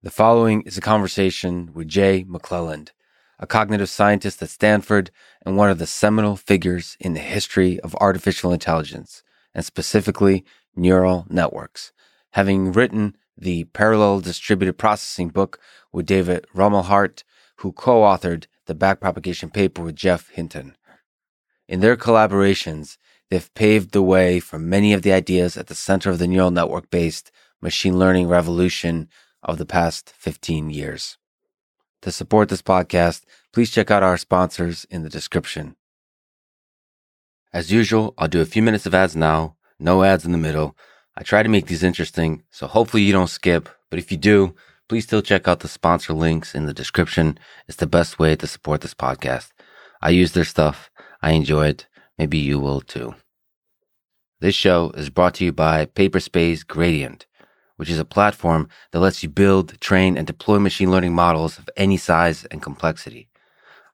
The following is a conversation with Jay McClelland, a cognitive scientist at Stanford and one of the seminal figures in the history of artificial intelligence, and specifically neural networks, having written the Parallel Distributed Processing book with David Rumelhart, who co authored the backpropagation paper with Geoff Hinton. In their collaborations, they've paved the way for many of the ideas at the center of the neural network based machine learning revolution of the past 15 years. To support this podcast, please check out our sponsors in the description. As usual, I'll do a few minutes of ads now, no ads in the middle. I try to make these interesting, so hopefully you don't skip, but if you do, please still check out the sponsor links in the description. It's the best way to support this podcast. I use their stuff. I enjoy it. Maybe you will too. This show is brought to you by Paperspace Gradient which is a platform that lets you build, train, and deploy machine learning models of any size and complexity.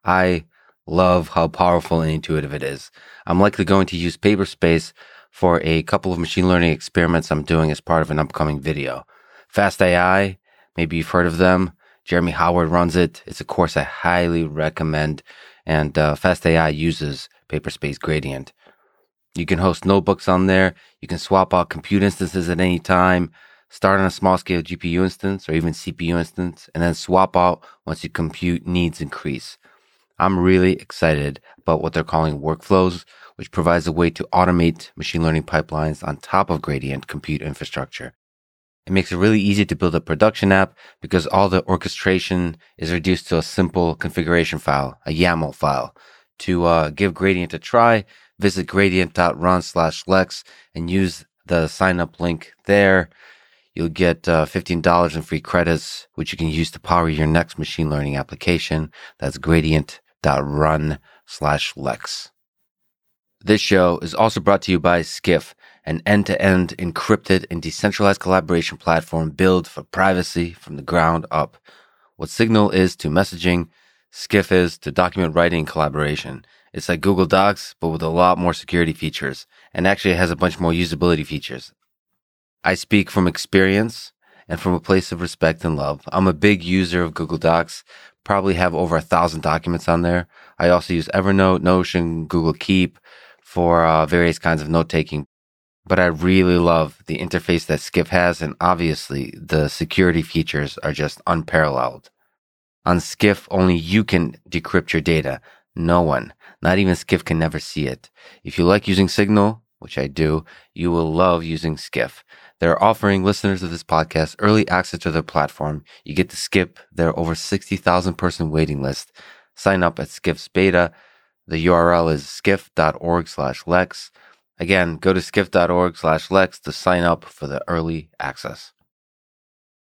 I love how powerful and intuitive it is. I'm likely going to use Paperspace for a couple of machine learning experiments I'm doing as part of an upcoming video. Fast AI, maybe you've heard of them. Jeremy Howard runs it. It's a course I highly recommend. And uh, Fast AI uses Paperspace Gradient. You can host notebooks on there. You can swap out compute instances at any time start on a small scale GPU instance or even CPU instance, and then swap out once your compute needs increase. I'm really excited about what they're calling workflows, which provides a way to automate machine learning pipelines on top of Gradient compute infrastructure. It makes it really easy to build a production app because all the orchestration is reduced to a simple configuration file, a YAML file. To uh, give Gradient a try, visit gradient.run slash lex and use the sign up link there. You'll get uh, $15 in free credits, which you can use to power your next machine learning application. That's gradient.run slash Lex. This show is also brought to you by Skiff, an end-to-end encrypted and decentralized collaboration platform built for privacy from the ground up. What Signal is to messaging, Skiff is to document writing and collaboration. It's like Google Docs, but with a lot more security features, and actually it has a bunch more usability features. I speak from experience and from a place of respect and love. I'm a big user of Google Docs, probably have over a thousand documents on there. I also use Evernote, Notion, Google Keep for uh, various kinds of note taking. But I really love the interface that Skiff has, and obviously the security features are just unparalleled. On Skiff, only you can decrypt your data. No one, not even Skiff, can never see it. If you like using Signal, which I do, you will love using Skiff. They're offering listeners of this podcast early access to their platform. You get to skip their over 60,000 person waiting list. Sign up at Skiff's beta. The URL is skiff.org slash Lex. Again, go to skiff.org slash Lex to sign up for the early access.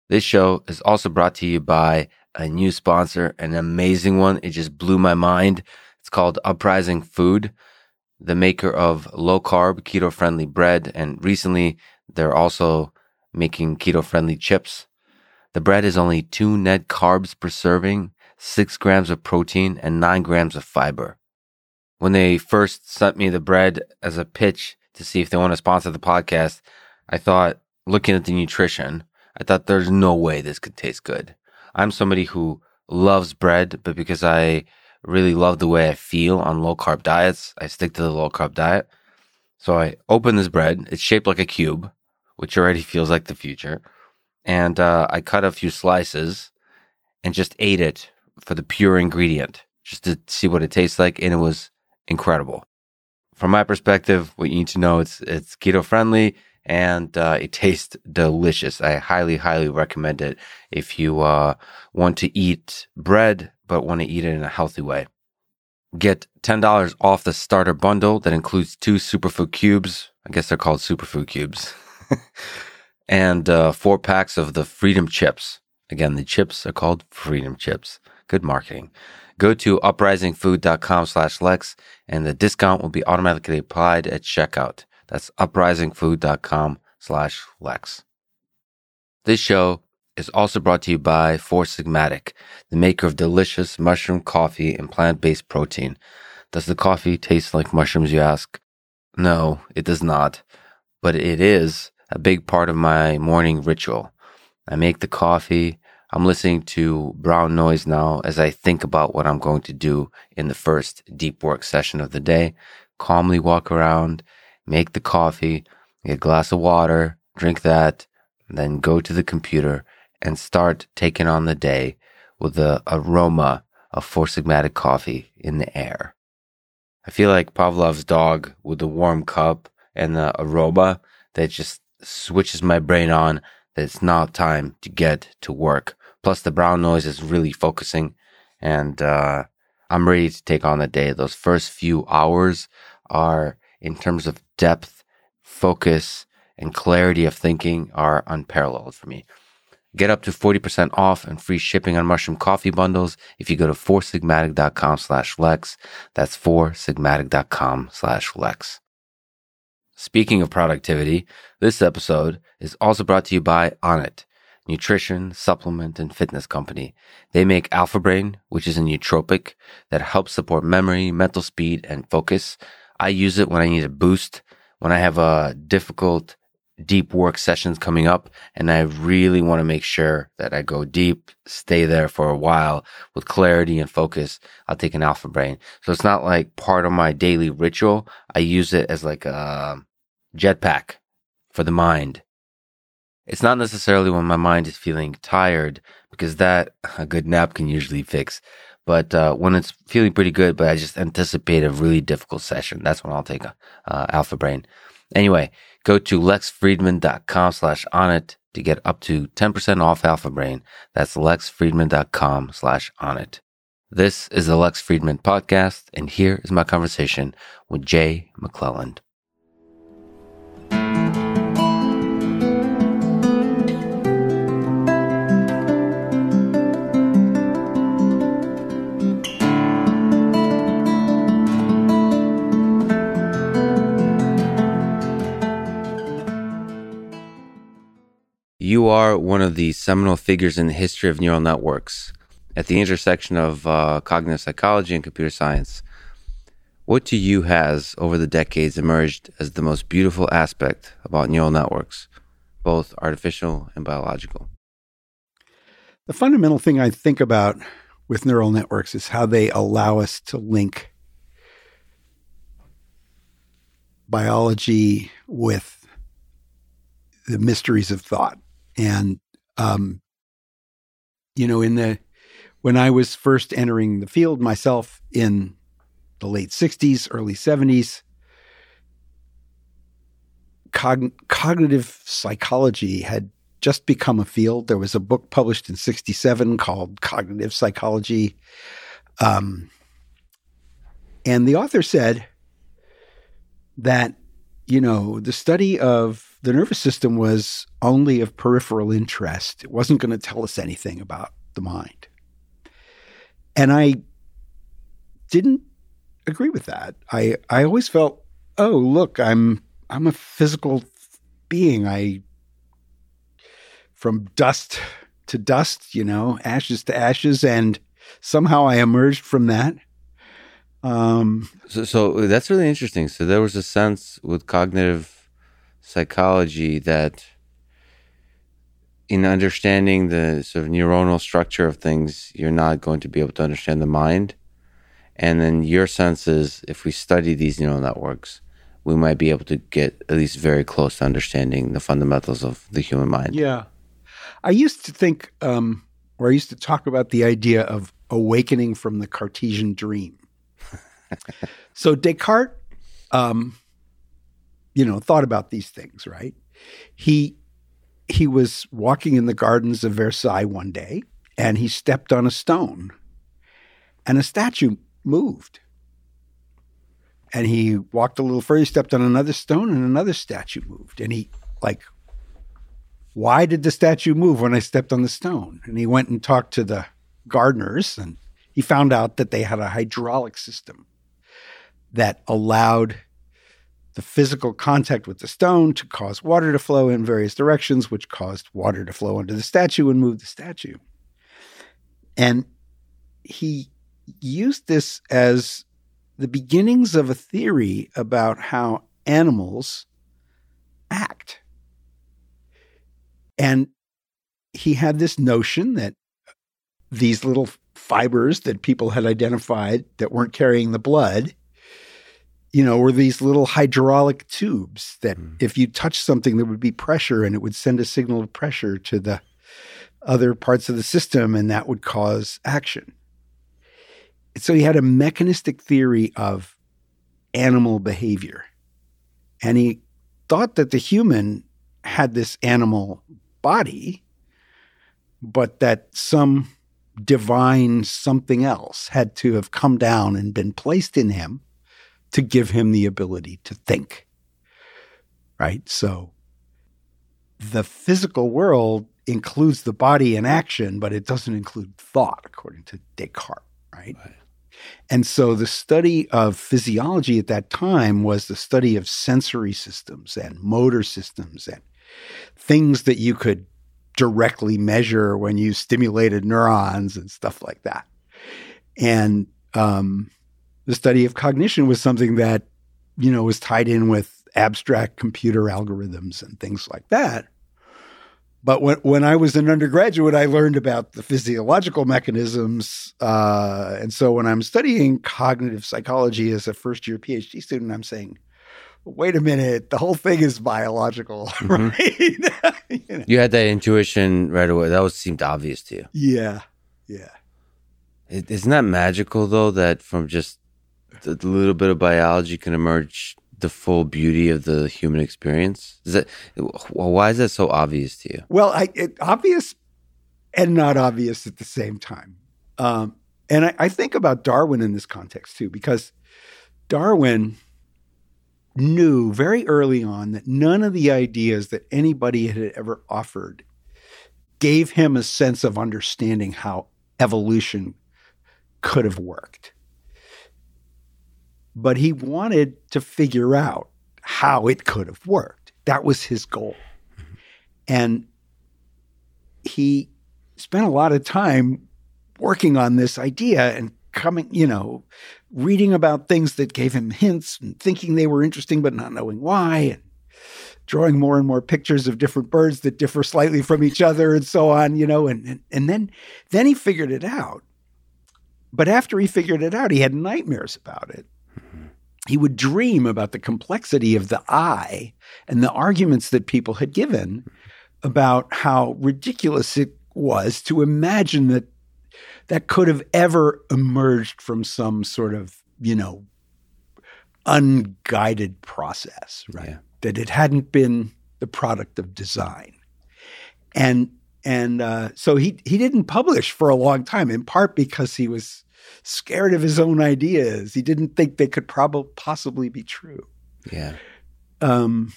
This show is also brought to you by a new sponsor, an amazing one. It just blew my mind. It's called Uprising Food, the maker of low carb, keto friendly bread. And recently they're also making keto friendly chips. The bread is only two net carbs per serving, six grams of protein, and nine grams of fiber. When they first sent me the bread as a pitch to see if they want to sponsor the podcast, I thought, looking at the nutrition, I thought there's no way this could taste good. I'm somebody who loves bread, but because I really love the way I feel on low carb diets, I stick to the low carb diet. So I open this bread. It's shaped like a cube, which already feels like the future. And uh, I cut a few slices and just ate it for the pure ingredient, just to see what it tastes like. And it was incredible. From my perspective, what you need to know it's it's keto friendly and uh, it tastes delicious. I highly, highly recommend it if you uh, want to eat bread but want to eat it in a healthy way. Get $10 off the starter bundle that includes two superfood cubes. I guess they're called superfood cubes. and uh, four packs of the Freedom Chips. Again, the chips are called Freedom Chips. Good marketing. Go to uprisingfood.com slash Lex and the discount will be automatically applied at checkout. That's uprisingfood.com slash Lex. This show is also brought to you by Four Sigmatic, the maker of delicious mushroom coffee and plant-based protein. Does the coffee taste like mushrooms, you ask? No, it does not, but it is a big part of my morning ritual. I make the coffee, I'm listening to brown noise now as I think about what I'm going to do in the first deep work session of the day. Calmly walk around, make the coffee, get a glass of water, drink that, then go to the computer and start taking on the day with the aroma of Four Sigmatic coffee in the air. I feel like Pavlov's dog with the warm cup and the aroma that just switches my brain on that it's now time to get to work. Plus, the brown noise is really focusing, and uh, I'm ready to take on the day. Those first few hours are, in terms of depth, focus, and clarity of thinking, are unparalleled for me. Get up to 40% off and free shipping on mushroom coffee bundles if you go to foursigmatic.com slash Lex. That's foursigmatic.com slash Lex. Speaking of productivity, this episode is also brought to you by Onnit, nutrition, supplement, and fitness company. They make Alpha Brain, which is a nootropic that helps support memory, mental speed, and focus. I use it when I need a boost, when I have a difficult deep work sessions coming up and I really want to make sure that I go deep, stay there for a while with clarity and focus. I'll take an alpha brain. So it's not like part of my daily ritual. I use it as like a jetpack for the mind. It's not necessarily when my mind is feeling tired because that a good nap can usually fix. But uh, when it's feeling pretty good, but I just anticipate a really difficult session, that's when I'll take a uh, alpha brain. Anyway, Go to lexfridman.com slash onnit to get up to 10% off Alpha Brain. That's lexfridman.com slash onnit. This is the Lex Fridman podcast, and here is my conversation with Jay McClelland. You are one of the seminal figures in the history of neural networks at the intersection of uh, cognitive psychology and computer science. What to you has, over the decades, emerged as the most beautiful aspect about neural networks, both artificial and biological? The fundamental thing I think about with neural networks is how they allow us to link biology with the mysteries of thought. And, um, you know, in the, when I was first entering the field myself in the late 60s, early 70s, cogn- cognitive psychology had just become a field. There was a book published in 67 called Cognitive Psychology. Um, and the author said that, you know, the study of the nervous system was only of peripheral interest. It wasn't going to tell us anything about the mind. And I didn't agree with that. I, I always felt, oh, look, I'm I'm a physical being. I from dust to dust, you know, ashes to ashes, and somehow I emerged from that. Um, so, so that's really interesting. So there was a sense with cognitive psychology that in understanding the sort of neuronal structure of things, you're not going to be able to understand the mind. And then your sense is if we study these neural networks, we might be able to get at least very close to understanding the fundamentals of the human mind. Yeah. I used to think, um, or I used to talk about the idea of awakening from the Cartesian dream. so Descartes um, you know, thought about these things, right? He he was walking in the gardens of Versailles one day and he stepped on a stone and a statue moved. And he walked a little further, he stepped on another stone and another statue moved. And he like why did the statue move when I stepped on the stone? And he went and talked to the gardeners and he found out that they had a hydraulic system that allowed the physical contact with the stone to cause water to flow in various directions, which caused water to flow under the statue and move the statue. And he used this as the beginnings of a theory about how animals act. And he had this notion that these little fibers that people had identified that weren't carrying the blood, you know, were these little hydraulic tubes that mm. if you touch something, there would be pressure and it would send a signal of pressure to the other parts of the system and that would cause action. So he had a mechanistic theory of animal behavior. And he thought that the human had this animal body, but that some divine something else had to have come down and been placed in him to give him the ability to think. Right? So the physical world includes the body in action, but it doesn't include thought, according to Descartes, right? right? And so the study of physiology at that time was the study of sensory systems and motor systems and things that you could directly measure when you stimulated neurons and stuff like that. And um, the study of cognition was something that, you know, was tied in with abstract computer algorithms and things like that. But when, when I was an undergraduate, I learned about the physiological mechanisms. Uh, and so when I'm studying cognitive psychology as a first year PhD student, I'm saying, wait a minute, the whole thing is biological, mm-hmm. right? you, know? you, had that intuition right away. That was seemed obvious to you. Yeah. Yeah. Isn't that magical though? That from just a little bit of biology can emerge the full beauty of the human experience? Is that why is that so obvious to you? Well, I, it, obvious and not obvious at the same time. Um, and I, I think about Darwin in this context too, because Darwin knew very early on that none of the ideas that anybody had ever offered gave him a sense of understanding how evolution could have worked but he wanted to figure out how it could have worked. That was his goal. And he spent a lot of time working on this idea and coming, you know, reading about things that gave him hints and thinking they were interesting but not knowing why and drawing more and more pictures of different birds that differ slightly from each other and so on, you know, and and, and then then he figured it out. But after he figured it out, he had nightmares about it he would dream about the complexity of the eye and the arguments that people had given about how ridiculous it was to imagine that that could have ever emerged from some sort of, you know, unguided process, right? Yeah. That it hadn't been the product of design. And and uh, so he he didn't publish for a long time, in part because he was scared of his own ideas. He didn't think they could probably possibly be true. Yeah. Um,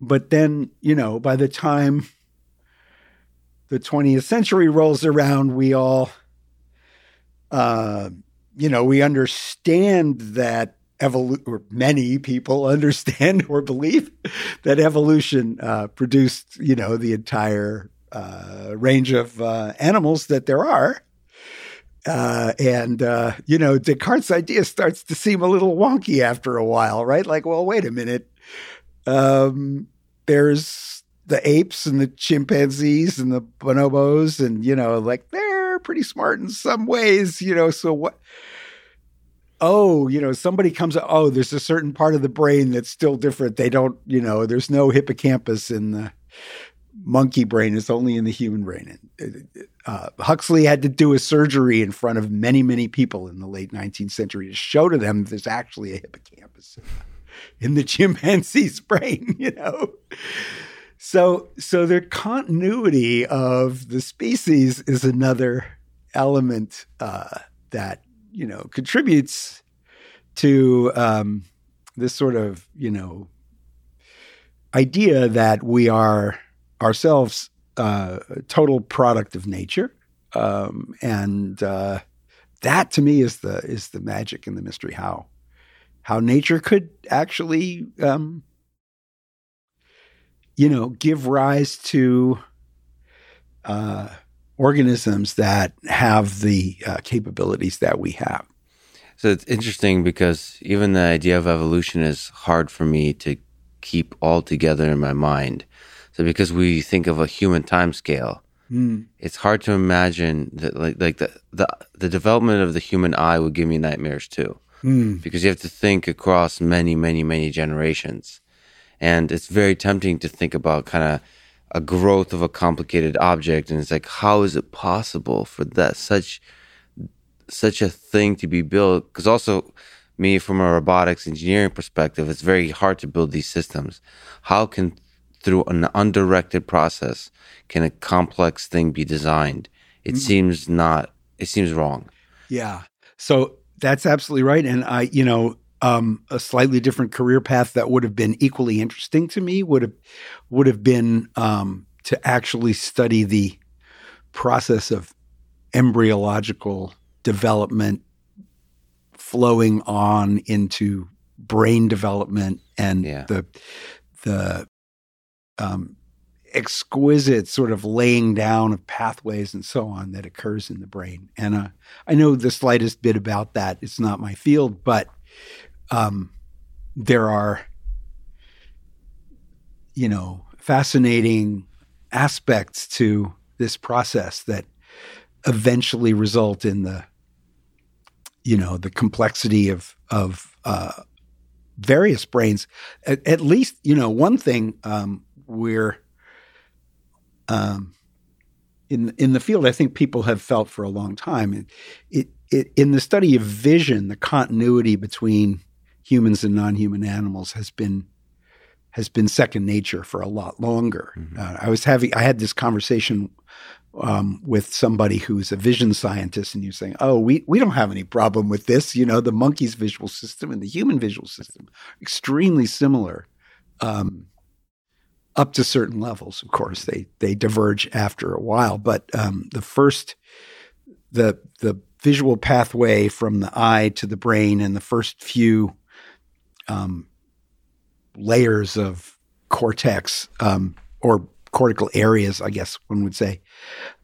but then, you know, by the time the 20th century rolls around, we all, uh, you know, we understand that evolution, or many people understand or believe that evolution uh, produced, you know, the entire uh, range of uh, animals that there are. Uh, and uh, you know, Descartes' idea starts to seem a little wonky after a while, right? Like, well, wait a minute. Um, there's the apes and the chimpanzees and the bonobos, and you know, like they're pretty smart in some ways, you know. So what? Oh, you know, somebody comes. Oh, there's a certain part of the brain that's still different. They don't, you know, there's no hippocampus in the monkey brain is only in the human brain. Uh, Huxley had to do a surgery in front of many, many people in the late 19th century to show to them that there's actually a hippocampus in the chimpanzee's brain, you know. So, so their continuity of the species is another element uh, that you know contributes to um, this sort of you know idea that we are ourselves uh, total product of nature, um, and uh, that to me is the is the magic and the mystery how how nature could actually um, you know give rise to uh, organisms that have the uh, capabilities that we have. So it's interesting because even the idea of evolution is hard for me to keep all together in my mind so because we think of a human time scale, Mm. It's hard to imagine that like like the the the development of the human eye would give me nightmares too, Mm. because you have to think across many many many generations, and it's very tempting to think about kind of a growth of a complicated object, and it's like how is it possible for that such such a thing to be built? Because also me from a robotics engineering perspective, it's very hard to build these systems. How can through an undirected process can a complex thing be designed? It seems not. It seems wrong. Yeah. So that's absolutely right. And I, you know, um, a slightly different career path that would have been equally interesting to me would have would have been um, to actually study the process of embryological development flowing on into brain development and Yeah. the the um, exquisite sort of laying down of pathways and so on that occurs in the brain. And uh, I know the slightest bit about that. It's not my field, but um, there are, you know, fascinating aspects to this process that eventually result in the, you know, the complexity of of uh, various brains. At, at least, you know, one thing um, we're um, in in the field, I think people have felt for a long time. It, it, it in the study of vision, the continuity between humans and non-human animals has been has been second nature for a lot longer. Mhm. Uh, I was having I had this conversation um, with somebody who's a vision scientist, and he was saying, "Oh, we we don't have any problem with this. You know, the monkey's visual system and the human visual system extremely similar." Um, up to certain levels, of course, they they diverge after a while. But um, the first, the the visual pathway from the eye to the brain, and the first few um, layers of cortex um, or cortical areas, I guess one would say,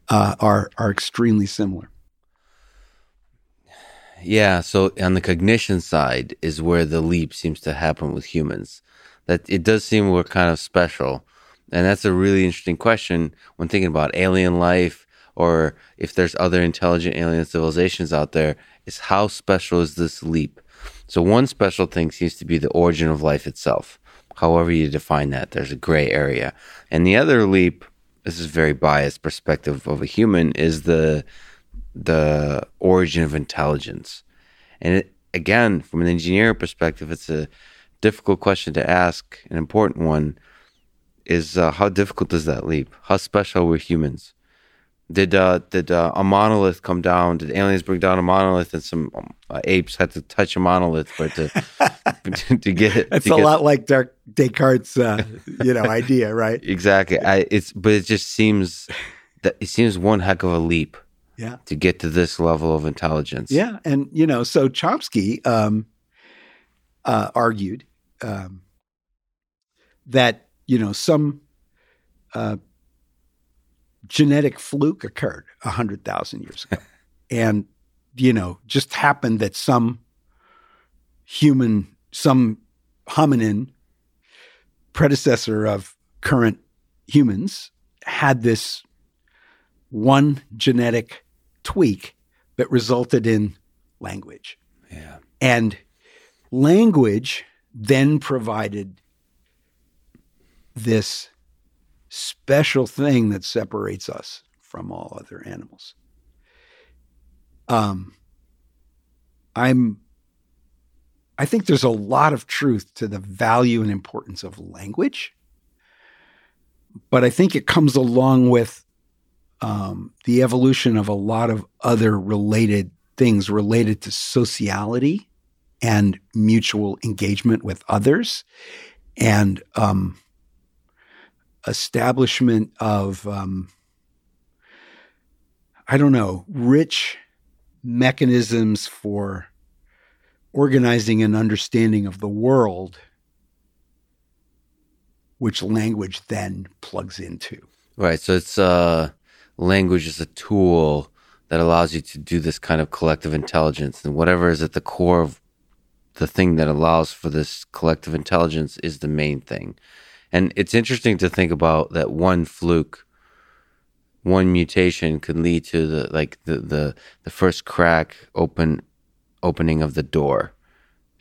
uh, are are extremely similar. Yeah. So on the cognition side is where the leap seems to happen with humans. That it does seem we're kind of special, and that's a really interesting question when thinking about alien life or if there's other intelligent alien civilizations out there. Is how special is this leap? So one special thing seems to be the origin of life itself. However you define that, there's a gray area, and the other leap. This is very biased perspective of a human is the the origin of intelligence. And it, again, from an engineering perspective, it's a difficult question to ask. An important one is uh, how difficult is that leap? How special were humans? Did uh, did uh, a monolith come down? Did aliens bring down a monolith, and some um, uh, apes had to touch a monolith for it to to get it? It's a get- lot like Dark Descartes' uh, you know idea, right? exactly. I, it's but it just seems that it seems one heck of a leap Yeah. to get to this level of intelligence. Yeah, and you know, so Chomsky um, uh, argued um, that you know some uh, genetic fluke occurred a hundred thousand years ago, and you know, just happened that some human, some hominin predecessor of current humans had this one genetic tweak that resulted in language. Yeah. And language then provided this special thing that separates us from all other animals. Um, I'm, I think there's a lot of truth to the value and importance of language, but I think it comes along with um, the evolution of a lot of other related things related to sociality and mutual engagement with others and um, establishment of um, i don't know rich mechanisms for organizing an understanding of the world which language then plugs into Right. So it's uh, language is a tool that allows you to do this kind of collective intelligence, and whatever is at the core of the thing that allows for this collective intelligence is the main thing. And it's interesting to think about that one fluke one mutation could lead to the like the the, the first crack open opening of the door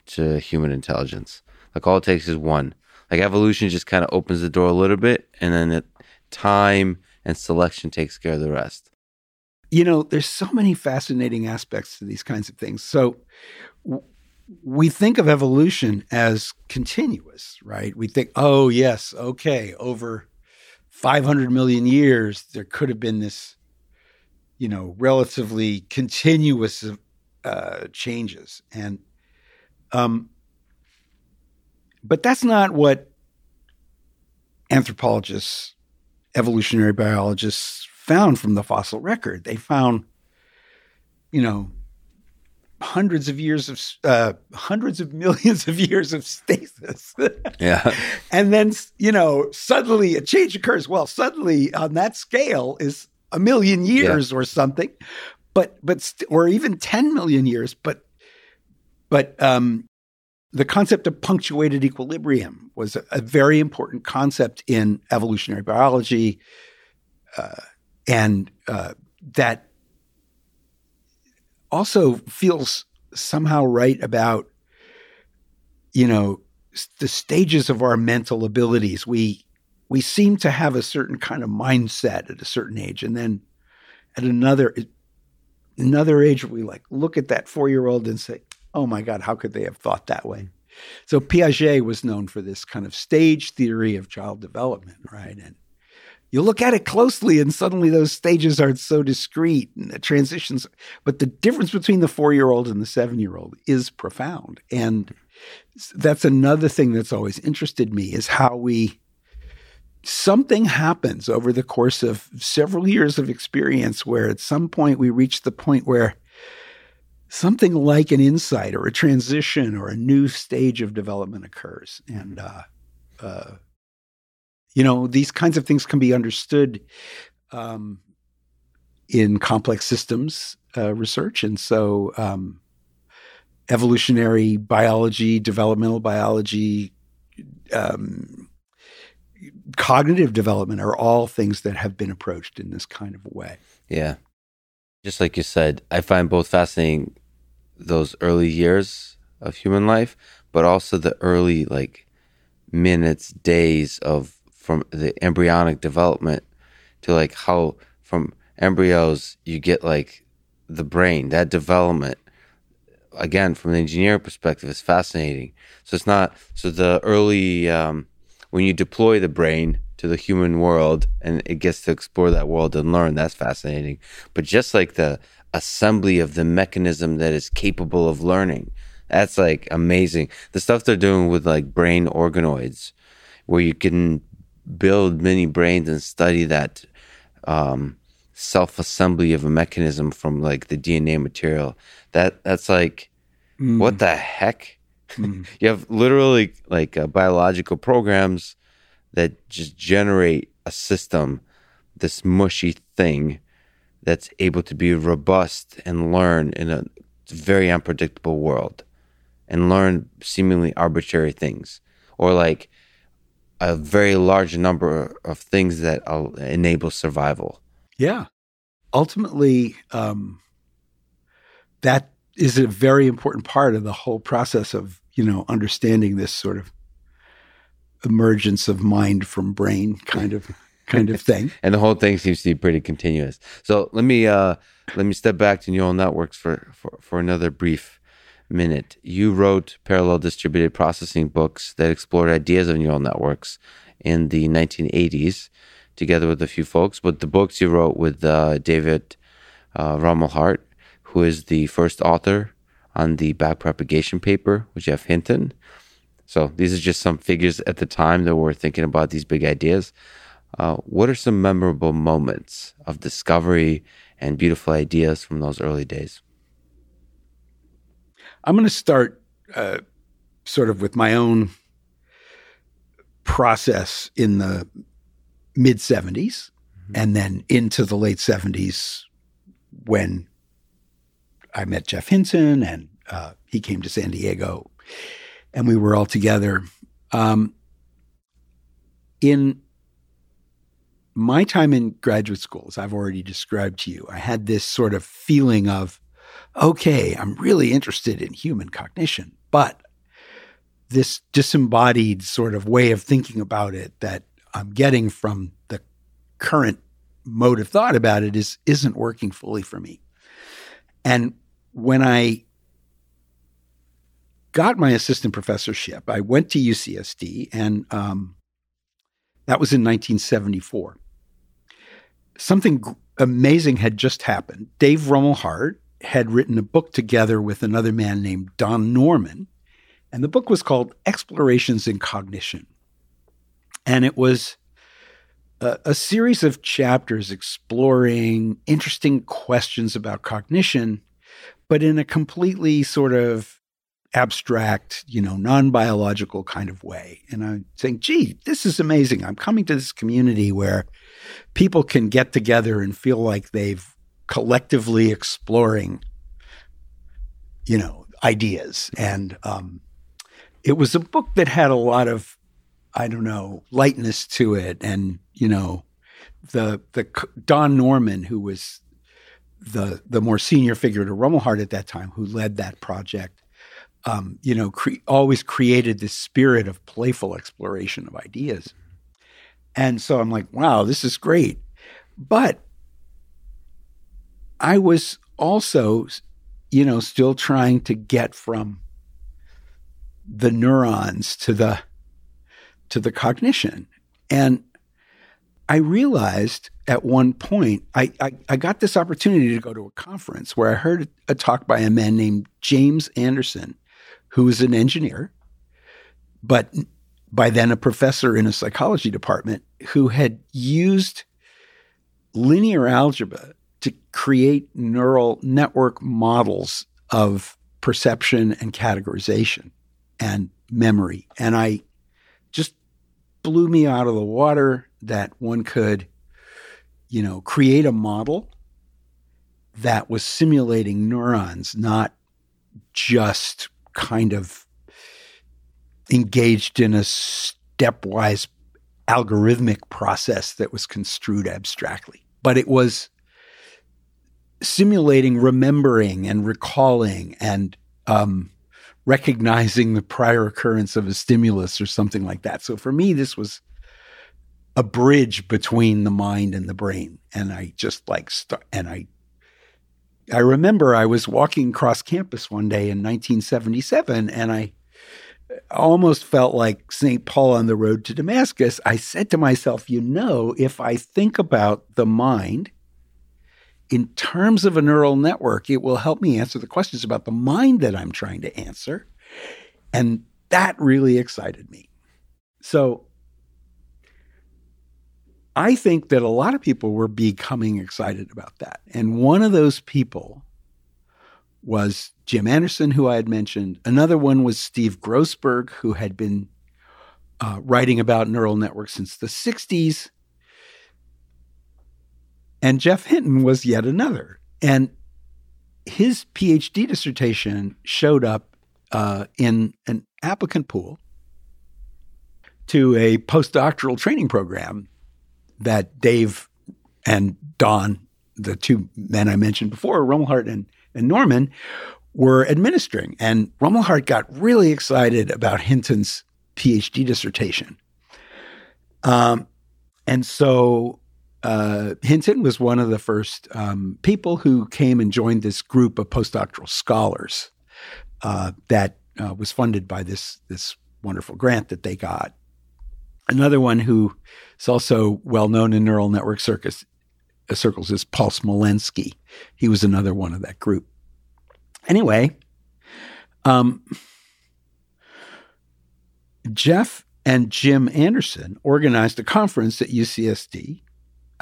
to human intelligence. Like all it takes is one. Like evolution just kind of opens the door a little bit, and then it, time and selection takes care of the rest. You know, there's so many fascinating aspects to these kinds of things. So we think of evolution as continuous, right? We think, oh yes, okay, over 500 million years, there could have been this, you know, relatively continuous uh, changes, and um, but that's not what anthropologists, evolutionary biologists found from the fossil record. They found, you know, hundreds of years of uh, hundreds of millions of years of stasis. yeah. And then you know suddenly a change occurs. Well, suddenly on that scale is a million years yeah. or something, but but st- or even ten million years. But but um, the concept of punctuated equilibrium was a, a very important concept in evolutionary biology, uh, and uh, that also feels somehow right about you know the stages of our mental abilities. We we seem to have a certain kind of mindset at a certain age and then at another another age we like look at that 4-year-old and say oh my god how could they have thought that way? So piaget was known for this kind of stage theory of child development right? And you look at it closely and suddenly those stages aren't so discrete and the transitions but the difference between the four year old and the seven year old is profound. And that's another thing that's always interested me is how we something happens over the course of several years of experience where at some point we reach the point where something like an insight or a transition or a new stage of development occurs. And uh, uh, you know, these kinds of things can be understood um, in complex systems uh, research. And so, um, evolutionary biology, developmental biology, um, cognitive development are all things that have been approached in this kind of way. Yeah. Just like you said, I find both fascinating those early years of human life, but also the early, like, minutes, days of from the embryonic development to like how from embryos you get like the brain that development again from the engineering perspective is fascinating. So it's not so the early um, when you deploy the brain to the human world and it gets to explore that world and learn that's fascinating. But just like the assembly of the mechanism that is capable of learning that's like amazing. The stuff they're doing with like brain organoids where you can build many brains and study that um, self assembly of a mechanism from like the DNA material. That that's like mm. what the heck? Mm. you have literally like uh, biological programs that just generate a system, this mushy thing that's able to be robust and learn in a very unpredictable world and learn seemingly arbitrary things or like a very large number of things that enable survival. Yeah. Ultimately, um, that is a very important part of the whole process of, you know, understanding this sort of emergence of mind from brain kind of kind of thing. and the whole thing seems to be pretty continuous. So let me uh let me step back to neural networks for for, for another brief minute. You wrote parallel distributed processing books that explored ideas of neural networks in the 1980s, together with a few folks. But the books you wrote with uh, David uh, Rumelhart, who is the first author on the backpropagation paper with Geoff Hinton. So these are just some figures at the time that were thinking about these big ideas. Uh, what are some memorable moments of discovery and beautiful ideas from those early days? I'm going to start uh, sort of with my own process in the mid 70s mm-hmm. and then into the late 70s when I met Jeff Hinton and uh, he came to San Diego and we were all together. Um, in my time in graduate school, as I've already described to you, I had this sort of feeling of, okay, I'm really interested in human cognition, but this disembodied sort of way of thinking about it that I'm getting from the current mode of thought about it is isn't working fully for me. And when I got my assistant professorship, I went to UCSD, and um, that was in 1974. Something amazing had just happened. Dave Rumelhart had written a book together with another man named Don Norman, and the book was called Explorations in Cognition. And it was a, a series of chapters exploring interesting questions about cognition, but in a completely sort of abstract, you know, non biological kind of way. And I'm saying, gee, this is amazing. I'm coming to this community where people can get together and feel like they've collectively exploring, you know, ideas. And um, it was a book that had a lot of, I don't know, lightness to it. And, you know, the, the Don Norman, who was the, the more senior figure to Rumelhart at that time, who led that project, um, you know, cre- always created this spirit of playful exploration of ideas. And so I'm like, wow, this is great. But I was also, you know, still trying to get from the neurons to the to the cognition. And I realized at one point, I, I, I, got this opportunity to go to a conference where I heard a talk by a man named James Anderson, who was an engineer, but by then a professor in a psychology department who had used linear algebra to create neural network models of perception and categorization and memory. And I just blew me out of the water that one could, you know, create a model that was simulating neurons, not just kind of engaged in a stepwise algorithmic process that was construed abstractly. But it was simulating remembering and recalling and um, recognizing the prior occurrence of a stimulus or something like that. So for me, this was a bridge between the mind and the brain. And I just like, st- and I I remember I was walking across campus one day in 1977 and I almost felt like St. Paul on the road to Damascus. I said to myself, you know, if I think about the mind in terms of a neural network, it will help me answer the questions about the mind that I'm trying to answer. And that really excited me. So I think that a lot of people were becoming excited about that. And one of those people was Jim Anderson, who I had mentioned. Another one was Steve Grossberg, who had been uh, writing about neural networks since the 60s. And Jeff Hinton was yet another. And his PhD dissertation showed up uh, in an applicant pool to a postdoctoral training program that Dave and Don, the two men I mentioned before, Rumelhart and, and Norman, were administering. And Rumelhart got really excited about Hinton's PhD dissertation. Um, and so uh, Hinton was one of the first um, people who came and joined this group of postdoctoral scholars uh, that uh, was funded by this this wonderful grant that they got. Another one who is also well known in neural network circus, uh, circles is Paul Smolensky. He was another one of that group. Anyway, um, Geoff and Jim Anderson organized a conference at UCSD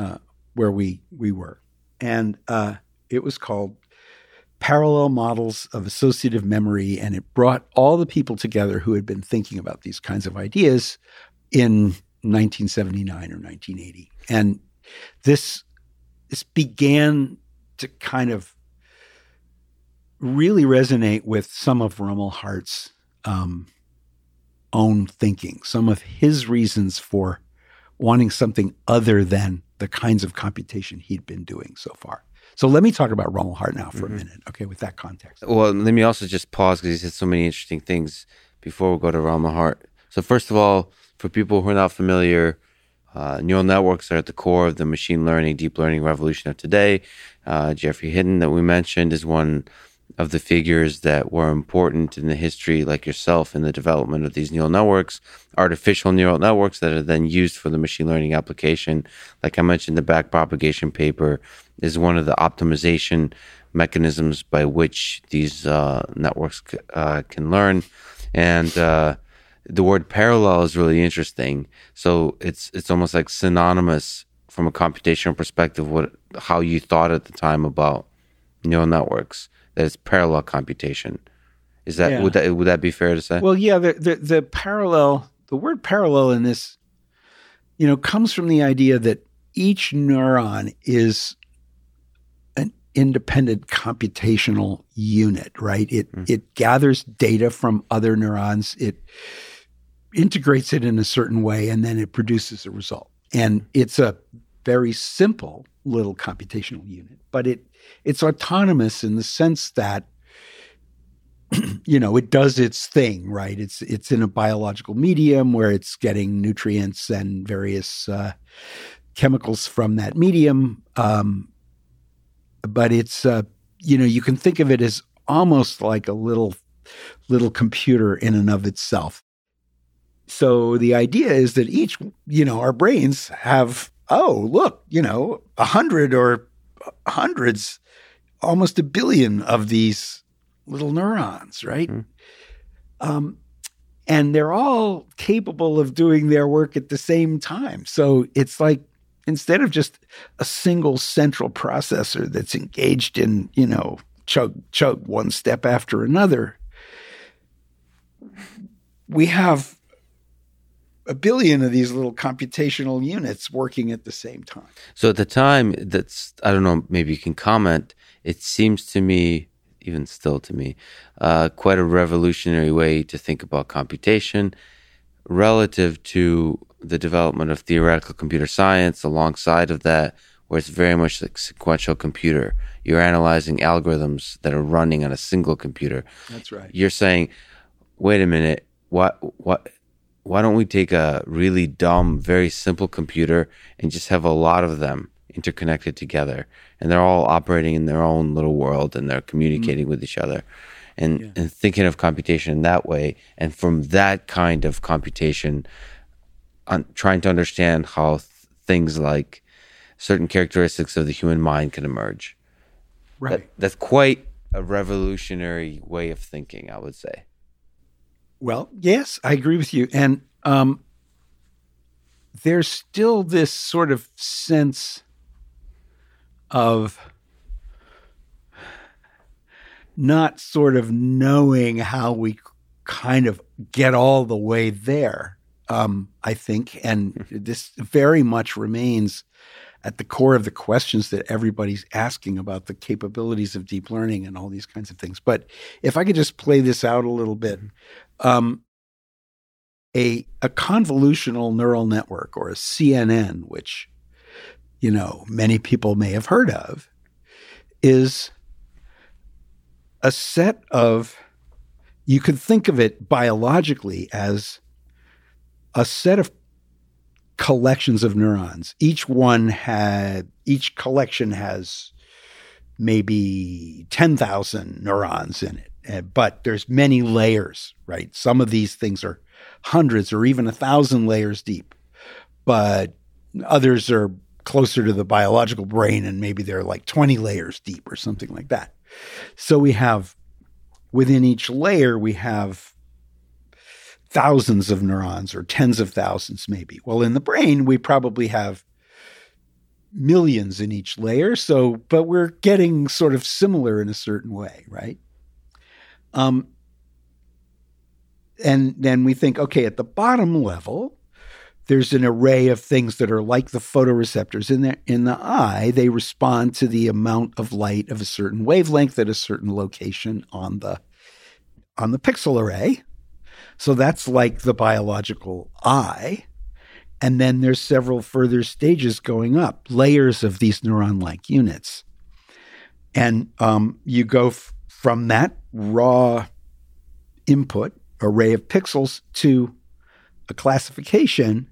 uh, where we we were, and uh, it was called Parallel Models of Associative Memory, and it brought all the people together who had been thinking about these kinds of ideas in 1979 or 1980. And this this began to kind of really resonate with some of Rumelhart's um, own thinking, some of his reasons for wanting something other than the kinds of computation he'd been doing so far. So let me talk about Rumelhart now for mm-hmm. a minute, okay, with that context. Well, let me also just pause because he said so many interesting things before we go to Rumelhart. So first of all, for people who are not familiar, uh, neural networks are at the core of the machine learning, deep learning revolution of today. Uh, Geoffrey Hinton, that we mentioned, is one of the figures that were important in the history, like yourself, in the development of these neural networks, artificial neural networks that are then used for the machine learning application. Like I mentioned, the backpropagation paper is one of the optimization mechanisms by which these uh, networks uh, can learn. And uh, the word parallel is really interesting. So it's it's almost like synonymous from a computational perspective what how you thought at the time about neural networks that it's parallel computation. Is that yeah. would that would that be fair to say? Well, yeah, the, the the parallel the word parallel in this you know comes from the idea that each neuron is an independent computational unit, right? It mm. it gathers data from other neurons. It integrates it in a certain way and then it produces a result. And it's a very simple little computational unit, but it it's autonomous in the sense that you know it does its thing, right? It's it's in a biological medium where it's getting nutrients and various uh, chemicals from that medium, um, but it's uh, you know you can think of it as almost like a little little computer in and of itself. So the idea is that each, you know, our brains have, oh, look, you know, a hundred or hundreds, almost a billion of these little neurons, right? Mm. Um, and they're all capable of doing their work at the same time. So it's like instead of just a single central processor that's engaged in, you know, chug chug one step after another, we have a billion of these little computational units working at the same time. So at the time, that's I don't know. Maybe you can comment. It seems to me, even still to me, uh, quite a revolutionary way to think about computation relative to the development of theoretical computer science. Alongside of that, where it's very much like sequential computer. You're analyzing algorithms that are running on a single computer. That's right. You're saying, wait a minute, what what why don't we take a really dumb, very simple computer and just have a lot of them interconnected together? And they're all operating in their own little world and they're communicating mm-hmm. with each other and, yeah. and thinking of computation in that way. And from that kind of computation on trying to understand how th- things like certain characteristics of the human mind can emerge. Right. that, that's quite a revolutionary way of thinking i would say well, yes, I agree with you. And um, there's still this sort of sense of not sort of knowing how we kind of get all the way there, um, I think. And this very much remains at the core of the questions that everybody's asking about the capabilities of deep learning and all these kinds of things. But if I could just play this out a little bit, um, a a convolutional neural network or a CNN, which you know many people may have heard of, is a set of you could think of it biologically as a set of collections of neurons. Each one had each collection has maybe 10,000 neurons in it. Uh, but there's many layers, right? Some of these things are hundreds or even a thousand layers deep, but others are closer to the biological brain and maybe they're like 20 layers deep or something like that. So we have within each layer, we have thousands of neurons or tens of thousands, maybe. Well, in the brain, we probably have millions in each layer. So, but we're getting sort of similar in a certain way, right? Um, and then we think, okay, at the bottom level, there's an array of things that are like the photoreceptors in the in the eye. They respond to the amount of light of a certain wavelength at a certain location on the on the pixel array. So that's like the biological eye. And then there's several further stages going up, layers of these neuron like units. And um, you go from that raw input array of pixels to a classification.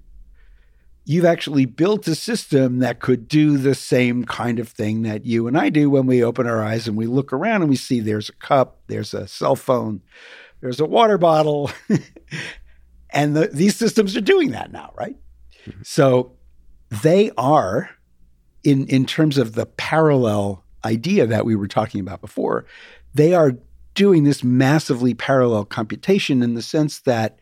You've actually built a system that could do the same kind of thing that you and I do when we open our eyes and we look around and we see there's a cup, there's a cell phone, there's a water bottle. and the, these systems are doing that now, right? Mm-hmm. So they are, in, in terms of the parallel idea that we were talking about before, they are doing this massively parallel computation in the sense that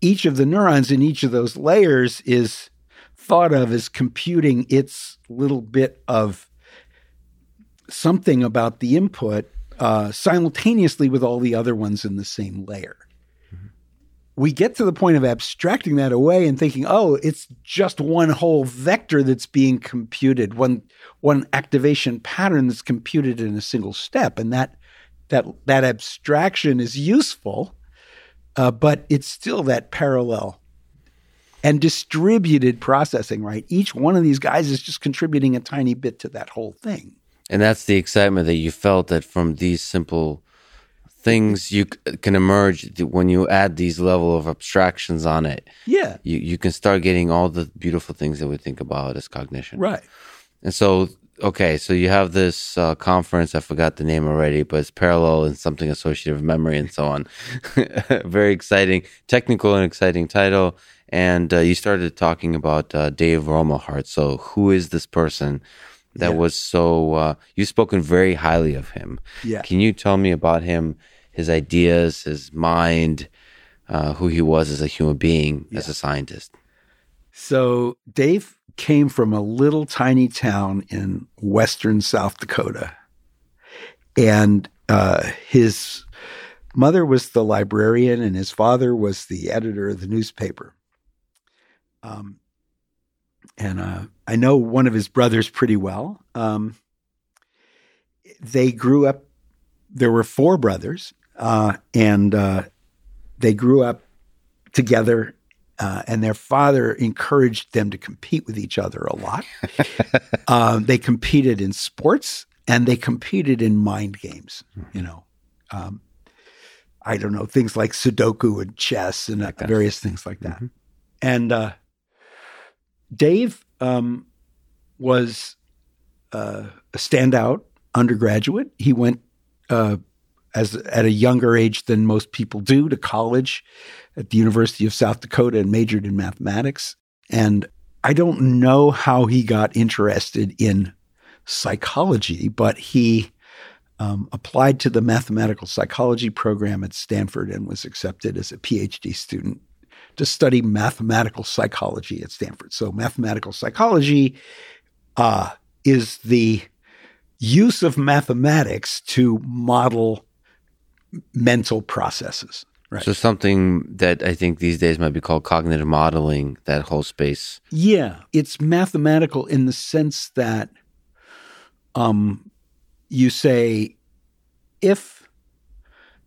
each of the neurons in each of those layers is thought of as computing its little bit of something about the input uh, simultaneously with all the other ones in the same layer. We get to the point of abstracting that away and thinking, oh, it's just one whole vector that's being computed, one one activation pattern that's computed in a single step, and that that that abstraction is useful, uh, but it's still that parallel and distributed processing. Right, each one of these guys is just contributing a tiny bit to that whole thing. And that's the excitement that you felt that from these simple things you can emerge when you add these level of abstractions on it. Yeah. You you can start getting all the beautiful things that we think about as cognition. Right. And so okay, so you have this uh, conference. I forgot the name already, but it's parallel and something associative memory and so on. Very exciting, technical and exciting title. And uh, you started talking about uh, Dave Rumelhart. So who is this person? that yeah. was so uh, you've spoken very highly of him. Yeah. Can you tell me about him, his ideas, his mind, uh, who he was as a human being, yeah. as a scientist? So Dave came from a little tiny town in western South Dakota, and uh, his mother was the librarian, and his father was the editor of the newspaper. Um, and uh, I know one of his brothers pretty well. Um, they grew up. There were four brothers, uh, and uh, they grew up together. Uh, and their father encouraged them to compete with each other a lot. Um, they competed in sports and they competed in mind games. You know, um, I don't know things like Sudoku and chess and various things like that. Mm-hmm. And uh, Dave um, was uh, a standout undergraduate. He went uh, as at a younger age than most people do to college at the University of South Dakota and majored in mathematics. And I don't know how he got interested in psychology, but he um, applied to the mathematical psychology program at Stanford and was accepted as a PhD student to study mathematical psychology at Stanford. So, mathematical psychology uh, is the use of mathematics to model mental processes. Right. So something that I think these days might be called cognitive modeling, that whole space. Yeah, it's mathematical in the sense that um, you say, if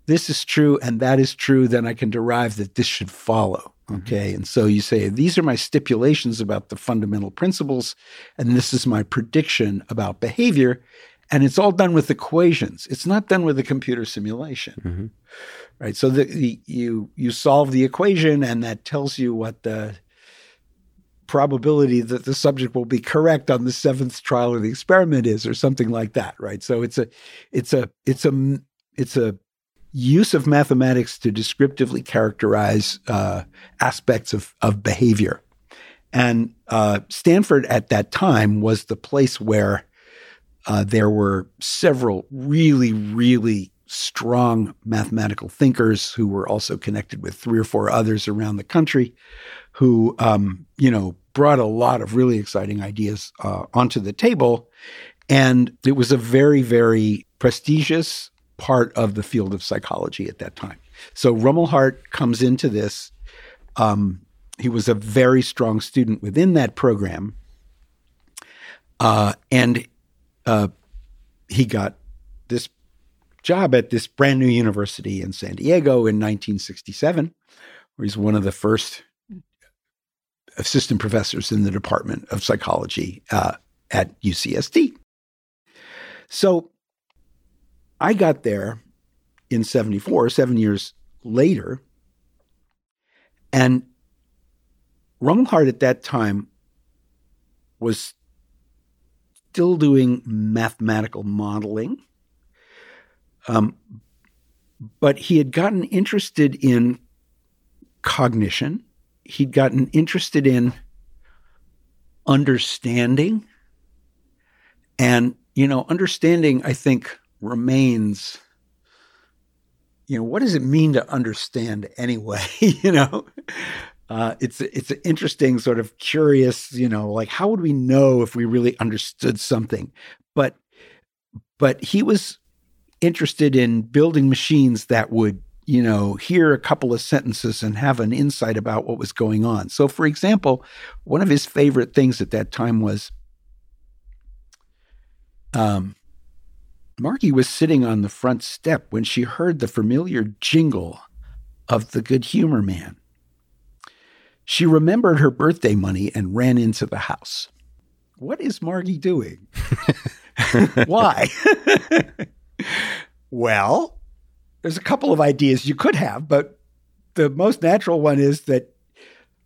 this is true and that is true, then I can derive that this should follow. Mm-hmm. Okay. And so you say, these are my stipulations about the fundamental principles, and this is my prediction about behavior. And it's all done with equations. It's not done with a computer simulation. Mm-hmm. Right. So the, the, you you solve the equation, and that tells you what the probability that the subject will be correct on the seventh trial of the experiment is, or something like that. Right. So it's a it's a it's a it's a use of mathematics to descriptively characterize uh, aspects of, of behavior. And uh, Stanford at that time was the place where uh, there were several really, really strong mathematical thinkers who were also connected with three or four others around the country who, um, you know, brought a lot of really exciting ideas uh, onto the table. And it was a very, very prestigious part of the field of psychology at that time. So Rumelhart comes into this. Um, he was a very strong student within that program, uh, and uh, he got this job at this brand new university in San Diego in 1967, where he's one of the first assistant professors in the Department of Psychology uh, at UCSD. So I got there in 74, seven years later. And Rumelhart at that time was still doing mathematical modeling. Um, but he had gotten interested in cognition. He'd gotten interested in understanding. And, you know, understanding, I think, remains you know, what does it mean to understand anyway? you know, uh, it's it's an interesting sort of curious, you know, like how would we know if we really understood something? But but he was interested in building machines that would you know hear a couple of sentences and have an insight about what was going on. So, for example, one of his favorite things at that time was um, was sitting on the front step when she heard the familiar jingle of the Good Humor Man. She remembered her birthday money and ran into the house. What is Margie doing? Why? well, there's a couple of ideas you could have, but the most natural one is that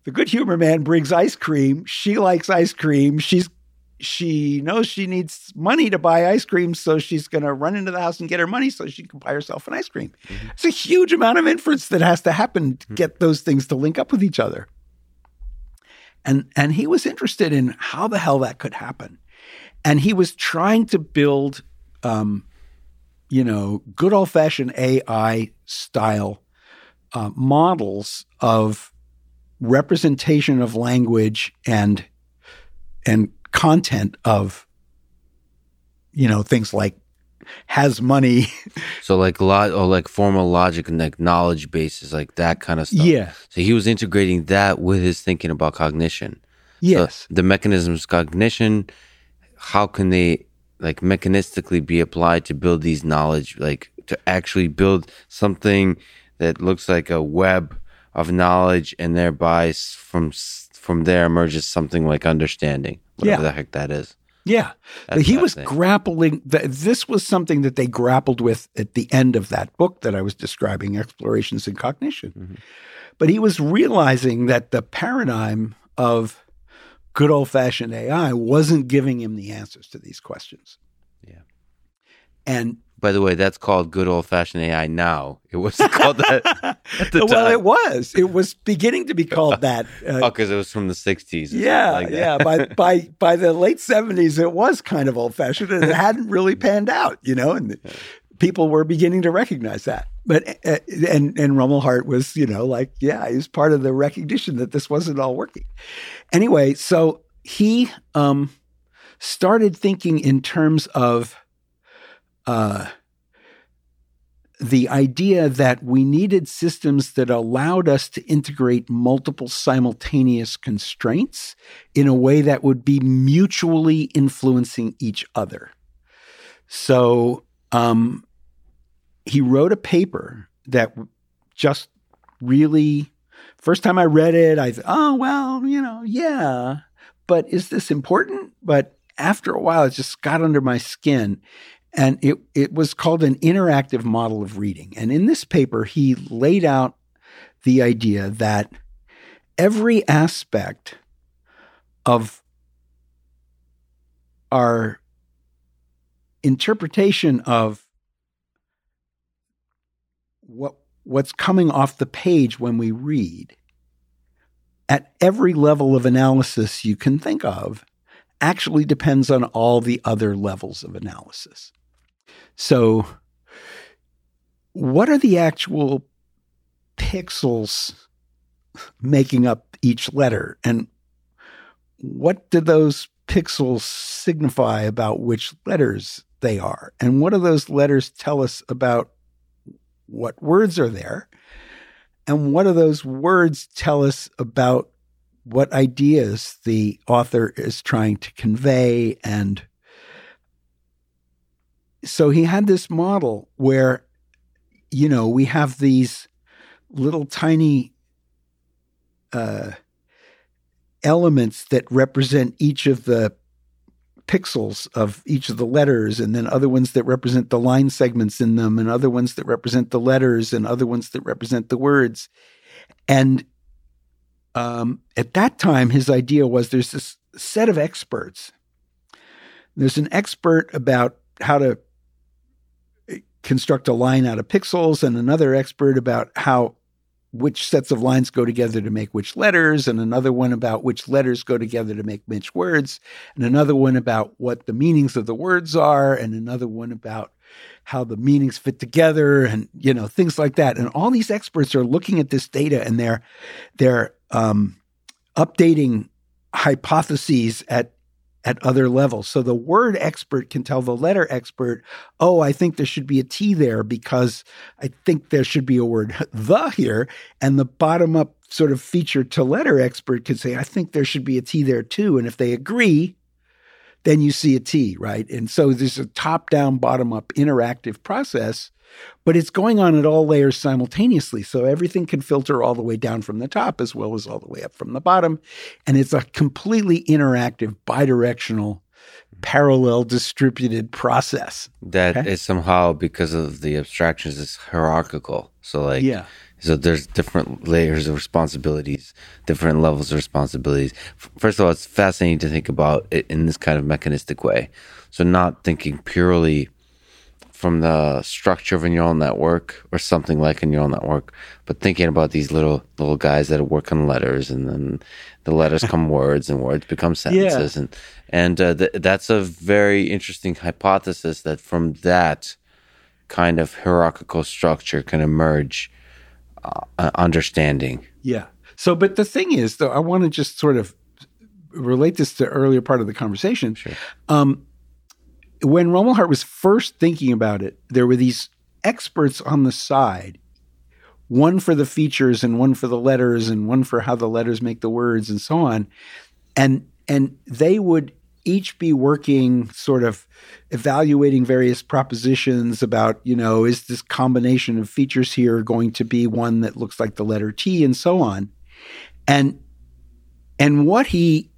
the good humor man brings ice cream. She likes ice cream. She's she knows she needs money to buy ice cream, so she's going to run into the house and get her money so she can buy herself an ice cream. Mm-hmm. It's a huge amount of inference that has to happen to mm-hmm. get those things to link up with each other. And and he was interested in how the hell that could happen, and he was trying to build, um, you know, good old fashioned AI style uh, models of representation of language and and content of you know things like has money. So like a lot or like formal logic and like knowledge bases like that kind of stuff. Yeah. So he was integrating that with his thinking about cognition. Yes. so the mechanisms of cognition how can they like mechanistically be applied to build these knowledge like to actually build something that looks like a web of knowledge and thereby from from there emerges something like understanding whatever yeah. the heck that is. Yeah. That's he was grappling. This was something that they grappled with at the end of that book that I was describing, Explorations in Cognition. Mm-hmm. But he was realizing that the paradigm of good old fashioned AI wasn't giving him the answers to these questions. Yeah. And by the way, that's called good old fashioned AI now. It was called that at the well, time. it was. It was beginning to be called that. Uh, oh, because it was from the 60s. Yeah. Like yeah. By, by, by the late 70s, it was kind of old fashioned and it hadn't really panned out, you know, and people were beginning to recognize that. But, uh, and, and Rumelhart was, you know, like, yeah, he was part of the recognition that this wasn't all working. Anyway, so he um, started thinking in terms of, uh, the idea that we needed systems that allowed us to integrate multiple simultaneous constraints in a way that would be mutually influencing each other. So um, he wrote a paper that just really, first time I read it, I thought, oh, well, you know, yeah, but is this important? But after a while, it just got under my skin. And it, it was called an interactive model of reading. And in this paper, he laid out the idea that every aspect of our interpretation of what what's coming off the page when we read at every level of analysis you can think of actually depends on all the other levels of analysis. So, what are the actual pixels making up each letter? And what do those pixels signify about which letters they are? And what do those letters tell us about what words are there? And what do those words tell us about what ideas the author is trying to convey and so he had this model where, you know, we have these little tiny uh, elements that represent each of the pixels of each of the letters, and then other ones that represent the line segments in them, and other ones that represent the letters, and other ones that represent the words. And um, at that time, his idea was there's this set of experts. There's an expert about how to construct a line out of pixels, and another expert about how which sets of lines go together to make which letters, and another one about which letters go together to make which words, and another one about what the meanings of the words are, and another one about how the meanings fit together, and you know things like that. And all these experts are looking at this data, and they're they're um, updating hypotheses at at other levels. So the word expert can tell the letter expert, oh, I think there should be a T there because I think there should be a word the here. And the bottom up sort of feature to letter expert can say, I think there should be a T there too. And if they agree, then you see a T, right? And so there's a top down, bottom up interactive process but it's going on at all layers simultaneously. So everything can filter all the way down from the top as well as all the way up from the bottom. And it's a completely interactive, bidirectional, parallel distributed process. That okay? is somehow because of the abstractions is hierarchical. So like yeah. So there's different layers of responsibilities, different levels of responsibilities. First of all, it's fascinating to think about it in this kind of mechanistic way. So not thinking purely from the structure of a neural network or something like a neural network, but thinking about these little little guys that work on letters, and then the letters come words, and words become sentences, yeah. and and uh, th- that's a very interesting hypothesis that from that kind of hierarchical structure can emerge uh, understanding. Yeah. So, but the thing is, though, I want to just sort of relate this to earlier part of the conversation. Sure. Um, when Rumelhart was first thinking about it, there were these experts on the side, one for the features and one for the letters and one for how the letters make the words and so on. And and they would each be working sort of evaluating various propositions about, you know, is this combination of features here going to be one that looks like the letter T and so on. And and what he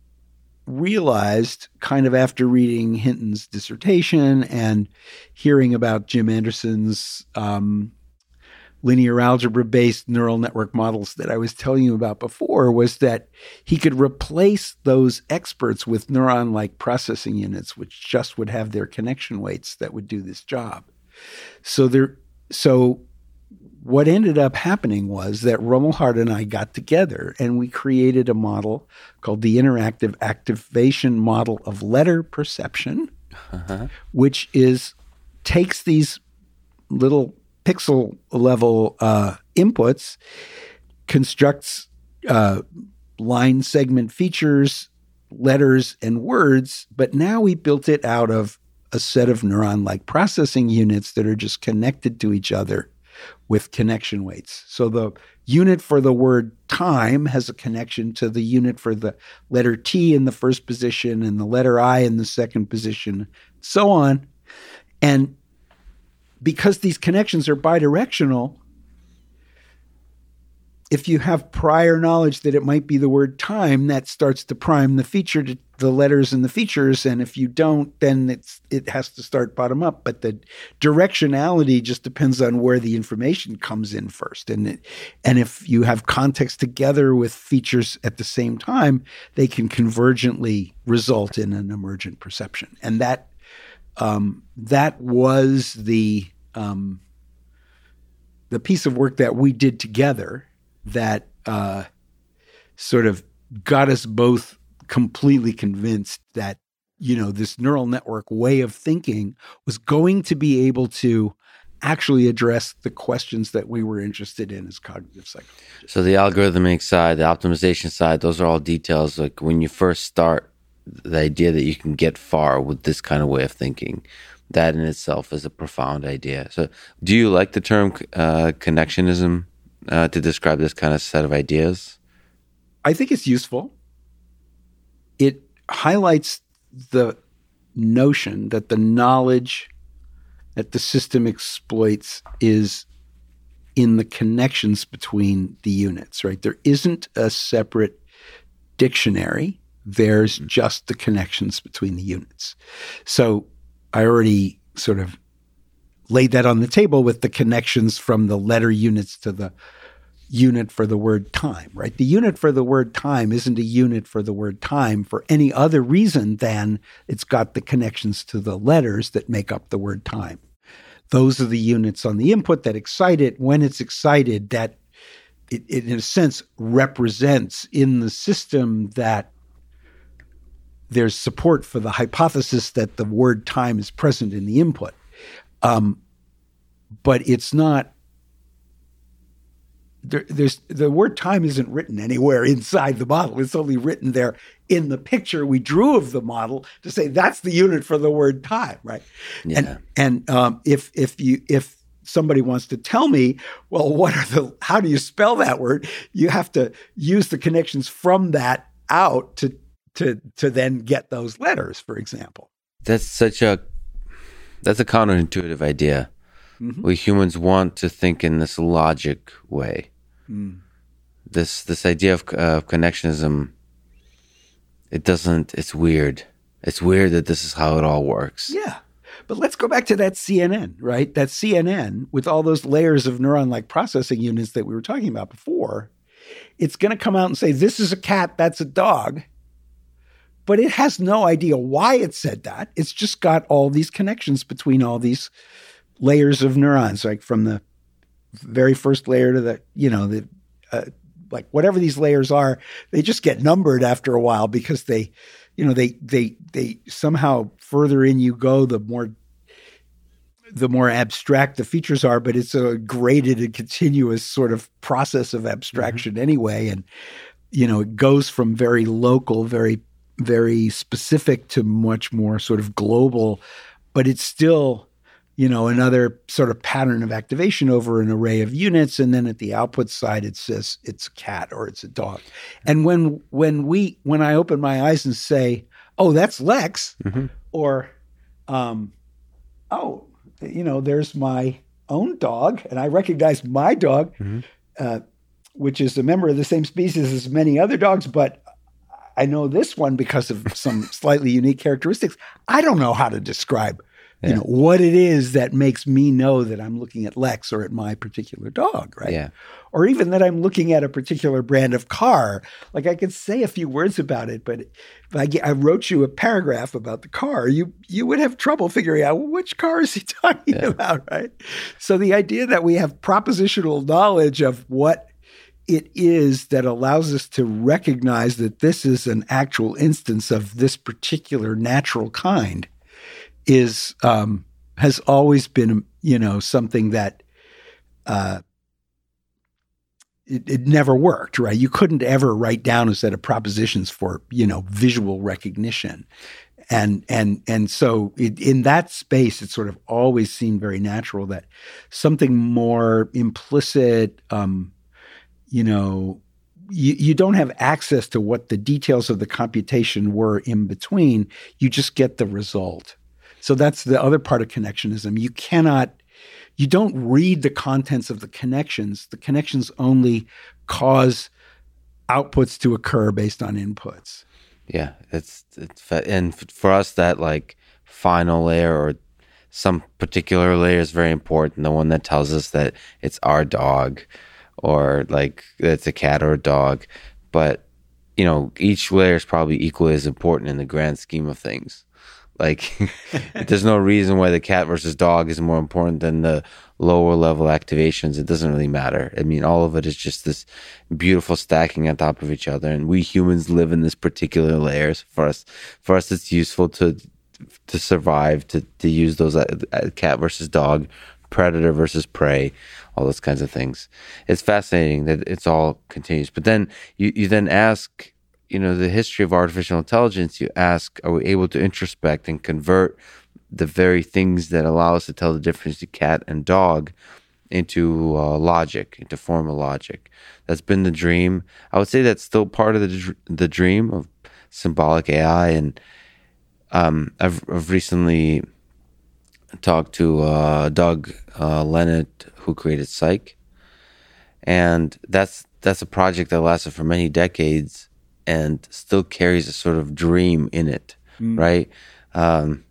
realized kind of after reading Hinton's dissertation and hearing about Jim Anderson's um, linear algebra based neural network models that I was telling you about before was that he could replace those experts with neuron like processing units, which just would have their connection weights that would do this job. So there, so what ended up happening was that Rumelhart and I got together and we created a model called the Interactive Activation Model of Letter Perception, uh-huh. which is takes these little pixel level uh, inputs, constructs uh, line segment features, letters, and words, but now we built it out of a set of neuron like processing units that are just connected to each other with connection weights. So the unit for the word time has a connection to the unit for the letter T in the first position and the letter I in the second position, so on. And because these connections are bidirectional, if you have prior knowledge that it might be the word time, that starts to prime the feature to the letters and the features. And if you don't, then it's it has to start bottom up. But the directionality just depends on where the information comes in first. And it, and if you have context together with features at the same time, they can convergently result in an emergent perception. And that um, that was the um, the piece of work that we did together that uh, sort of got us both completely convinced that you know this neural network way of thinking was going to be able to actually address the questions that we were interested in as cognitive psychologists. So the algorithmic side, the optimization side, those are all details. Like when you first start, the idea that you can get far with this kind of way of thinking, that in itself is a profound idea. So, do you like the term uh, connectionism? uh, to describe this kind of set of ideas? I think it's useful. Highlights the notion that the knowledge that the system exploits is in the connections between the units, right? There isn't a separate dictionary, there's mm-hmm. just the connections between the units. So I already sort of laid that on the table with the connections from the letter units to the unit for the word time, right? The unit for the word time isn't a unit for the word time for any other reason than it's got the connections to the letters that make up the word time. Those are the units on the input that excite it. When it's excited, that it, it in a sense represents in the system that there's support for the hypothesis that the word time is present in the input. Um, but it's not there, there's the word time isn't written anywhere inside the model. It's only written there in the picture we drew of the model to say that's the unit for the word time, right? Yeah. And and um, if if you if somebody wants to tell me, well, what are the how do you spell that word? You have to use the connections from that out to to to then get those letters, for example. That's such a that's a counterintuitive idea. Mm-hmm. We humans want to think in this logic way. Mm. This this idea of uh, connectionism. It doesn't. It's weird. It's weird that this is how it all works. Yeah. But let's go back to that CNN, right? That CNN with all those layers of neuron like processing units that we were talking about before. It's going to come out and say, this is a cat, that's a dog. But it has no idea why it said that. It's just got all these connections between all these layers of neurons, like from the very first layer to the, you know, the, uh, like whatever these layers are, they just get numbered after a while because they, you know, they, they, they somehow further in you go, the more, the more abstract the features are, but it's a graded and continuous sort of process of abstraction mm-hmm. anyway. And, you know, it goes from very local, very, very specific to much more sort of global, but it's still, you know, another sort of pattern of activation over an array of units. And then at the output side, it says it's a cat or it's a dog. And when when we when I open my eyes and say, "Oh, that's Lex," mm-hmm. or, um, "Oh, you know, there's my own dog," and I recognize my dog, mm-hmm. uh, which is a member of the same species as many other dogs, but I know this one because of some slightly unique characteristics. I don't know how to describe yeah. you know what it is that makes me know that I'm looking at Lex or at my particular dog, right? Yeah. Or even that I'm looking at a particular brand of car. Like I could say a few words about it, but if I, I wrote you a paragraph about the car, you you would have trouble figuring out well, which car is he talking yeah. about, right? So the idea that we have propositional knowledge of what it is that allows us to recognize that this is an actual instance of this particular natural kind is um, has always been you know something that uh, it, it, never worked right? You couldn't ever write down a set of propositions for you know visual recognition. And and and so it, in that space it sort of always seemed very natural that something more implicit um, you know you, you don't have access to what the details of the computation were in between. You just get the result so that's the other part of connectionism. You cannot, you don't read the contents of the connections. The connections only cause outputs to occur based on inputs. Yeah, it's it's and for us that like final layer or some particular layer is very important. The one that tells us that it's our dog or like it's a cat or a dog. But you know, each layer is probably equally as important in the grand scheme of things. Like, there's no reason why the cat versus dog is more important than the lower level activations. It doesn't really matter. I mean, all of it is just this beautiful stacking on top of each other. And we humans live in this particular layers. For us, for us, it's useful to to survive to to use those uh, uh, cat versus dog, predator versus prey, all those kinds of things. It's fascinating that it's all continues. But then you you then ask you know the history of artificial intelligence you ask are we able to introspect and convert the very things that allow us to tell the difference between cat and dog into uh, logic into formal logic? That's been the dream. I would say that's still part of the the dream of symbolic ai and um, I've, I've recently talked to uh, Doug uh, who created Cyc, and that's that's a project that lasted for many decades and still carries a sort of dream in it, Mm. right? Um,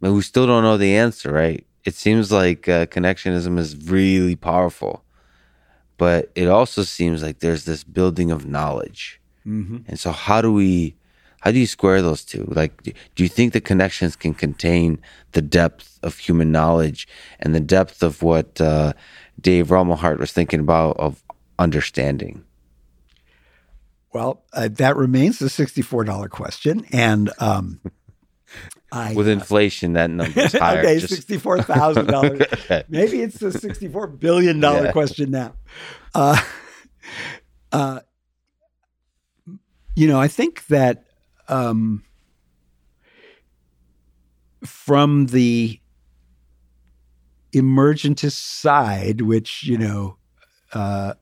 but we still don't know the answer, right? It seems like uh, connectionism is really powerful, but it also seems like there's this building of knowledge. Mm-hmm. And so, how do we, how do you square those two? Like, do you think the connections can contain the depth of human knowledge and the depth of what uh, Dave Rumelhart was thinking about of understanding? Well, uh, that remains the sixty-four dollar question, and um, I With inflation, that number is higher. okay, Just- sixty-four thousand dollars. Maybe it's the sixty-four billion dollar Yeah. question now. Uh, uh, you know, I think that um, from the emergentist side, which you know, uh,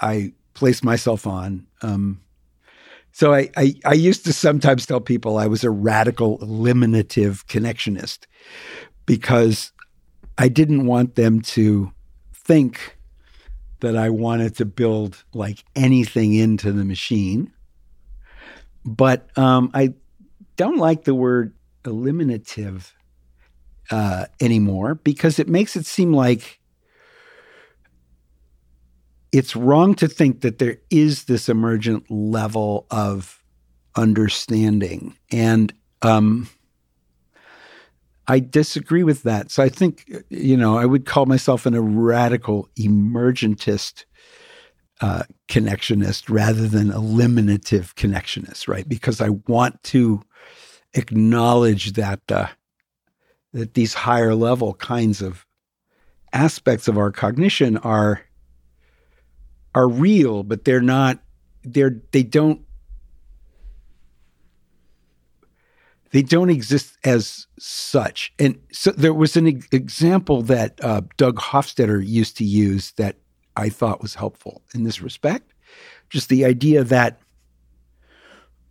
I place myself on. Um, so I, I I used to sometimes tell people I was a radical eliminative connectionist because I didn't want them to think that I wanted to build like anything into the machine. But um, I don't like the word eliminative uh, anymore because it makes it seem like it's wrong to think that there is this emergent level of understanding. And um, I disagree with that. So I think, you know, I would call myself an, a radical emergentist uh, connectionist rather than eliminative connectionist, right? Because I want to acknowledge that uh, that these higher level kinds of aspects of our cognition are are real, but they're not. They're they don't they don't exist as such. And so there was an e- example that uh, Doug Hofstadter used to use that I thought was helpful in this respect. Just the idea that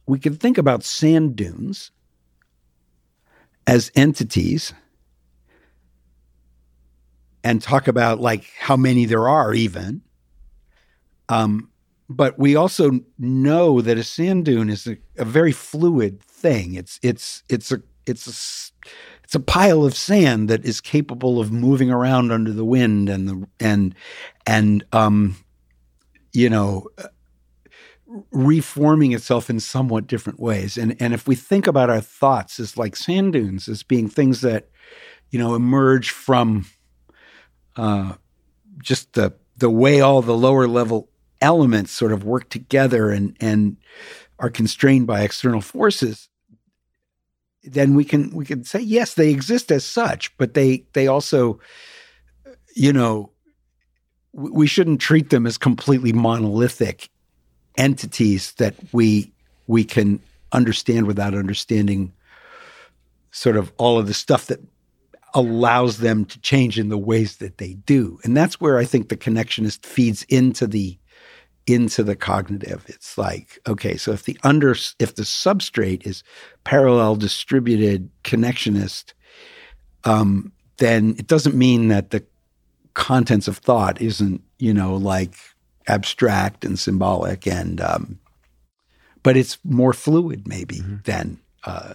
we can think about sand dunes as entities and talk about like how many there are even. Um, but we also know that a sand dune is a, a very fluid thing. It's it's it's a it's a it's a pile of sand that is capable of moving around under the wind and the and and um you know uh, reforming itself in somewhat different ways. And and if we think about our thoughts as like sand dunes as being things that you know emerge from uh, just the the way all the lower level elements sort of work together and and are constrained by external forces then we can we can say yes they exist as such but they they also you know we shouldn't treat them as completely monolithic entities that we we can understand without understanding sort of all of the stuff that allows them to change in the ways that they do. And that's where i think the connectionist feeds into the into the cognitive. It's like okay so if the under if the substrate is parallel distributed connectionist um then it doesn't mean that the contents of thought isn't you know like abstract and symbolic and um but it's more fluid maybe than uh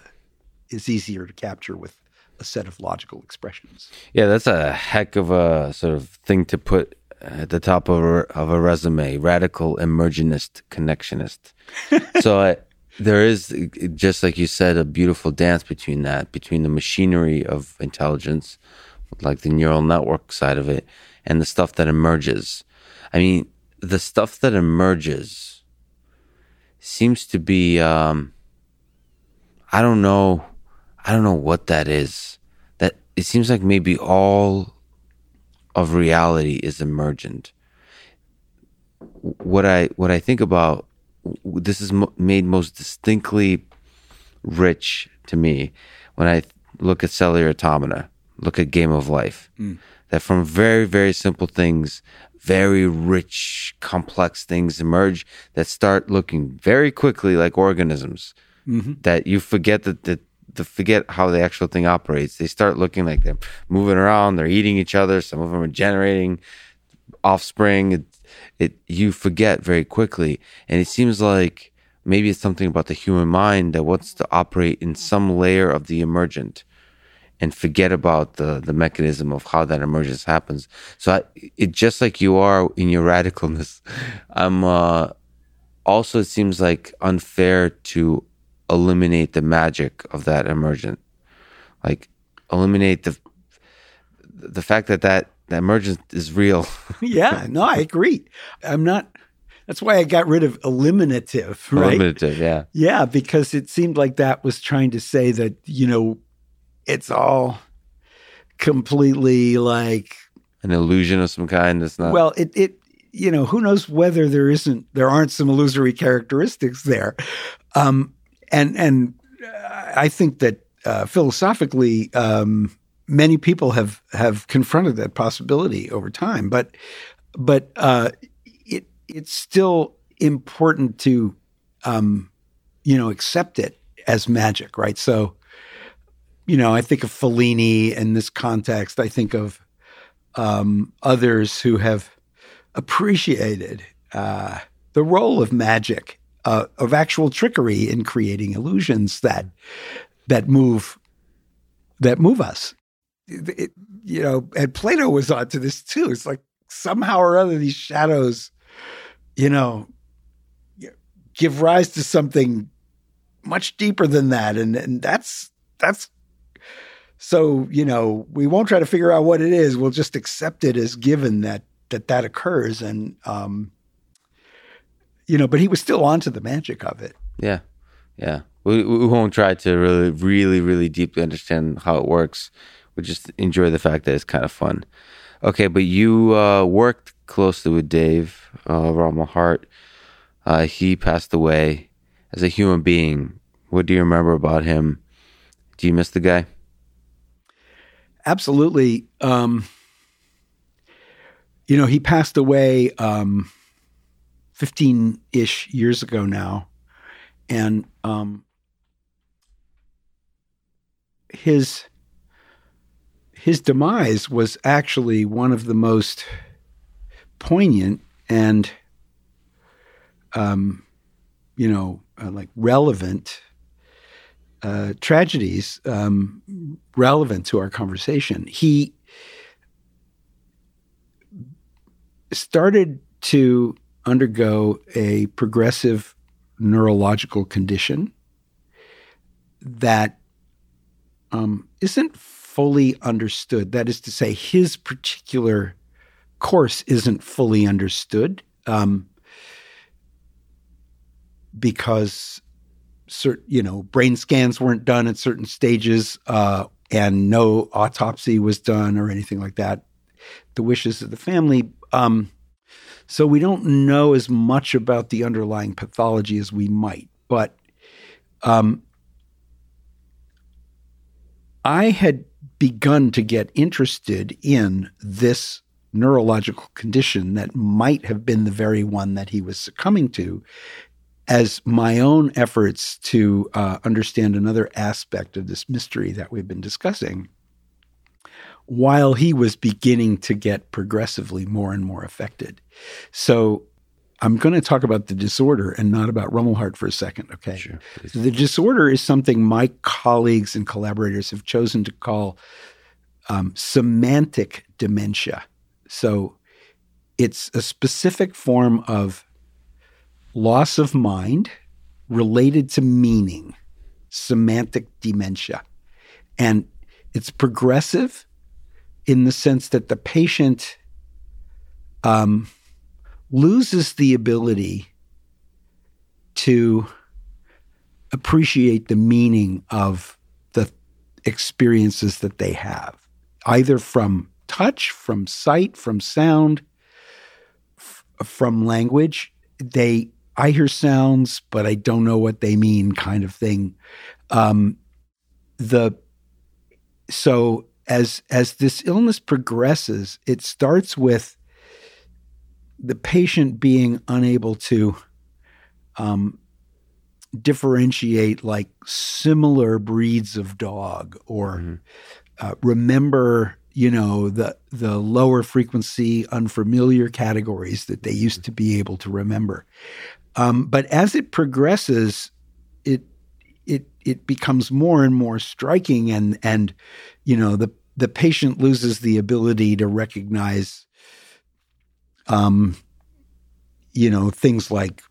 is easier to capture with a set of logical expressions. Yeah, that's a heck of a sort of thing to put at the top of a, of a resume. Radical emergentist connectionist. so I, there is, just like you said, a beautiful dance between that, between the machinery of intelligence, like the neural network side of it, and the stuff that emerges. I mean, the stuff that emerges seems to be, um, I don't know, I don't know what that is. That it seems like maybe all of reality is emergent. What I what I think about this is mo- made most distinctly rich to me when I look at cellular automata, look at Game of Life. Mm. That from very very simple things, very rich, complex things emerge that start looking very quickly like organisms. Mm-hmm. That you forget that that to forget how the actual thing operates. They start looking like they're moving around, they're eating each other. Some of them are generating offspring. It, it you forget very quickly, and it seems like maybe it's something about the human mind that wants to operate in some layer of the emergent and forget about the the mechanism of how that emergence happens. So I, it just like you are in your radicalness, I'm uh, also it seems like unfair to eliminate the magic of that emergent, like eliminate the the fact that that, that emergence is real. yeah, no, I agree. I'm not. That's why I got rid of eliminative, right? Eliminative, yeah. Yeah, because it seemed like that was trying to say that, you know, it's all completely like an illusion of some kind. It's not. Well, it it you know who knows whether there isn't there aren't some illusory characteristics there, um, and and I think that uh, philosophically. Um, many people have have confronted that possibility over time, but but uh, it it's still important to um, you know accept it as magic, right? So you know, I think of Fellini in this context. I think of um, others who have appreciated uh, the role of magic, uh, of actual trickery in creating illusions that that move that move us. It, you know, and Plato was onto this too. It's like somehow or other these shadows, you know, give rise to something much deeper than that, and and that's that's so, you know, we won't try to figure out what it is. We'll just accept it as given that that that occurs. And, um, you know, but he was still onto the magic of it. Yeah. Yeah. We, we won't try to really, really, really deeply understand how it works. We just enjoy the fact that it's kind of fun. Okay. But you uh, worked closely with Dave uh, Hart. Uh, he passed away as a human being. What do you remember about him? Do you miss the guy? absolutely. Um, you know, he passed away um, 15 ish years ago now. And um, his his demise was actually one of the most poignant and um, you know uh, like relevant uh, tragedies um, relevant to our conversation. He started to undergo a progressive neurological condition that um, not fully understood. That is to say, his particular course isn't fully understood um, because certain, you know, brain scans weren't done at certain stages, uh, and no autopsy was done or anything like that. The wishes of the family. Um, so we don't know as much about the underlying pathology as we might, but um, I had begun to get interested in this neurological condition that might have been the very one that he was succumbing to as my own efforts to uh, understand another aspect of this mystery that we've been discussing, while he was beginning to get progressively more and more affected. So I'm going to talk about the disorder and not about Rumelhart for a second, okay? Sure, so the disorder is something my colleagues and collaborators have chosen to call um, semantic dementia. So it's a specific form of loss of mind related to meaning, semantic dementia. And it's progressive in the sense that the patient um, loses the ability to appreciate the meaning of the experiences that they have, either from touch, from sight, from sound, f- from language. They I hear sounds, but I don't know what they mean, kind of thing. Um, the so as as this illness progresses, it starts with the patient being unable to um, differentiate like similar breeds of dog or mm-hmm. uh, remember you know the the lower frequency unfamiliar categories that they used to be able to remember um, but as it progresses it becomes more and more striking and and you know the the patient loses the ability to recognize um you know things like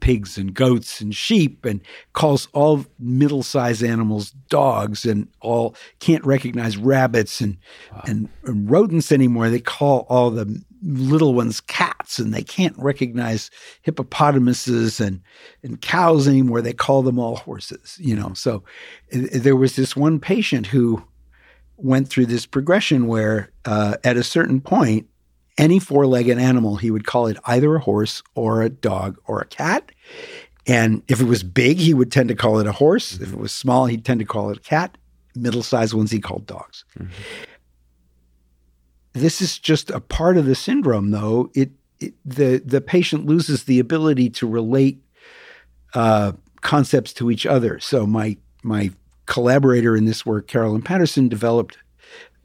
pigs and goats and sheep and calls all middle-sized animals dogs and all can't recognize rabbits and, wow. and, and rodents anymore they call all the little ones cats and they can't recognize hippopotamuses and and cows anymore they call them all horses you know so there was this one patient who went through this progression where uh, at a certain point any four legged animal, he would call it either a horse or a dog or a cat. And if it was big, he would tend to call it a horse. If it was small, he'd tend to call it a cat. Middle sized ones, he called dogs. Mm-hmm. This is just a part of the syndrome, though. It, it the the patient loses the ability to relate uh, concepts to each other. So my my collaborator in this work, Karalyn Patterson, developed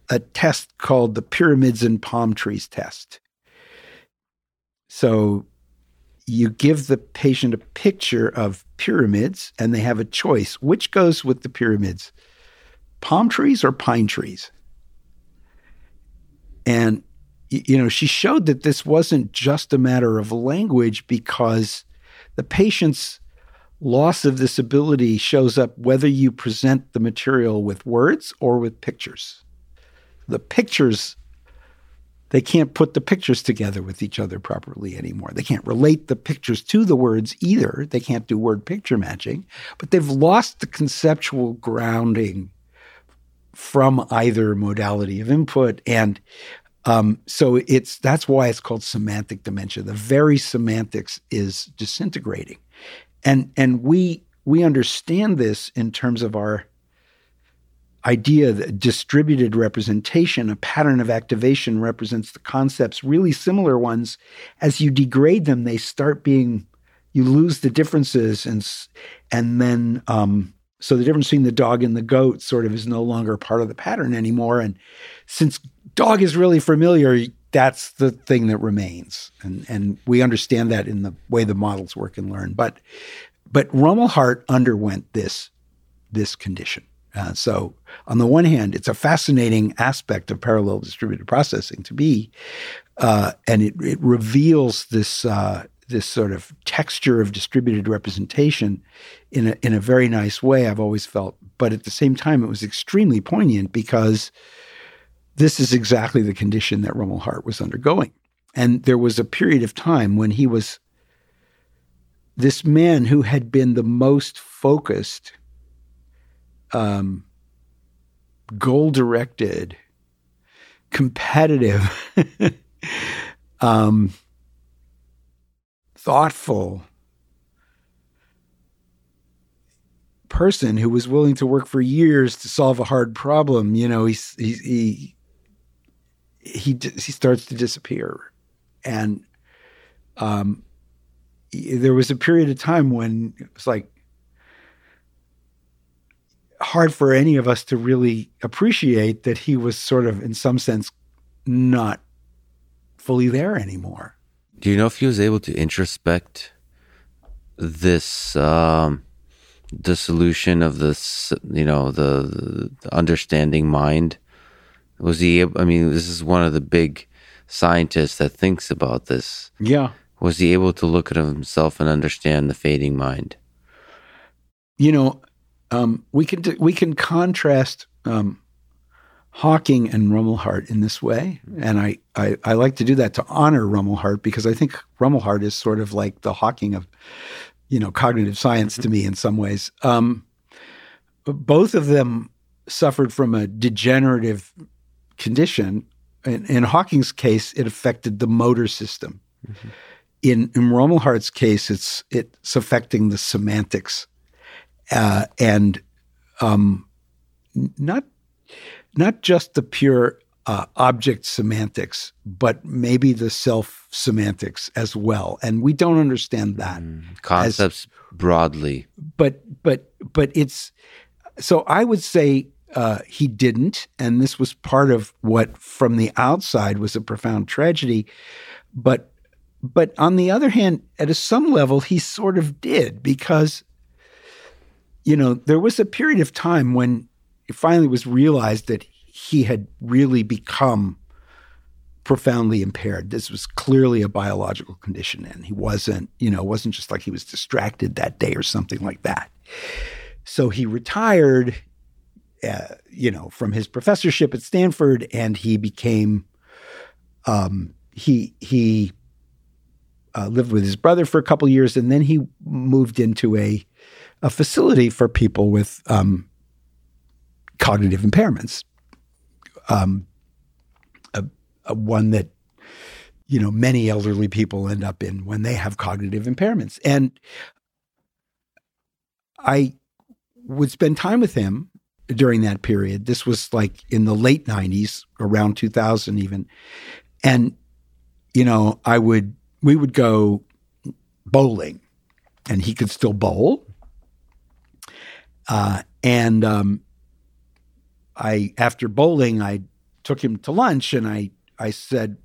a test called the pyramids and palm trees test. So you give the patient a picture of pyramids and they have a choice. Which goes with the pyramids? Palm trees or pine trees? And, you know, she showed that this wasn't just a matter of language because the patient's loss of this ability shows up whether you present the material with words or with pictures the pictures they can't put the pictures together with each other properly anymore. They can't relate the pictures to the words either. They can't do word picture matching, but they've lost the conceptual grounding from either modality of input. And um, so it's that's why it's called semantic dementia. The very semantics is disintegrating. And and we we understand this in terms of our idea that distributed representation, a pattern of activation represents the concepts, really similar ones. As you degrade them, they start being, you lose the differences. And, and then, um, so the difference between the dog and the goat sort of is no longer part of the pattern anymore. And since dog is really familiar, that's the thing that remains. And, and we understand that in the way the models work and learn. But, but Rumelhart underwent this, this condition. Uh, so, on the one hand, it's a fascinating aspect of parallel distributed processing to be, uh, and it, it reveals this uh, this sort of texture of distributed representation in a in a very nice way. I've always felt, but at the same time, it was extremely poignant because this is exactly the condition that Rumelhart was undergoing, and there was a period of time when he was this man who had been the most focused um, goal directed, competitive, um, thoughtful person who was willing to work for years to solve a hard problem. You know, he he he starts to disappear, and um, there was a period of time when it was like hard for any of us to really appreciate that he was sort of, in some sense, not fully there anymore. Do you know if he was able to introspect this um, dissolution of this, you know, the, the understanding mind? Was he? I mean, this is one of the big scientists that thinks about this. Yeah. Was he able to look at himself and understand the fading mind? You know, um, we can we can contrast um, Hawking and Rumelhart in this way, and I, I, I like to do that to honor Rumelhart because I think Rumelhart is sort of like the Hawking of you know cognitive science to me in some ways. Um, both of them suffered from a degenerative condition. In, in Hawking's case, it affected the motor system. Mm-hmm. In, in Rumelhart's case, it's it's affecting the semantics uh, and um, not not just the pure uh, object semantics, but maybe the self semantics as well. And we don't understand that mm, concepts as, broadly. But but but it's so I would say uh, he didn't, and this was part of what, from the outside, was a profound tragedy. But, but on the other hand, at a, some level, he sort of did because, you know, there was a period of time when it finally was realized that he had really become profoundly impaired. This was clearly a biological condition, and he wasn't, you know, it wasn't just like he was distracted that day or something like that. So he retired, uh, you know, from his professorship at Stanford, and he became, um, he he uh, lived with his brother for a couple years, and then he moved into a a facility for people with um, cognitive impairments. Um, a one that you know many elderly people end up in when they have cognitive impairments. And i would spend time with him during that period. This was like in the late 90s around 2000 even. And you know i would we would go bowling and he could still bowl. Uh, and um, i after bowling i took him to lunch and i I said,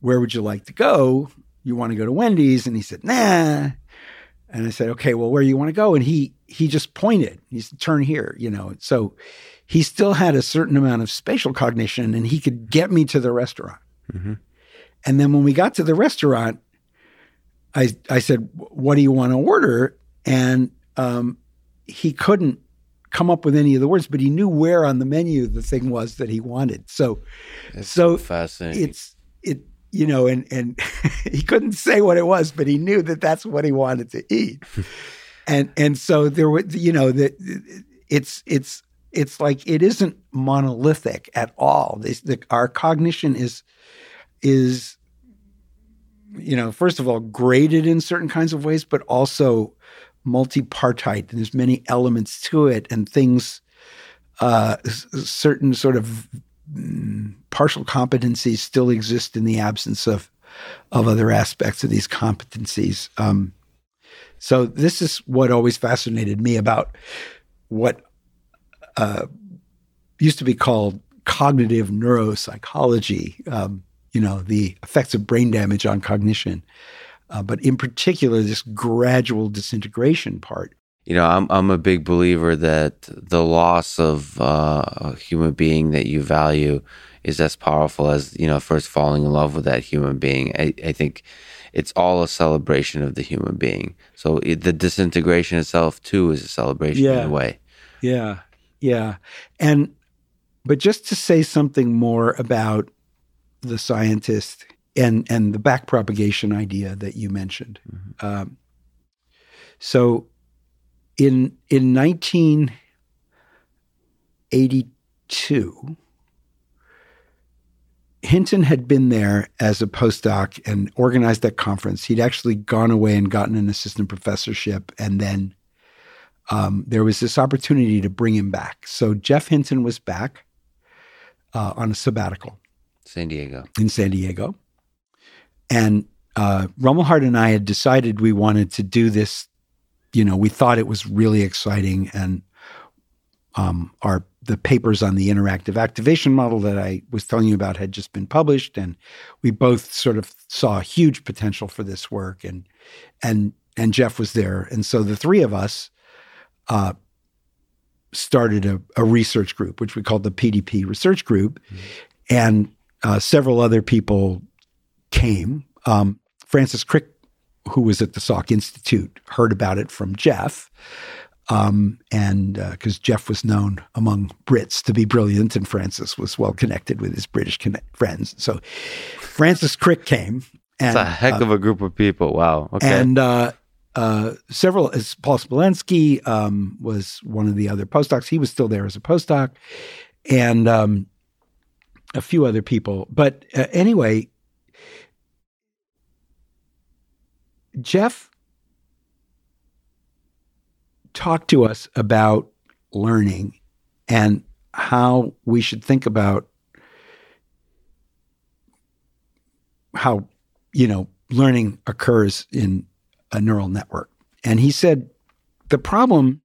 Where would you like to go? You want to go to Wendy's? And he said, Nah. And I said, Okay, well, where do you want to go? And he he just pointed. He said, Turn here, you know. So he still had a certain amount of spatial cognition and he could get me to the restaurant. Mm-hmm. And then when we got to the restaurant, I I said, What do you want to order? And um, he couldn't come up with any of the words, but he knew where on the menu the thing was that he wanted. So, That's so fascinating. It's it you know, and and he couldn't say what it was, but he knew that that's what he wanted to eat. and and so there was you know that it's it's it's like it isn't monolithic at all. This, the, our cognition is is you know first of all graded in certain kinds of ways, but also multi-partite and there's many elements to it and things uh, certain sort of mm, partial competencies still exist in the absence of of other aspects of these competencies. Um, so this is what always fascinated me about what uh, used to be called cognitive neuropsychology um, you know the effects of brain damage on cognition uh, but in particular, this gradual disintegration part. You know, I'm I'm a big believer that the loss of uh, a human being that you value is as powerful as you know first falling in love with that human being. I, I think it's all a celebration of the human being. So it, the disintegration itself too is a celebration yeah. in a way. Yeah, yeah, and but just to say something more about the scientist and and the back propagation idea that you mentioned. Mm-hmm. Um, so, in in nineteen eighty two. Hinton had been there as a postdoc and organized that conference. He'd actually gone away and gotten an assistant professorship, and then um, there was this opportunity to bring him back. So Geoff Hinton was back uh, on a sabbatical, San Diego, in San Diego, and uh, and I had decided we wanted to do this. You know, we thought it was really exciting, and um, our the papers on the interactive activation model that I was telling you about had just been published, and we both sort of saw huge potential for this work, and and and Geoff was there, and so the three of us uh, started a, a, research group, which we called the PDP Research Group, mm-hmm. and uh, several other people came. Um, Francis Crick, who was at the Salk Institute, heard about it from Geoff. Um, and because uh, Geoff was known among Brits to be brilliant, and Francis was well connected with his British connect- friends. So Francis Crick came. And, it's a heck of a group of people. Wow. Okay. And uh, uh, several, as Paul Smolensky um, was one of the other postdocs. He was still there as a postdoc, and um, a few other people. But uh, anyway, Geoff talked to us about learning and how we should think about how you know learning occurs in a neural network. And he said the problem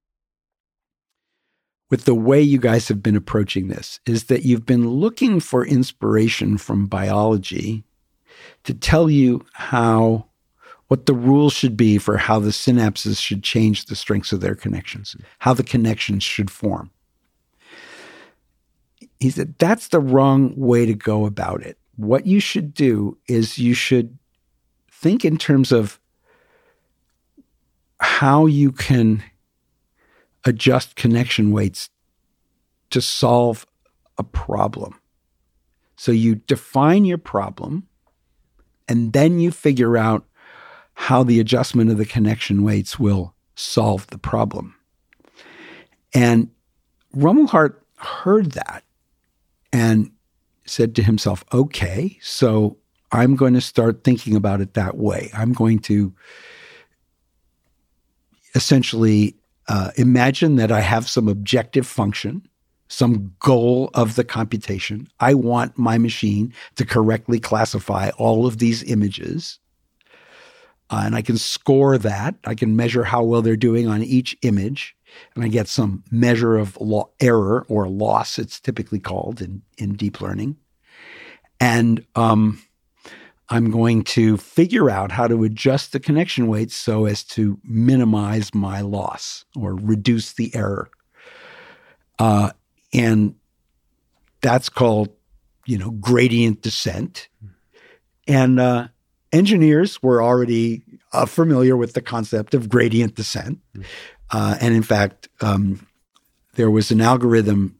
with the way you guys have been approaching this is that you've been looking for inspiration from biology to tell you how what the rules should be for how the synapses should change the strengths of their connections, how the connections should form. He said that's the wrong way to go about it. What you should do is you should think in terms of how you can adjust connection weights to solve a problem. So you define your problem and then you figure out how the adjustment of the connection weights will solve the problem. And Rumelhart heard that and said to himself, okay, so I'm going to start thinking about it that way. I'm going to essentially uh, imagine that I have some objective function, some goal of the computation. I want my machine to correctly classify all of these images. Uh, and I can score that. I can measure how well they're doing on each image. And I get some measure of lo- error or loss, it's typically called in, in deep learning. And um, I'm going to figure out how to adjust the connection weights so as to minimize my loss or reduce the error. Uh, and that's called, you know, gradient descent. And uh, engineers were already uh, familiar with the concept of gradient descent. Uh, and in fact, um, there was an algorithm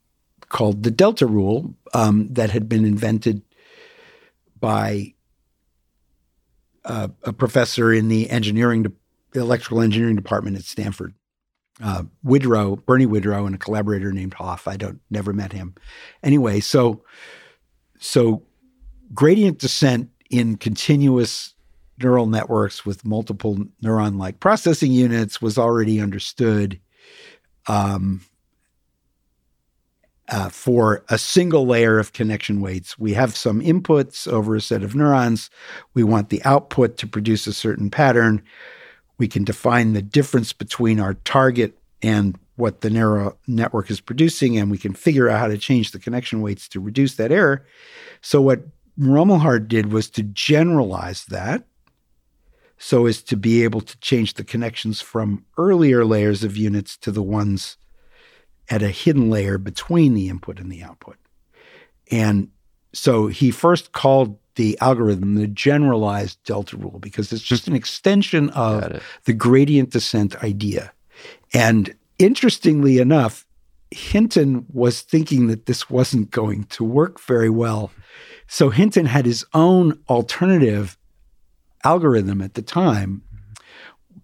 called the delta rule um, that had been invented by uh, a professor in the engineering, de- electrical engineering department at Stanford. Uh, Widrow, Bernie Widrow, and a collaborator named Hoff. I don't never met him. Anyway, so so gradient descent in continuous neural networks with multiple neuron-like processing units was already understood. Um, uh, for a single layer of connection weights. We have some inputs over a set of neurons. We want the output to produce a certain pattern. We can define the difference between our target and what the neural network is producing, and we can figure out how to change the connection weights to reduce that error. So, what Rumelhart did was to generalize that so as to be able to change the connections from earlier layers of units to the ones at a hidden layer between the input and the output. And so he first called the algorithm the generalized delta rule because it's just an extension of the gradient descent idea. And interestingly enough, Hinton was thinking that this wasn't going to work very well. So Hinton had his own alternative algorithm at the time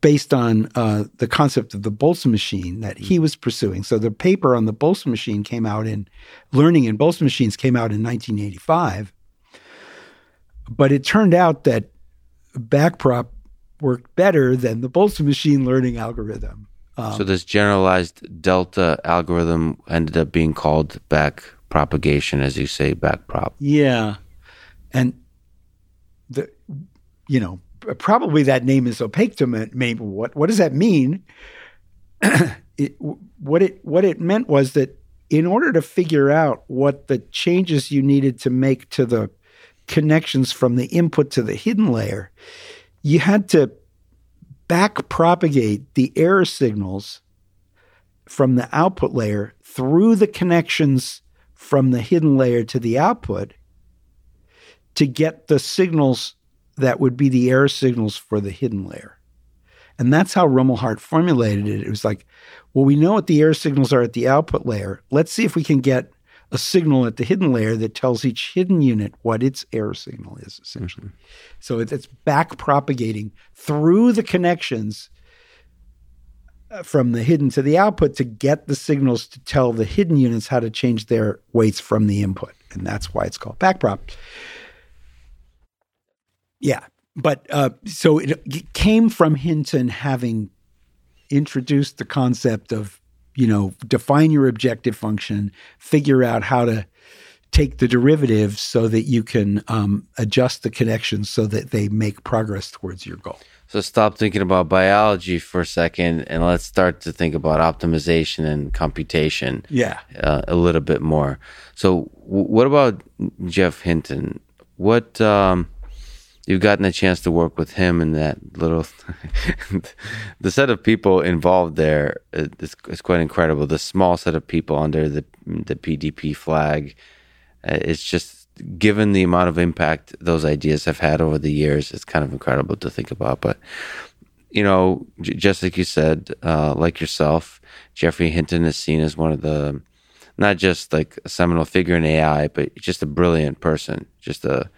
based on uh, the concept of the Boltzmann machine that he was pursuing. So the paper on the Boltzmann machine came out in learning in Boltzmann machines came out in 1985. But it turned out that backprop worked better than the Boltzmann machine learning algorithm. Um, so this generalized delta algorithm ended up being called back propagation, as you say, backprop. Yeah, and the you know probably that name is opaque to me. Maybe what what does that mean? it, what it what it meant was that in order to figure out what the changes you needed to make to the connections from the input to the hidden layer, you had to back propagate the error signals from the output layer through the connections from the hidden layer to the output to get the signals that would be the error signals for the hidden layer. And that's how Rumelhart formulated it. It was like, well, we know what the error signals are at the output layer. Let's see if we can get a signal at the hidden layer that tells each hidden unit what its error signal is, essentially. Mm-hmm. So it's back propagating through the connections from the hidden to the output to get the signals to tell the hidden units how to change their weights from the input. And that's why it's called backprop. Yeah. But uh, so it, it came from Hinton having introduced the concept of, you know, define your objective function, figure out how to take the derivatives so that you can um, adjust the connections so that they make progress towards your goal. So stop thinking about biology for a second and let's start to think about optimization and computation. Yeah. Uh, a little bit more. So w- what about Geoff Hinton? What um, you've gotten a chance to work with him and that little the set of people involved there is, is, quite incredible. The small set of people under the the PDP flag. Uh, it's just given the amount of impact those ideas have had over the years, it's kind of incredible to think about. But you know, just like you said, uh, like yourself, Geoffrey Hinton is seen as one of the not just like a seminal figure in AI, but just a brilliant person. Just a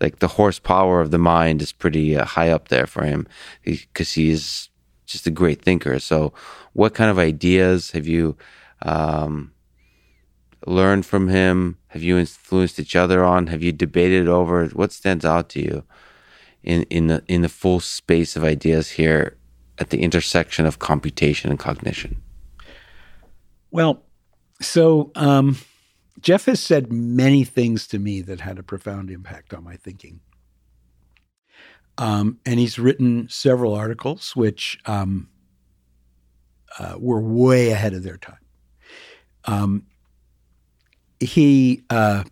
like the horsepower of the mind is pretty uh, high up there for him because he, he's just a great thinker. So, what kind of ideas have you um, learned from him? Have you influenced each other on? Have you debated over what stands out to you in in the in the full space of ideas here at the intersection of computation and cognition? Well, so um, Geoff has said many things to me that had a profound impact on my thinking. Um, and he's written several articles which um, uh, were way ahead of their time. Um, he uh,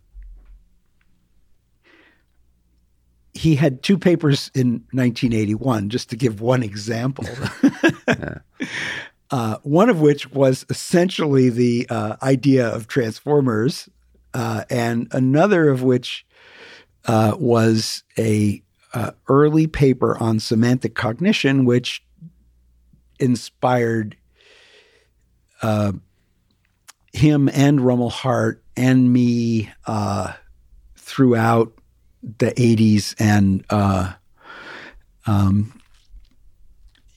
he had two papers in 1981, just to give one example. uh, one of which was essentially the uh, idea of transformers, uh, and another of which uh, was a uh, early paper on semantic cognition, which inspired uh, him and Rumelhart and me uh, throughout the 80s and uh, um,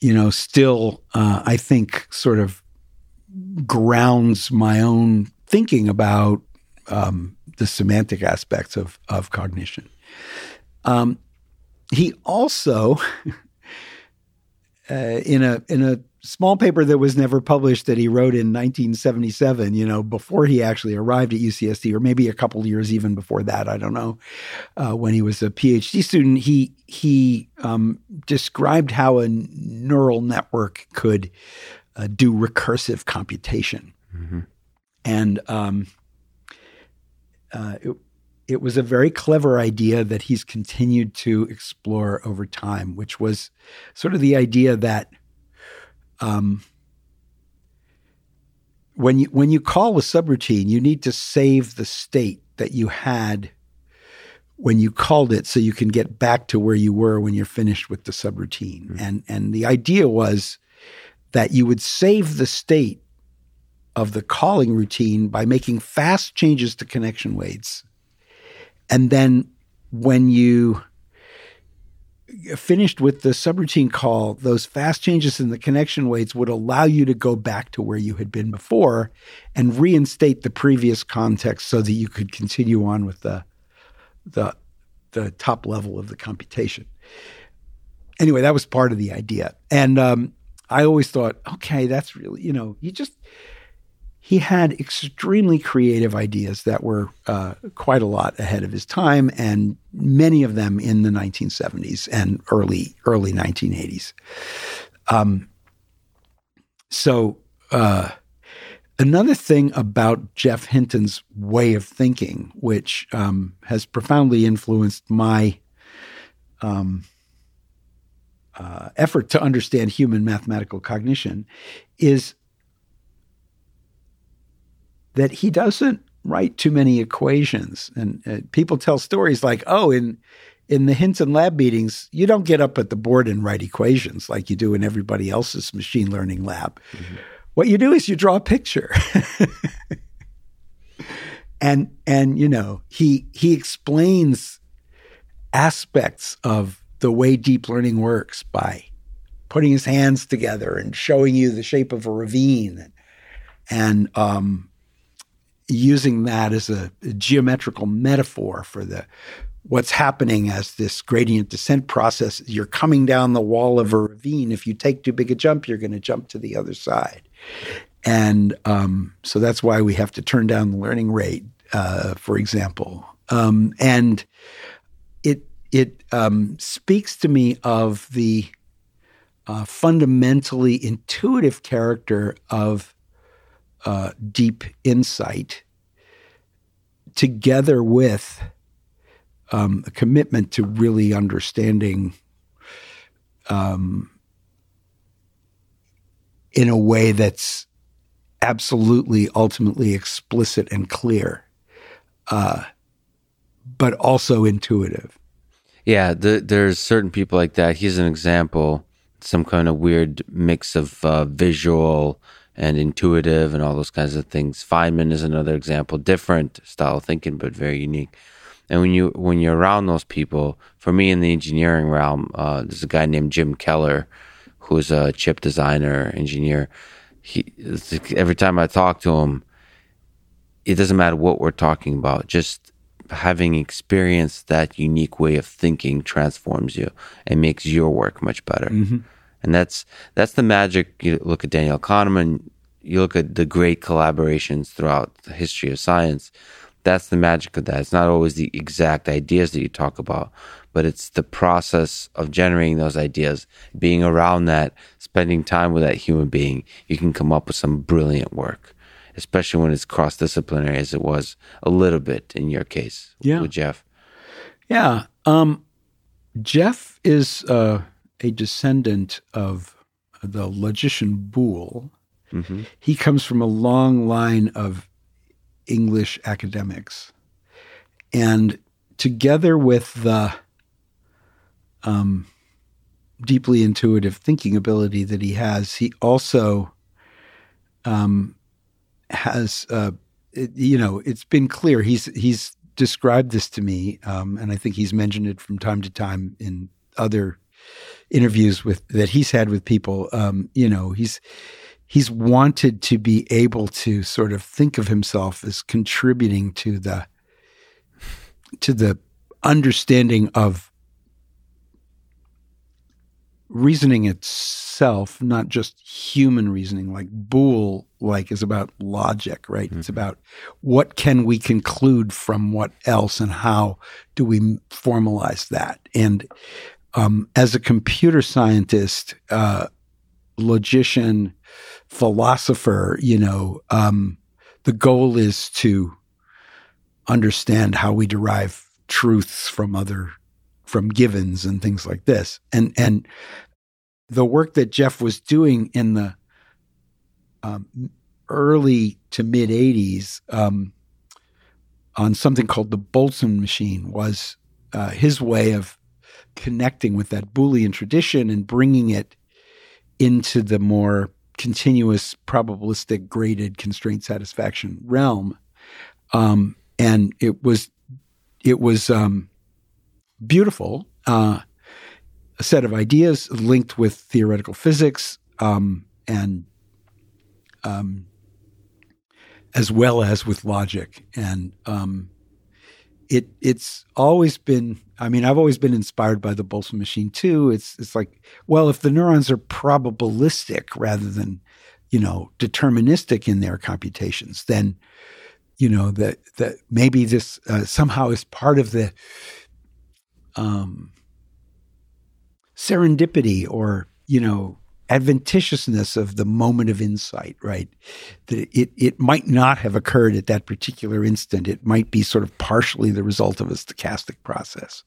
you know still uh, i think sort of grounds my own thinking about um, the semantic aspects of, of cognition. Um, he also uh, in a in a small paper that was never published that he wrote in 1977, you know, before he actually arrived at UCSD, or maybe a couple years even before that. I don't know. Uh, when he was a PhD student, he he um, described how a neural network could uh, do recursive computation, mm-hmm. and um, uh, it, it was a very clever idea that he's continued to explore over time, which was sort of the idea that um, when you when you call a subroutine, you need to save the state that you had when you called it, so you can get back to where you were when you're finished with the subroutine. Mm-hmm. And and the idea was that you would save the state of the calling routine by making fast changes to connection weights, and then when you finished with the subroutine call, those fast changes in the connection weights would allow you to go back to where you had been before and reinstate the previous context so that you could continue on with the the the top level of the computation. Anyway, that was part of the idea. And um, I always thought, okay, that's really, you know, you just he had extremely creative ideas that were uh, quite a lot ahead of his time, and many of them in the 1970s and early early 1980s. Um, so uh, another thing about Geoff Hinton's way of thinking, which um, has profoundly influenced my um, uh, effort to understand human mathematical cognition, is that he doesn't write too many equations. And uh, people tell stories like, oh, in in the Hinton lab meetings, you don't get up at the board and write equations like you do in everybody else's machine learning lab. Mm-hmm. What you do is you draw a picture. and and you know, he he explains aspects of the way deep learning works by putting his hands together and showing you the shape of a ravine and um, using that as a, a geometrical metaphor for the what's happening as this gradient descent process. You're coming down the wall of a ravine. If you take too big a jump, you're going to jump to the other side. And um, so that's why we have to turn down the learning rate uh, for example, um, and it it um, speaks to me of the uh, fundamentally intuitive character of uh, deep insight, together with um, a commitment to really understanding um, in a way that's absolutely ultimately explicit and clear, uh, but also intuitive. Yeah, the, there's certain people like that. He's an example, some kind of weird mix of uh, visual and intuitive and all those kinds of things. Feynman is another example, different style of thinking, but very unique. And when you when you're around those people, for me in the engineering realm, uh, there's a guy named Jim Keller, who's a chip designer engineer. He every time I talk to him, it doesn't matter what we're talking about. Just having experienced that unique way of thinking transforms you and makes your work much better. Mm-hmm. And that's that's the magic. You look at Daniel Kahneman, you look at the great collaborations throughout the history of science that's the magic of that. It's not always the exact ideas that you talk about, but it's the process of generating those ideas, being around that, spending time with that human being. You can come up with some brilliant work, especially when it's cross disciplinary, as it was a little bit in your case yeah. with Geoff. Yeah. Um, Geoff is uh, a descendant of the logician Boole. Mm-hmm. He comes from a long line of English academics. And together with the um, deeply intuitive thinking ability that he has, he also um, has, uh, it, you know, it's been clear. He's he's described this to me, um, and I think he's mentioned it from time to time in other interviews with that he's had with people. Um, you know, he's he's wanted to be able to sort of think of himself as contributing to the to the understanding of reasoning itself, not just human reasoning, like Boole like is about logic, right? Mm-hmm. It's about what can we conclude from what else and how do we formalize that? And um, as a computer scientist, uh, logician, philosopher, you know, um, the goal is to understand how we derive truths from other from givens and things like this. And and the work that Geoff was doing in the um, early to mid '80s um, on something called the Boltzmann machine was uh, his way of connecting with that Boolean tradition and bringing it into the more continuous probabilistic graded constraint satisfaction realm. Um, and it was it was um, beautiful. Uh, a set of ideas linked with theoretical physics um, and um, as well as with logic. And um, it it's always been I mean, I've always been inspired by the Boltzmann machine too. It's it's like, well, if the neurons are probabilistic rather than, you know, deterministic in their computations, then, you know, that that maybe this uh, somehow is part of the um, serendipity or you know adventitiousness of the moment of insight, right? That it, it might not have occurred at that particular instant. It might be sort of partially the result of a stochastic process.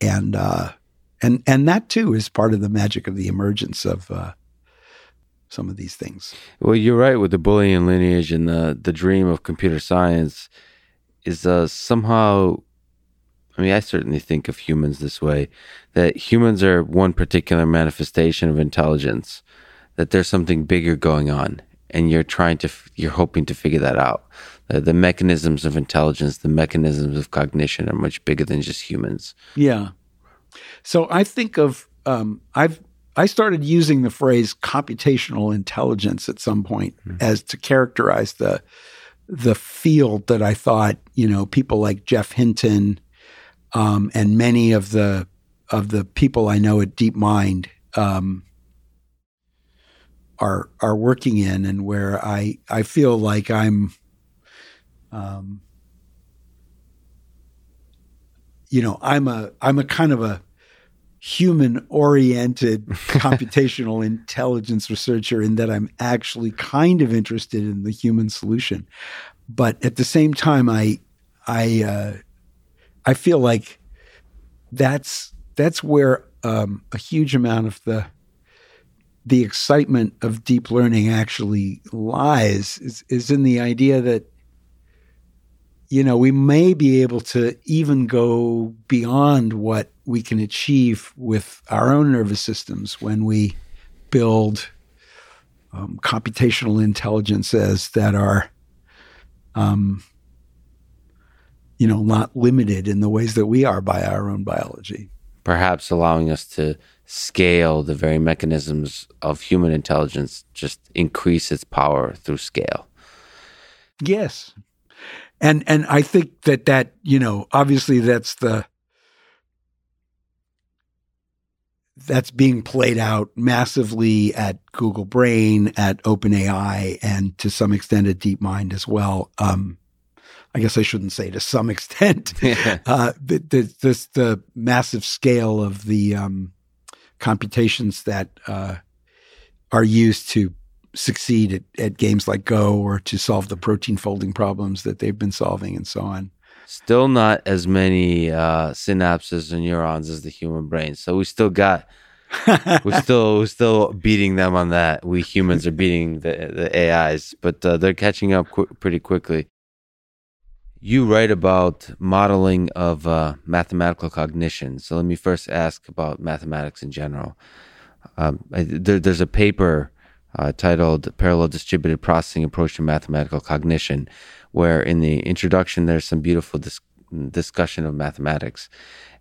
And, uh, and, and that too is part of the magic of the emergence of, uh, some of these things. Well, you're right with the Boolean lineage and the, the dream of computer science is, uh, somehow I mean, I certainly think of humans this way that humans are one particular manifestation of intelligence, that there's something bigger going on, and you're trying to, you're hoping to figure that out. Uh, the mechanisms of intelligence, the mechanisms of cognition are much bigger than just humans. Yeah. So I think of, um, I've, I started using the phrase computational intelligence at some point mm-hmm. as to characterize the, the field that I thought, you know, people like Geoff Hinton, um, and many of the of the people I know at DeepMind um, are are working in, and where I I feel like I'm um, you know, I'm a I'm a kind of a human oriented computational intelligence researcher in that I'm actually kind of interested in the human solution. But at the same time, I I uh, I feel like that's that's where um, a huge amount of the the excitement of deep learning actually lies is, is in the idea that you know we may be able to even go beyond what we can achieve with our own nervous systems when we build um, computational intelligences that are um, you know not limited in the ways that we are by our own biology perhaps allowing us to scale the very mechanisms of human intelligence, just increase its power through scale. Yes. And and I think that that, you know, obviously that's the that's being played out massively at Google Brain, at OpenAI, and to some extent at DeepMind as well. Um, I guess I shouldn't say to some extent, uh, the, the, this, the massive scale of the um, computations that uh, are used to succeed at, at, games like Go or to solve the protein folding problems that they've been solving and so on. Still not as many uh, synapses and neurons as the human brain. So we still got we're still we're still beating them on that. We humans are beating the the AIs, but uh, they're catching up qu- pretty quickly. You write about modeling of uh, mathematical cognition. So let me first ask about mathematics in general. Um, I, there, there's a paper uh, titled Parallel Distributed Processing Approach to Mathematical Cognition, where in the introduction there's some beautiful dis- discussion of mathematics.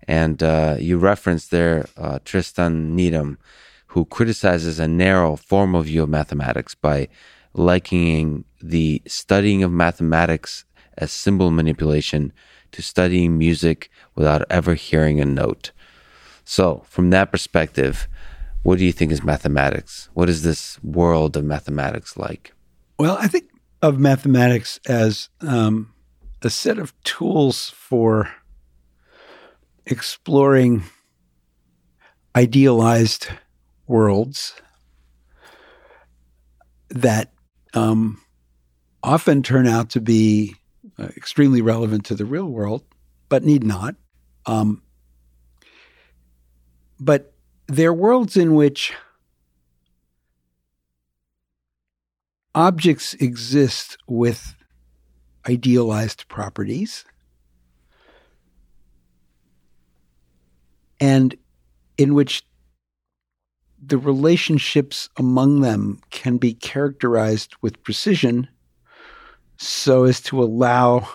And uh, you reference there uh, Tristan Needham, who criticizes a narrow formal view of mathematics by likening the studying of mathematics as symbol manipulation to studying music without ever hearing a note. So, from that perspective, what do you think is mathematics? What is this world of mathematics like? Well, I think of mathematics as um, a set of tools for exploring idealized worlds that um, often turn out to be uh, extremely relevant to the real world, but need not. Um, but they're worlds in which objects exist with idealized properties. And in which the relationships among them can be characterized with precision so as to allow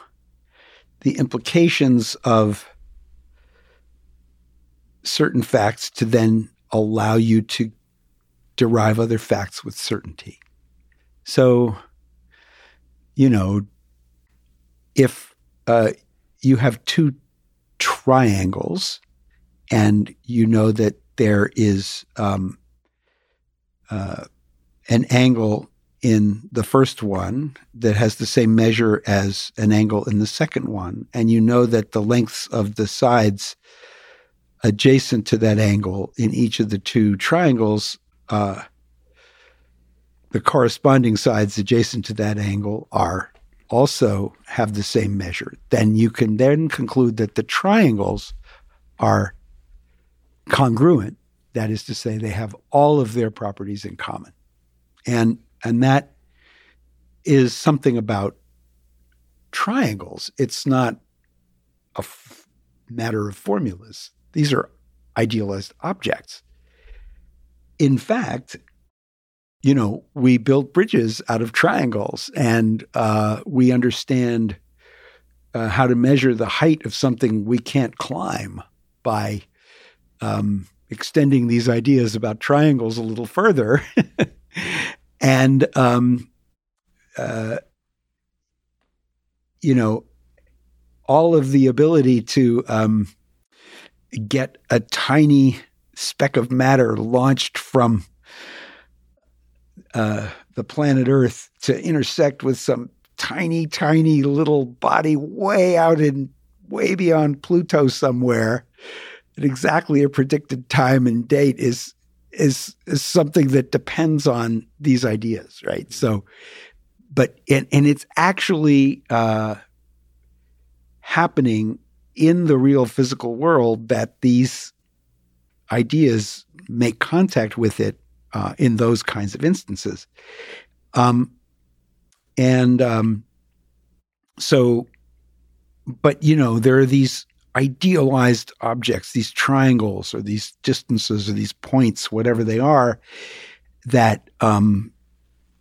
the implications of certain facts to then allow you to derive other facts with certainty. So, you know, if uh, you have two triangles and you know that there is um, uh, an angle in the first one that has the same measure as an angle in the second one, and you know that the lengths of the sides adjacent to that angle in each of the two triangles, uh, the corresponding sides adjacent to that angle are also have the same measure. Then you can then conclude that the triangles are congruent. That is to say, they have all of their properties in common. And and that is something about triangles. It's not a f- matter of formulas. These are idealized objects. In fact, you know, we build bridges out of triangles and uh, we understand uh, how to measure the height of something we can't climb by um, extending these ideas about triangles a little further. and um, uh, you know all of the ability to um, get a tiny speck of matter launched from uh, the planet Earth to intersect with some tiny, tiny little body way out in way beyond Pluto somewhere at exactly a predicted time and date is is is something that depends on these ideas, right? So, but and and it's actually uh, happening in the real physical world that these ideas make contact with it uh, in those kinds of instances. Um, and um, so, but you know, there are these idealized objects, these triangles or these distances or these points, whatever they are, that um,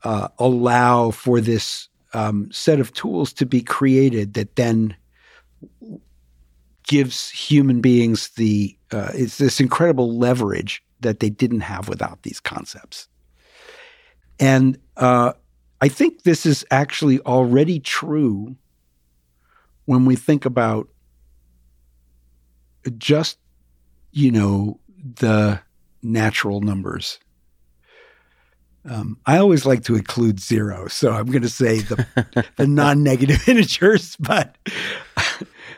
uh, allow for this um, set of tools to be created that then gives human beings the uh, it's this incredible leverage that they didn't have without these concepts. And uh, I think this is actually already true when we think about just, you know, the natural numbers. Um, I always like to include zero, so I'm going to say the, the non-negative integers, but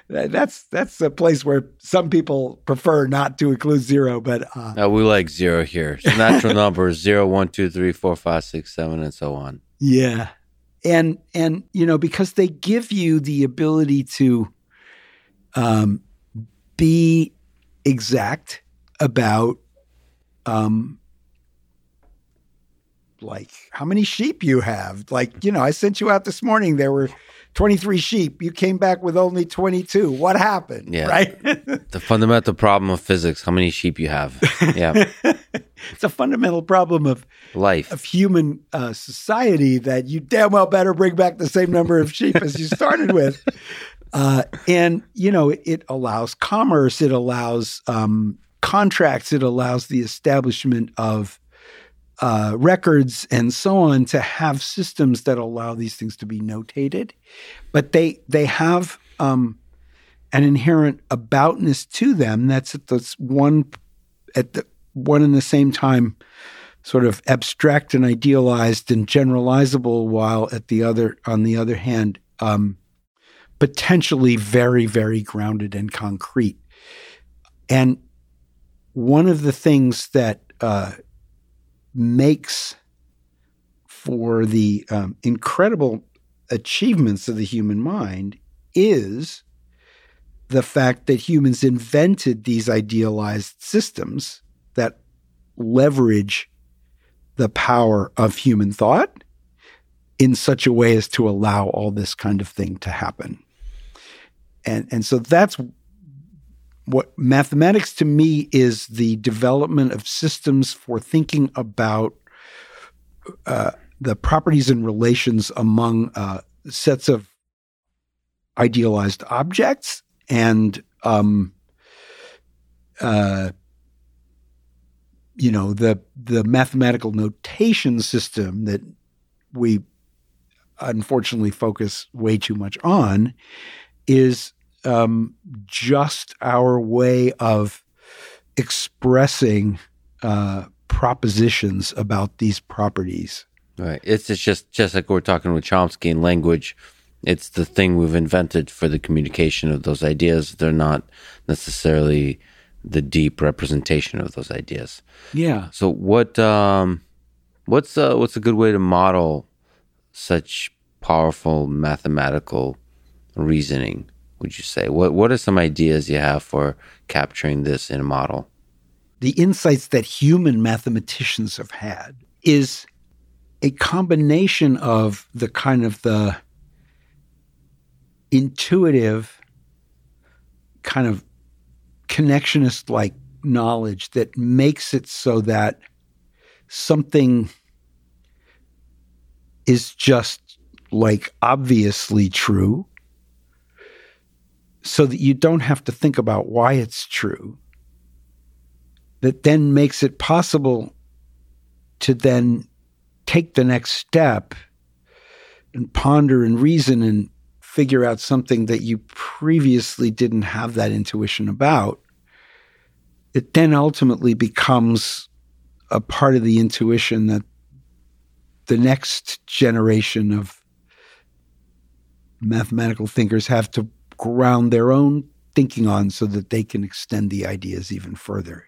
that's that's a place where some people prefer not to include zero. But uh, no, we like zero here. So natural numbers zero, one, two, three, four, five, six, seven, and so on. Yeah, and and you know because they give you the ability to um, be exact about um like how many sheep you have? Like you know i sent you out this morning there were 23 sheep. You came back with only 22 what happened? Yeah. Right? The fundamental problem of physics how many sheep you have. Yeah. It's a fundamental problem of life. of human uh, society that you damn well better bring back the same number of sheep as you started with uh, and, you know, it allows commerce, it allows um, contracts, it allows the establishment of uh, records and so on to have systems that allow these things to be notated. But they, they have um, an inherent aboutness to them that's at this one, at the one and the same time sort of abstract and idealized and generalizable while at the other on the other hand um, potentially very, very grounded and concrete. And one of the things that uh, makes for the um, incredible achievements of the human mind is the fact that humans invented these idealized systems that leverage the power of human thought in such a way as to allow all this kind of thing to happen and and so that's what mathematics to me is the development of systems for thinking about uh, the properties and relations among uh, sets of idealized objects and um, uh, you know the the mathematical notation system that we unfortunately focus way too much on is um, just our way of expressing uh, propositions about these properties. Right. It's, it's just just like we're talking with Chomsky in language. It's the thing we've invented for the communication of those ideas. They're not necessarily the deep representation of those ideas. Yeah. So what um, what's uh, what's a good way to model such powerful mathematical reasoning would you say? What what are some ideas you have for capturing this in a model? The insights that human mathematicians have had is a combination of the kind of the intuitive kind of connectionist like knowledge that makes it so that something is just like obviously true so that you don't have to think about why it's true, that then makes it possible to then take the next step and ponder and reason and figure out something that you previously didn't have that intuition about, it then ultimately becomes a part of the intuition that the next generation of mathematical thinkers have to ground their own thinking on so that they can extend the ideas even further.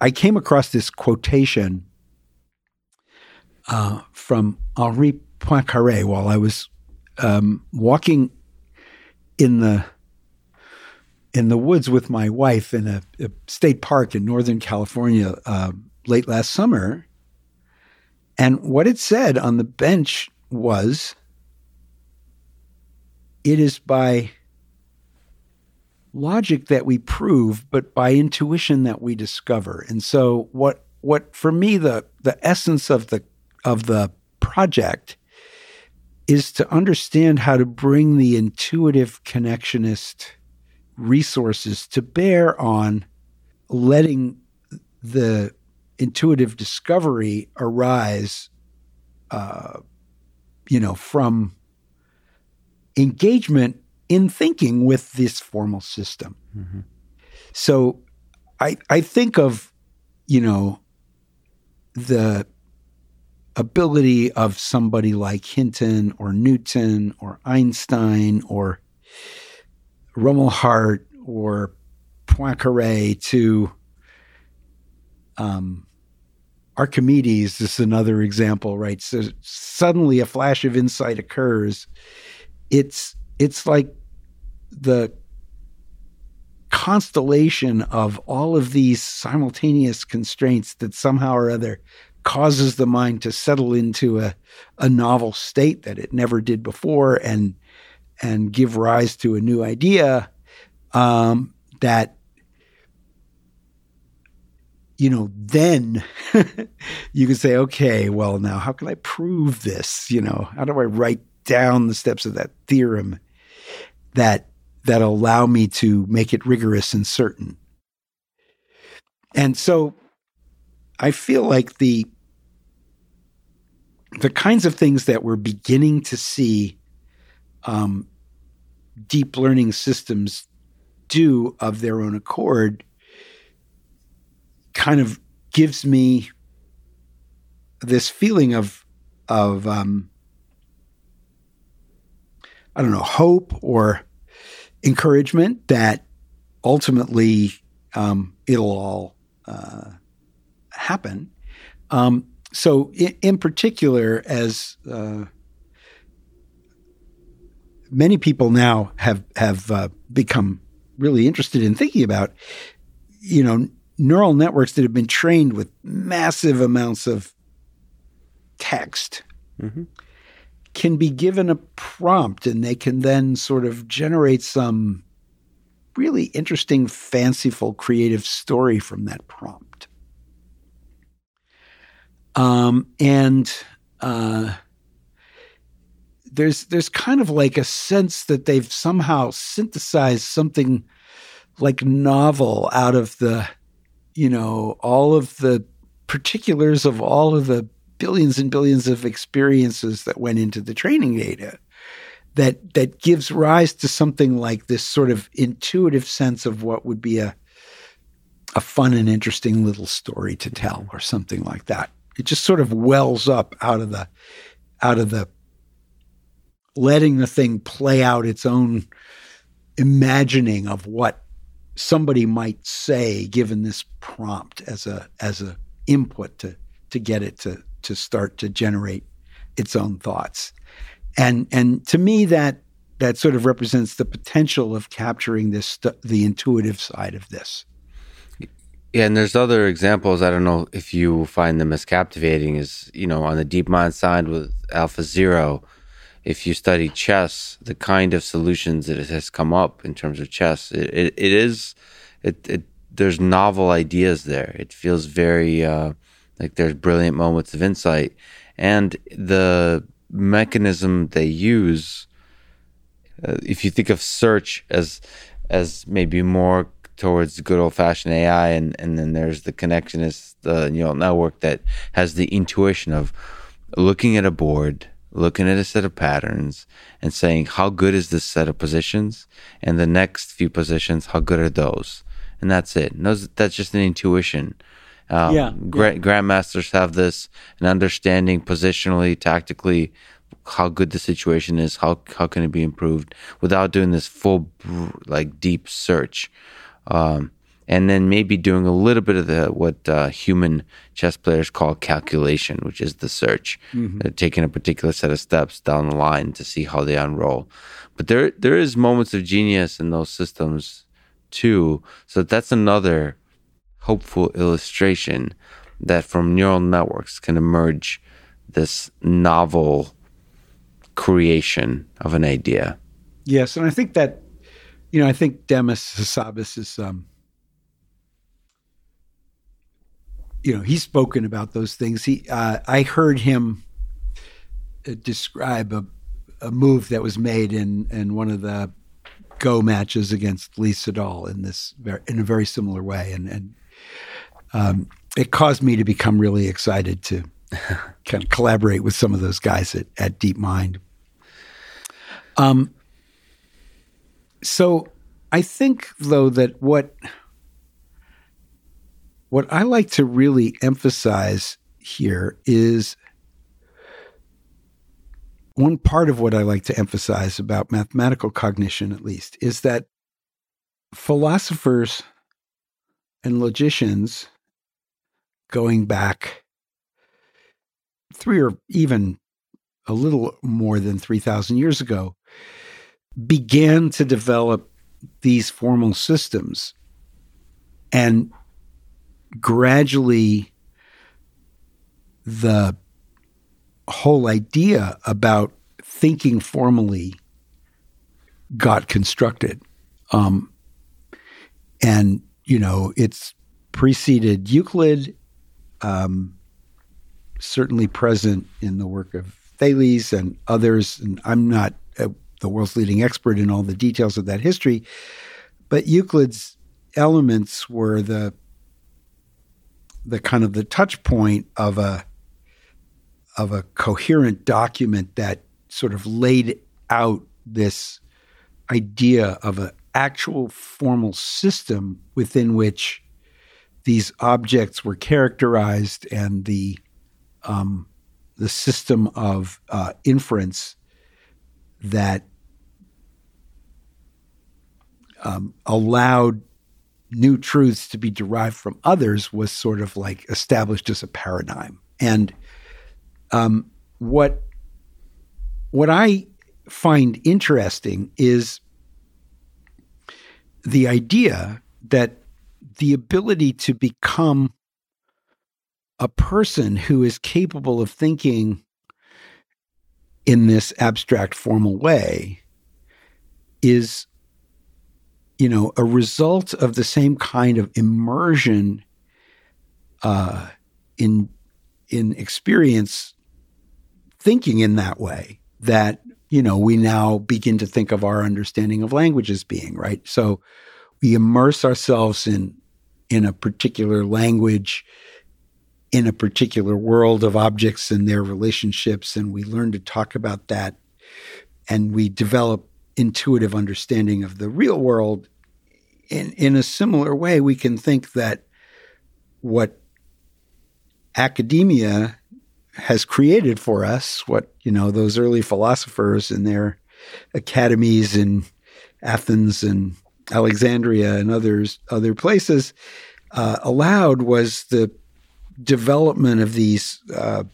I came across this quotation uh, from Henri Poincaré while I was um, walking in the in the woods with my wife in a, a state park in Northern California uh, late last summer. And what it said on the bench was it is by logic that we prove, but by intuition that we discover. And so what what for me the the essence of the of the project is to understand how to bring the intuitive connectionist resources to bear on letting the intuitive discovery arise uh, you know from engagement in thinking with this formal system. Mm-hmm. So I I think of you know the ability of somebody like Hinton or Newton or Einstein or Rumelhart or Poincaré to um, Archimedes is another example, right? So suddenly a flash of insight occurs. It's it's like the constellation of all of these simultaneous constraints that somehow or other causes the mind to settle into a, a novel state that it never did before and and give rise to a new idea um, that you know then you can say okay well now how can i prove this? You know how do i write down the steps of that theorem that that allow me to make it rigorous and certain. And so I feel like the the kinds of things that we're beginning to see um, deep learning systems do of their own accord kind of gives me this feeling of of um, I don't know hope or encouragement that ultimately um, it'll all uh, happen. Um, so, in, in, particular, as uh, many people now have have uh, become really interested in thinking about, you know, neural networks that have been trained with massive amounts of text. Mm-hmm can be given a prompt and they can then sort of generate some really interesting, fanciful, creative story from that prompt. Um, and uh, there's there's kind of like a sense that they've somehow synthesized something like novel out of the, you know, all of the particulars of all of the billions and billions of experiences that went into the training data that that gives rise to something like this sort of intuitive sense of what would be a a fun and interesting little story to tell or something like that. It just sort of wells up out of the out of the letting the thing play out its own imagining of what somebody might say given this prompt as a as a input to to get it to to start to generate its own thoughts. And and to me that that sort of represents the potential of capturing this the intuitive side of this. Yeah, and there's other examples. I don't know if you find them as captivating as, you know, on the DeepMind side with Alpha Zero, if you study chess, the kind of solutions that it has come up in terms of chess, it, it, it is, it, it, there's novel ideas there. It feels very, uh, like there's brilliant moments of insight. And the mechanism they use, uh, if you think of search as as maybe more towards good old fashioned AI, and, and then there's the connectionist, the neural network that has the intuition of looking at a board, looking at a set of patterns, and saying, how good is this set of positions? And the next few positions, how good are those? And that's it. And those, that's just an intuition. Um, yeah, gra- yeah. Grandmasters have this, an understanding positionally, tactically, how good the situation is, how how can it be improved, without doing this full like deep search, um, and then maybe doing a little bit of the what uh, human chess players call calculation, which is the search, mm-hmm. taking a particular set of steps down the line to see how they unroll. But there there is moments of genius in those systems too. So that's another hopeful illustration that from neural networks can emerge this novel creation of an idea. Yes, and I think that you know I think Demis Hassabis is um, you know he's spoken about those things. He uh, I heard him uh, describe a, a move that was made in in one of the Go matches against Lee Sedol in this very, in a very similar way, and and um, it caused me to become really excited to kind of collaborate with some of those guys at, at DeepMind. Um, so I think though that what what I like to really emphasize here is one part of what I like to emphasize about mathematical cognition, at least, is that philosophers and logicians going back three or even a little more than 3,000 years ago began to develop these formal systems and gradually the whole idea about thinking formally got constructed. Um, and, you know, it's preceded Euclid, um, certainly present in the work of Thales and others. And I'm not the world's leading expert in all the details of that history, but Euclid's elements were the the kind of the touch point of a of a coherent document that sort of laid out this idea of an actual formal system within which these objects were characterized and the um, the system of uh, inference that um, allowed new truths to be derived from others was sort of like established as a paradigm. And um, what what I find interesting is the idea that the ability to become a person who is capable of thinking in this abstract formal way is you know a result of the same kind of immersion uh, in in experience thinking in that way that you know we now begin to think of our understanding of language as being right? So we immerse ourselves in in a particular language in a particular world of objects and their relationships and we learn to talk about that and we develop intuitive understanding of the real world. In in a similar way we can think that what academia has created for us what you know those early philosophers in their academies in Athens and Alexandria and others other places uh, allowed was the development of these uh,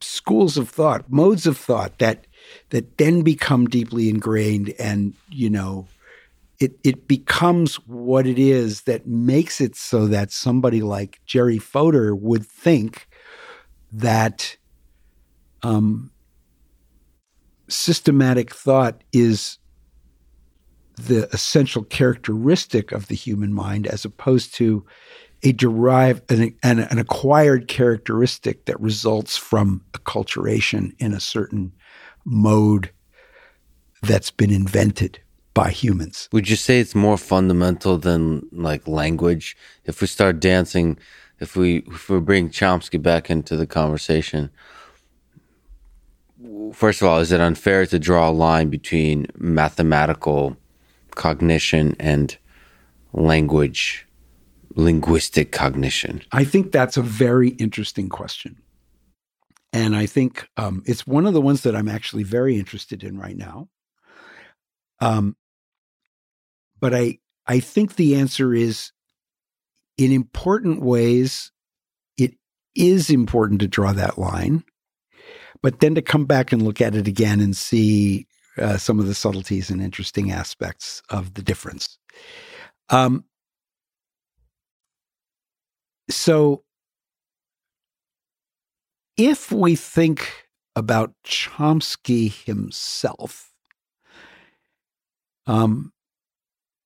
schools of thought, modes of thought that that then become deeply ingrained, and you know, it it becomes what it is that makes it so that somebody like Jerry Fodor would think that um, systematic thought is the essential characteristic of the human mind as opposed to a derived an, an, an, acquired characteristic that results from acculturation in a certain mode that's been invented by humans. Would you say it's more fundamental than like language? If we start dancing, if we if we bring Chomsky back into the conversation, first of all, is it unfair to draw a line between mathematical cognition and language? linguistic cognition? I think that's a very interesting question. and I think um, it's one of the ones that I'm actually very interested in right now. Um, but I I think the answer is in important ways, it is important to draw that line, but then to come back and look at it again and see uh, some of the subtleties and interesting aspects of the difference. Um, so, if we think about Chomsky himself, um,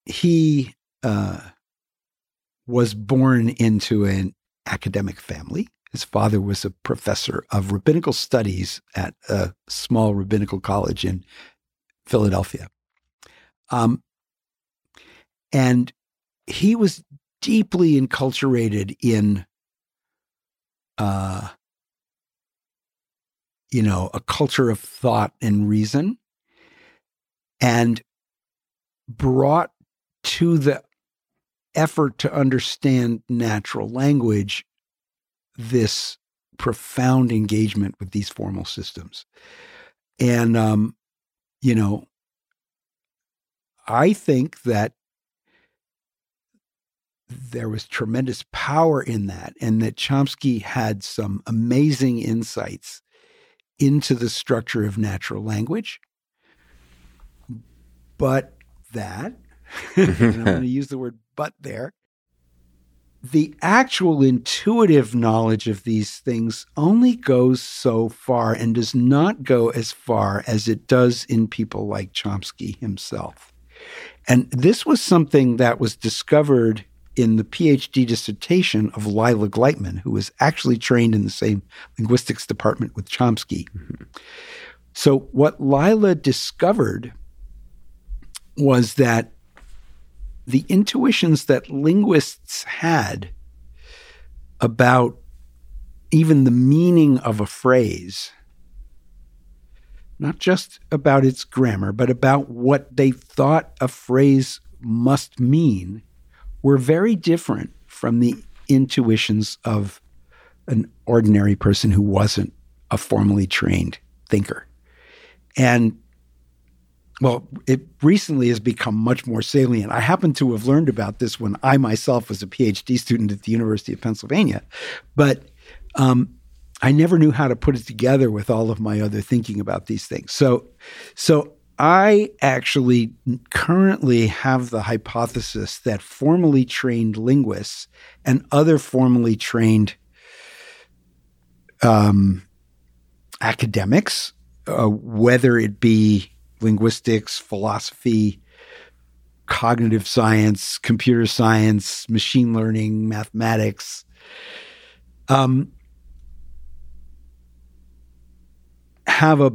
he uh, was born into an academic family. His father was a professor of rabbinical studies at a small rabbinical college in Philadelphia. Um, and he was deeply enculturated in, uh, you know, a culture of thought and reason, and brought to the effort to understand natural language this profound engagement with these formal systems. And, um, you know, I think that there was tremendous power in that, and that Chomsky had some amazing insights into the structure of natural language. But that, and I'm going to use the word but there. The actual intuitive knowledge of these things only goes so far and does not go as far as it does in people like Chomsky himself. And this was something that was discovered in the PhD dissertation of Lila Gleitman, who was actually trained in the same linguistics department with Chomsky. Mm-hmm. So, what Lila discovered was that the intuitions that linguists had about even the meaning of a phrase, not just about its grammar, but about what they thought a phrase must mean, were very different from the intuitions of an ordinary person who wasn't a formally trained thinker. And well, it recently has become much more salient. I happen to have learned about this when I myself was a PhD student at the University of Pennsylvania, but um, I never knew how to put it together with all of my other thinking about these things. So, so I actually currently have the hypothesis that formally trained linguists and other formally trained um, academics, uh, whether it be linguistics, philosophy, cognitive science, computer science, machine learning, mathematics. Um, have a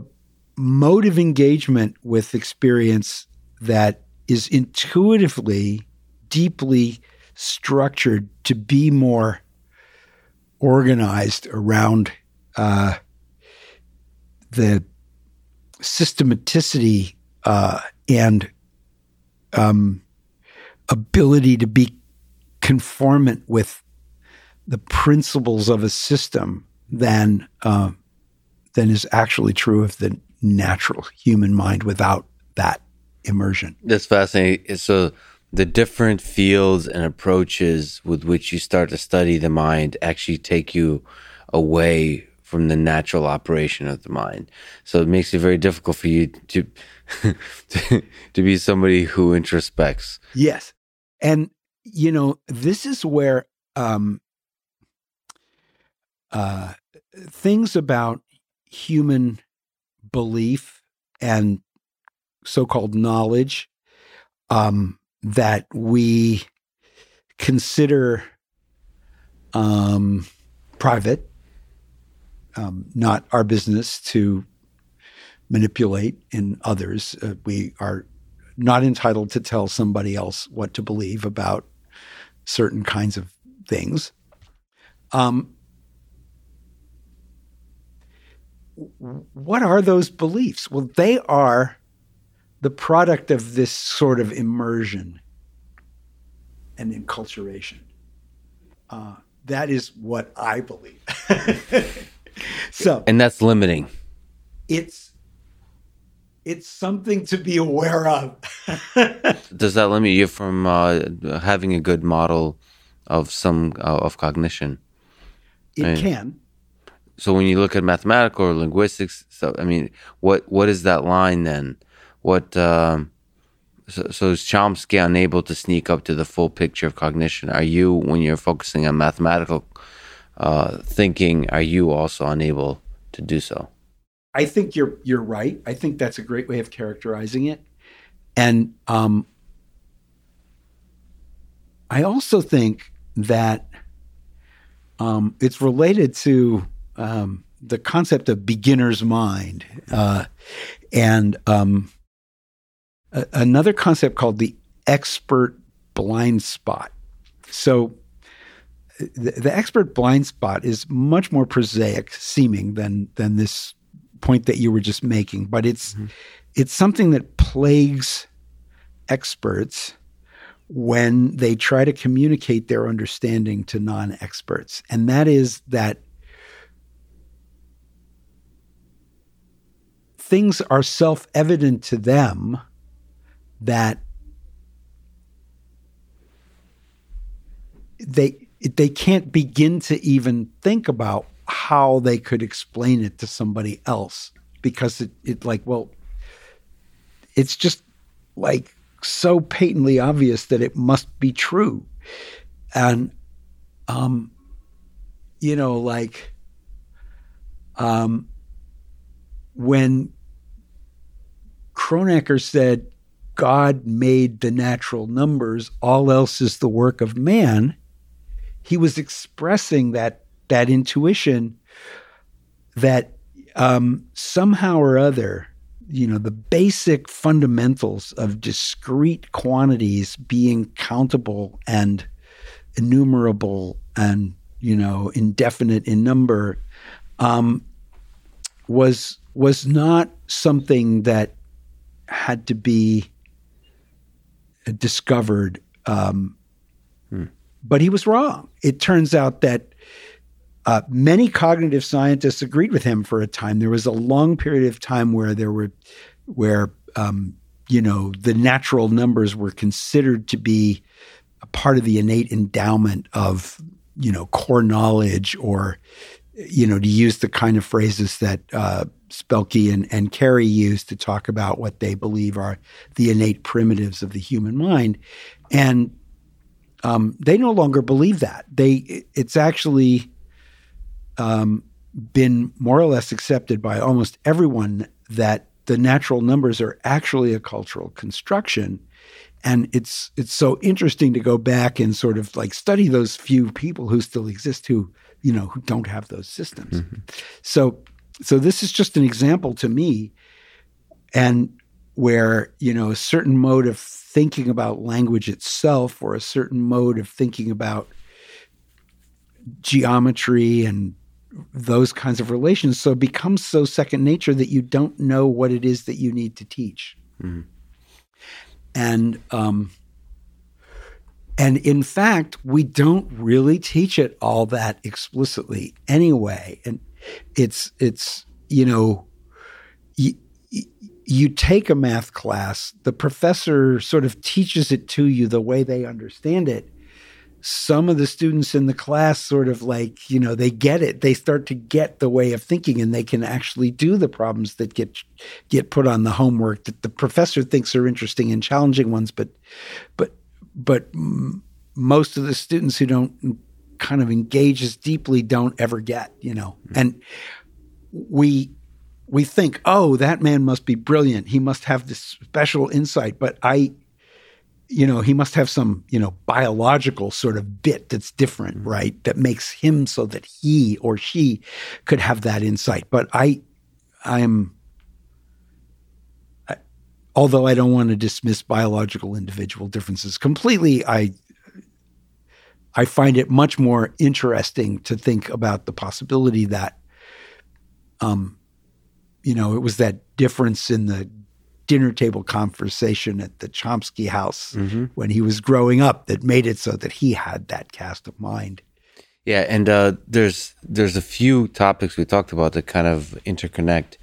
mode of engagement with experience that is intuitively, deeply structured to be more organized around uh, the systematicity uh, and um, ability to be conformant with the principles of a system than uh, than is actually true of the natural human mind without that immersion. That's fascinating. So the different fields and approaches with which you start to study the mind actually take you away from the natural operation of the mind. So it makes it very difficult for you to to, be somebody who introspects. Yes. And you know, this is where um uh things about human belief and so-called knowledge um that we consider um private um, not our business to manipulate in others. Uh, we are not entitled to tell somebody else what to believe about certain kinds of things. Um, what are those beliefs? Well, they are the product of this sort of immersion and enculturation. Uh, that is what I believe. So and that's limiting. it's it's something to be aware of. Does that limit you from uh, having a good model of some uh, of cognition? it Right. can. So when you look at mathematical or linguistics, so I mean, what what is that line then? What um, so, so is Chomsky unable to sneak up to the full picture of cognition? Are you, when you're focusing on mathematical uh, thinking, are you also unable to do so? I think you're you're right. I think that's a great way of characterizing it. And um, I also think that um, it's related to um, the concept of beginner's mind uh, and um, a- another concept called the expert blind spot. So the, the expert blind spot is much more prosaic seeming than than this point that you were just making, but it's mm-hmm. it's something that plagues experts when they try to communicate their understanding to non-experts. And that is that things are self-evident to them that they they can't begin to even think about how they could explain it to somebody else because it, it like well it's just like so patently obvious that it must be true. And um you know like um when Kronecker said God made the natural numbers all else is the work of man he was expressing that that intuition that um, somehow or other, you know, the basic fundamentals of discrete quantities being countable and enumerable and you know indefinite in number um, was was not something that had to be discovered. Um, but he was wrong. It turns out that uh, many cognitive scientists agreed with him for a time. There was a long period of time where there were, where um, you know, the natural numbers were considered to be a part of the innate endowment of you know core knowledge, or you know, to use the kind of phrases that uh, Spelke and, and Carey use to talk about what they believe are the innate primitives of the human mind, and um, they no longer believe that. They it's actually um, been more or less accepted by almost everyone that the natural numbers are actually a cultural construction. And it's it's so interesting to go back and sort of like study those few people who still exist who you know who don't have those systems. So so this is just an example to me, and where you know a certain mode of thinking about language itself or a certain mode of thinking about geometry and those kinds of relations so it becomes so second nature that you don't know what it is that you need to teach. And um and in fact we don't really teach it all that explicitly anyway. And it's it's you know y- y- you take a math class, the professor sort of teaches it to you the way they understand it. Some of the students in the class sort of like, you know, they get it. They start to get the way of thinking and they can actually do the problems that get get put on the homework that the professor thinks are interesting and challenging ones, but but but most of the students who don't kind of engage as deeply don't ever get, you know. Mm-hmm. And we we think, oh, that man must be brilliant. He must have this special insight. But I, you know, he must have some, you know, biological sort of bit that's different, right? That makes him so that he or she could have that insight. But I, I am, I, although I don't want to dismiss biological individual differences completely, I, I find it much more interesting to think about the possibility that, um, you know, it was that difference in the dinner table conversation at the Chomsky house when he was growing up that made it so that he had that cast of mind. Yeah, and uh, there's there's a few topics we talked about that kind of interconnect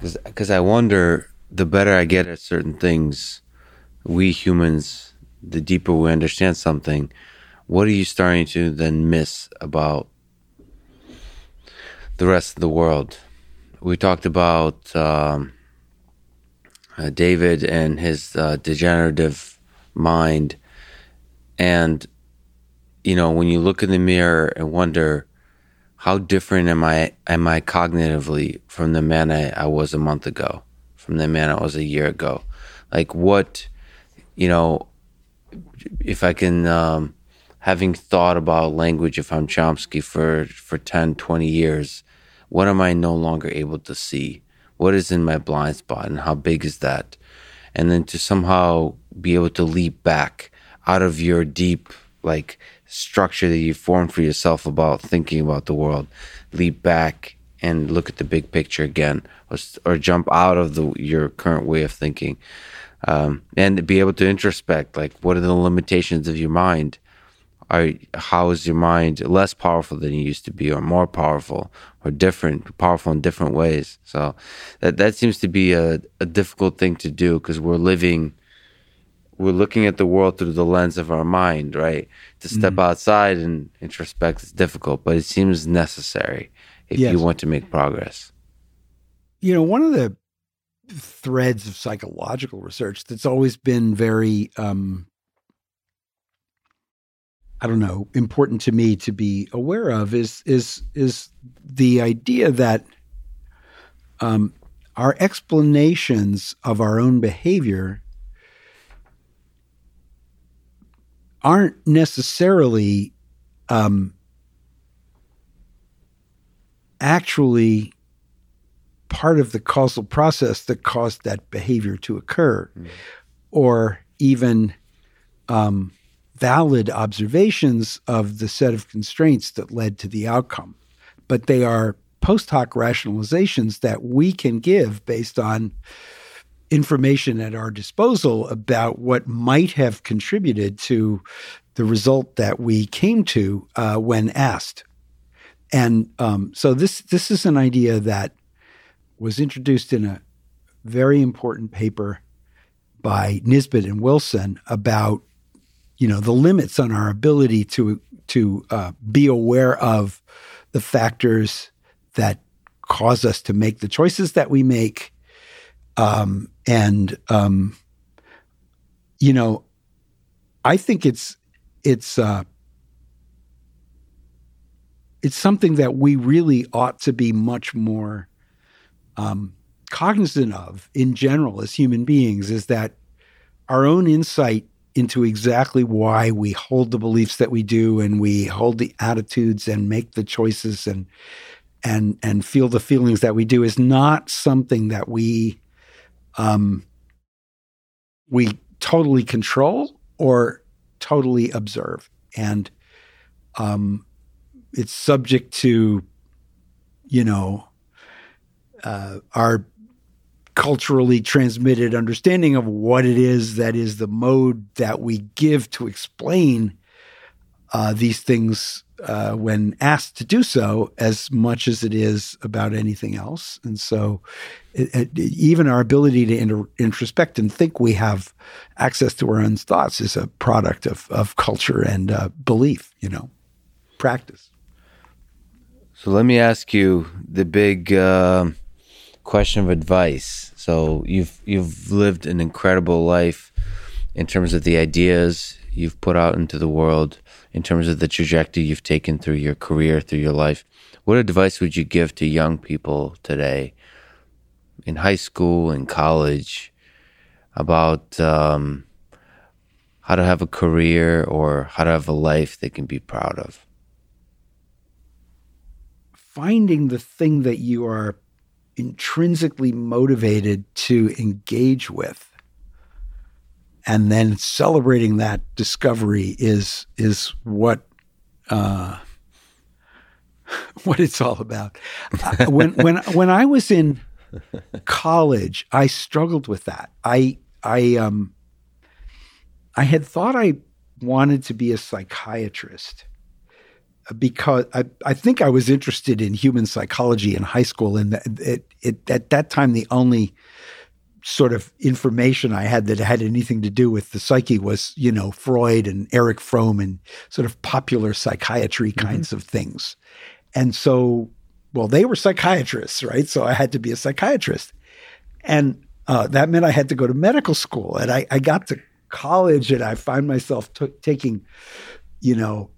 because I wonder the better I get at certain things, we humans, the deeper we understand something, what are you starting to then miss about the rest of the world? We talked about um, uh, David and his uh, degenerative mind, and you know when you look in the mirror and wonder how different am I am I cognitively from the man I, I was a month ago, from the man I was a year ago, like what, you know, if I can. Um, having thought about language if I'm Chomsky for, for 10, 20 years, what am I no longer able to see? What is in my blind spot and how big is that? And then to somehow be able to leap back out of your deep, like, structure that you formed for yourself about thinking about the world, leap back and look at the big picture again, or, or jump out of the, your current way of thinking, um, and be able to introspect, like, what are the limitations of your mind? Are how is your mind less powerful than it used to be or more powerful or different powerful in different ways so that that seems to be a, a difficult thing to do because we're living we're looking at the world through the lens of our mind right to step mm. outside and introspect is difficult but it seems necessary if yes. you want to make progress you know one of the threads of psychological research that's always been very um, I don't know, important to me to be aware of is is is the idea that um, our explanations of our own behavior aren't necessarily um, actually part of the causal process that caused that behavior to occur, mm. or even um, valid observations of the set of constraints that led to the outcome, but they are post hoc rationalizations that we can give based on information at our disposal about what might have contributed to the result that we came to uh, when asked. And um, so this this is an idea that was introduced in a very important paper by Nisbett and Wilson about you know the limits on our ability to to uh, be aware of the factors that cause us to make the choices that we make. Um, and um, you know i think it's it's uh, it's something that we really ought to be much more um, cognizant of in general as human beings is that our own insight into exactly why we hold the beliefs that we do and we hold the attitudes and make the choices and and and feel the feelings that we do is not something that we um we totally control or totally observe. And um it's subject to you know uh, our culturally transmitted understanding of what it is that is the mode that we give to explain uh, these things uh, when asked to do so as much as it is about anything else. And so, it, it, even our ability to inter- introspect and think we have access to our own thoughts is a product of, of culture and uh, belief, you know, practice. So, let me ask you the big uh, question of advice. So you've you've lived an incredible life in terms of the ideas you've put out into the world, in terms of the trajectory you've taken through your career, through your life. What advice would you give to young people today, in high school and college, about um, how to have a career or how to have a life they can be proud of? Finding the thing that you are intrinsically motivated to engage with and then celebrating that discovery is is what uh, what it's all about. Uh, when when when I was in college, I struggled with that. I I um I had thought I wanted to be a psychiatrist, because I, I think I was interested in human psychology in high school, and it, it, at that time the only sort of information I had that had anything to do with the psyche was, you know, Freud and Erich Fromm and sort of popular psychiatry mm-hmm. kinds mm-hmm. of things. And so, well, they were psychiatrists, right? So I had to be a psychiatrist. And uh, that meant I had to go to medical school. And I, I got to college and I find myself t- taking, you know,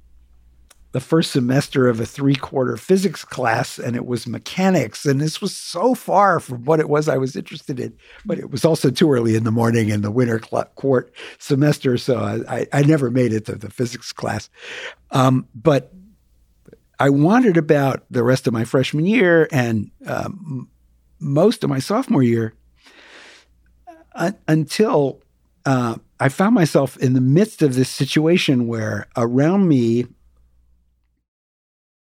the first semester of a three quarter physics class and it was mechanics. And this was so far from what it was I was interested in. But it was also too early in the morning in the winter cl- quart semester. So I, I, never made it to the physics class. Um, but I wandered about the rest of my freshman year and um, most of my sophomore year uh, until uh, I found myself in the midst of this situation where around me,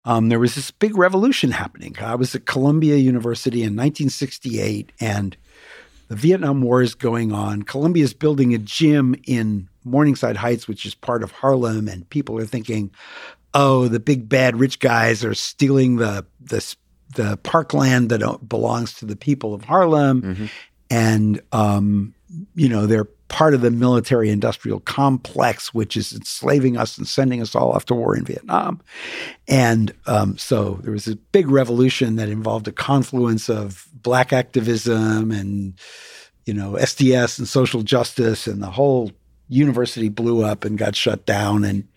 um, there was this big revolution happening. I was at Columbia University in 1968, and the Vietnam War is going on. Columbia is building a gym in Morningside Heights, which is part of Harlem, and people are thinking, "Oh, the big bad rich guys are stealing the the the parkland that belongs to the people of Harlem," mm-hmm. and um, you know they're part of the military industrial complex, which is enslaving us and sending us all off to war in Vietnam. And um, so there was a big revolution that involved a confluence of black activism and, you know, SDS and social justice, and the whole university blew up and got shut down. And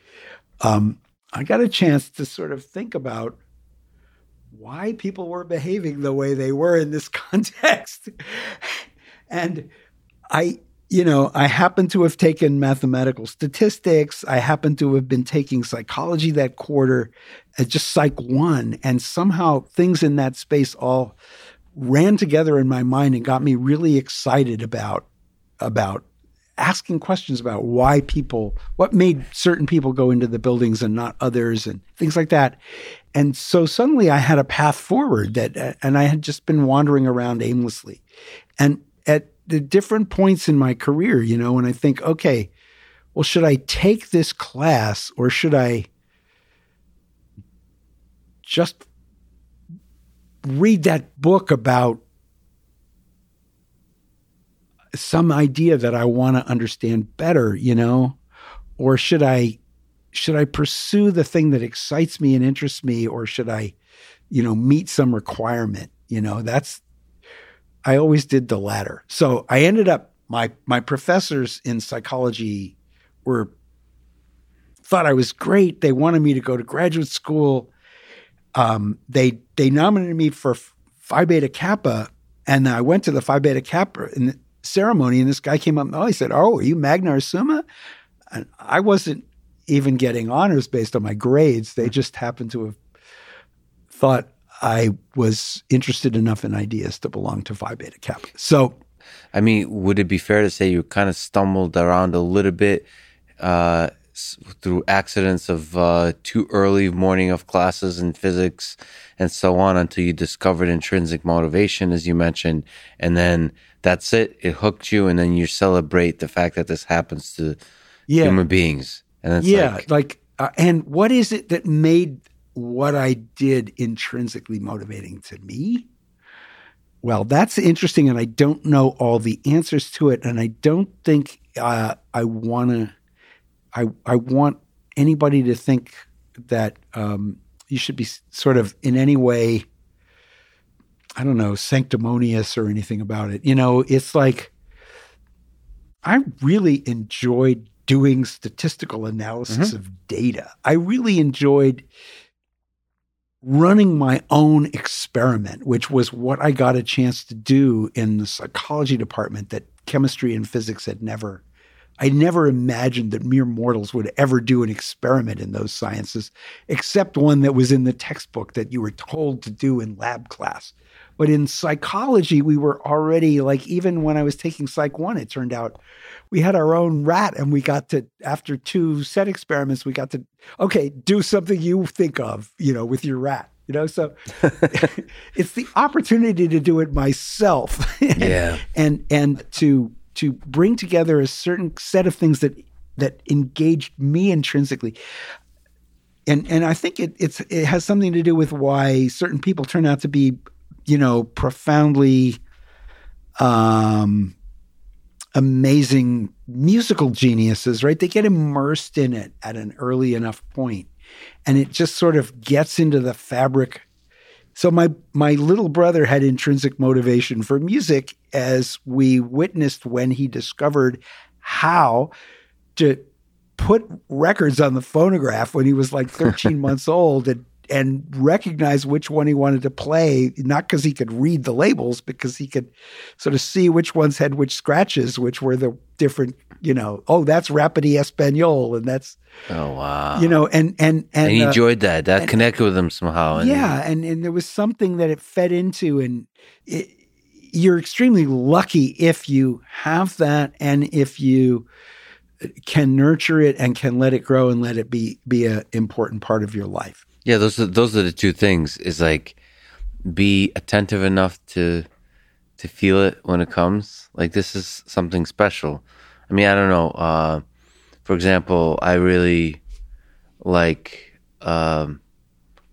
um, I got a chance to sort of think about why people were behaving the way they were in this context. and I you know, I happen to have taken mathematical statistics. I happen to have been taking psychology that quarter at just Psych 1. And somehow things in that space all ran together in my mind and got me really excited about, about asking questions about why people, what made certain people go into the buildings and not others and things like that. And so suddenly I had a path forward that, uh, and I had just been wandering around aimlessly. And at the different points in my career, you know, when I think, okay, well, should I take this class or should I just read that book about some idea that I want to understand better, you know? Or should I should I pursue the thing that excites me and interests me or should I, you know, meet some requirement? You know, that's I always did the latter. So I ended up my my professors in psychology were thought I was great. They wanted me to go to graduate school. Um, they they nominated me for Phi Beta Kappa, and I went to the Phi Beta Kappa in the ceremony, and this guy came up. Oh, he said, "Oh, are you Magna Summa?" And I wasn't even getting honors based on my grades. They just happened to have thought I was interested enough in ideas to belong to Phi Beta Kappa. So, I mean, would it be fair to say you kind of stumbled around a little bit uh, through accidents of uh, too early morning of classes in physics and so on until you discovered intrinsic motivation, as you mentioned, and then that's it. It hooked you, and then you celebrate the fact that this happens to yeah. human beings. And yeah, like, like uh, and what is it that made what I did intrinsically motivating to me? Well, that's interesting, and I don't know all the answers to it, and I don't think uh, I want to. I I want anybody to think that um, you should be sort of in any way. I don't know, sanctimonious or anything about it. You know, it's like I really enjoyed doing statistical analysis mm-hmm. of data. I really enjoyed running my own experiment, which was what I got a chance to do in the psychology department that chemistry and physics had never. I never imagined that mere mortals would ever do an experiment in those sciences, except one that was in the textbook that you were told to do in lab class. But in psychology, we were already like, even when I was taking Psych 1, it turned out we had our own rat and we got to after two set experiments we got to okay do something you think of you know with your rat you know? So it's the opportunity to do it myself and, yeah. and and to to bring together a certain set of things that that engaged me intrinsically. And and I think it it's it has something to do with why certain people turn out to be, you know, profoundly um amazing musical geniuses, right? They get immersed in it at an early enough point and it just sort of gets into the fabric. So my my little brother had intrinsic motivation for music as we witnessed when he discovered how to put records on the phonograph when he was like 13 months old and and recognize which one he wanted to play, not because he could read the labels, because he could sort of see which ones had which scratches, which were the different, you know, oh, that's Rapide Espanol, and that's oh wow, you know, and and and, and he uh, enjoyed that. That and- connected with him somehow. And yeah, and and there was something that it fed into, and it, you're extremely lucky if you have that, and if you can nurture it and can let it grow and let it be be an important part of your life. Yeah, those are those are the two things. Is like be attentive enough to to feel it when it comes. Like this is something special. I mean, I don't know. Uh, for example, I really like um,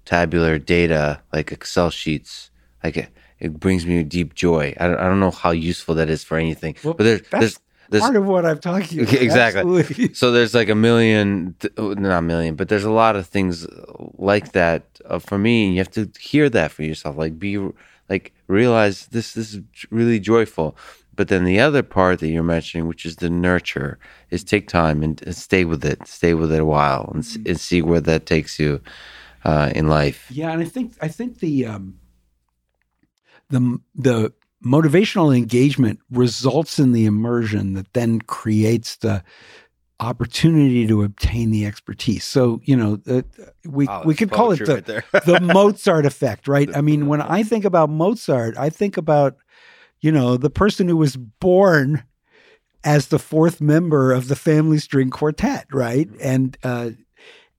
tabular data, like Excel sheets. Like it, it brings me deep joy. I don't, I don't know how useful that is for anything, Well, but there's that's there's there's Part of what I'm talking about. Exactly. Absolutely. so there's like a million, not a million, but there's a lot of things like that uh, for me. And you have to hear that for yourself. Like be like realize this this is really joyful. But then the other part that you're mentioning, which is the nurture, is take time and, and stay with it, stay with it a while, and, s- and see where that takes you uh, in life. Yeah, and I think I think the um, the the motivational engagement results in the immersion that then creates the opportunity to obtain the expertise. So you know, uh, we we could call it the the Mozart effect, right? I mean, when I think about Mozart, I think about you know the person who was born as the fourth member of the family string quartet, right? And uh,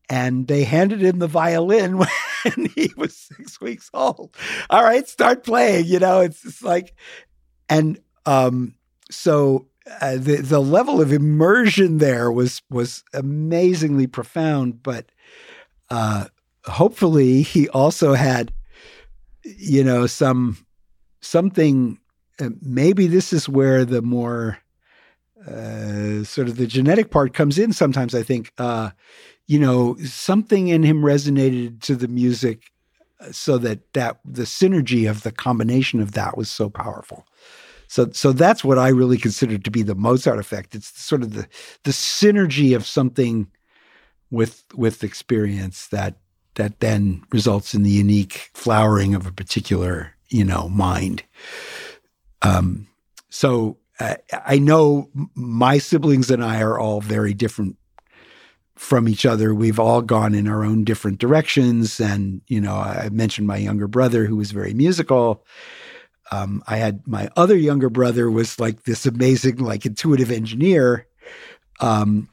and they handed him the violin when he was six weeks old. All right, start playing. You know, it's just like, and um, so uh, the the level of immersion there was was amazingly profound. But uh, hopefully, he also had, you know, some something. Uh, maybe this is where the more uh, sort of the genetic part comes in. Sometimes I think. You know something in him resonated to the music uh, so that that the synergy of the combination of that was so powerful. So so that's what i really consider to be the mozart effect. It's sort of the the synergy of something with with experience that that then results in the unique flowering of a particular you know mind. Um so uh, i know my siblings and i are all very different from each other. We've all gone in our own different directions. And, you know, I mentioned my younger brother who was very musical. Um, I had my other younger brother was like this amazing, like intuitive engineer. Um,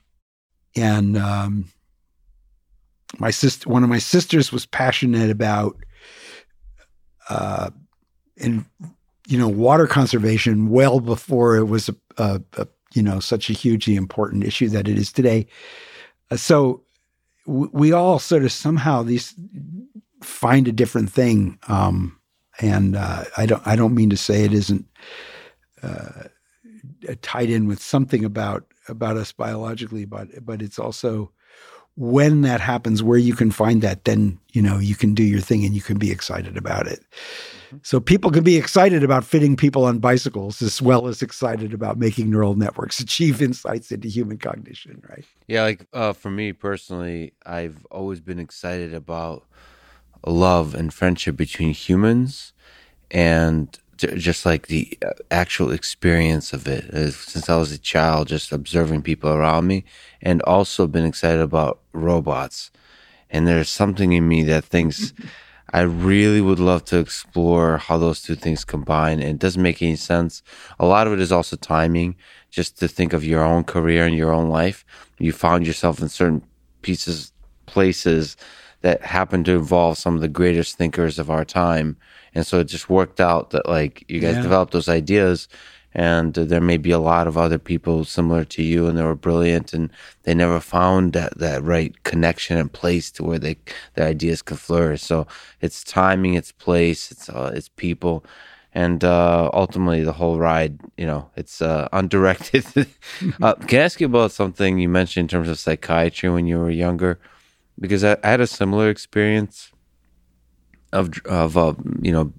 and um, my sister, one of my sisters was passionate about, uh, in, you know, water conservation well before it was a, a, a you know, such a hugely important issue that it is today so w- we all sort of somehow these find a different thing um, and uh, i don't i don't mean to say it isn't uh, tied in with something about about us biologically but but it's also when that happens where you can find that then you know you can do your thing and you can be excited about it so people can be excited about fitting people on bicycles as well as excited about making neural networks achieve insights into human cognition, right? Yeah, like uh, for me personally, I've always been excited about love and friendship between humans, and just like the uh, actual experience of it. Uh, Since I was a child, just observing people around me, and also been excited about robots. And there's something in me that thinks. I really would love to explore how those two things combine. And it doesn't make any sense. A lot of it is also timing, just to think of your own career and your own life. You found yourself in certain pieces, places that happened to involve some of the greatest thinkers of our time. And so it just worked out that like you guys Yeah. developed those ideas and there may be a lot of other people similar to you and they were brilliant and they never found that, that right connection and place to where they the ideas could flourish so it's timing it's place it's uh, it's people and uh, ultimately the whole ride you know it's uh, undirected uh, can i ask you about something you mentioned in terms of psychiatry when you were younger because i, I had a similar experience of of uh, you know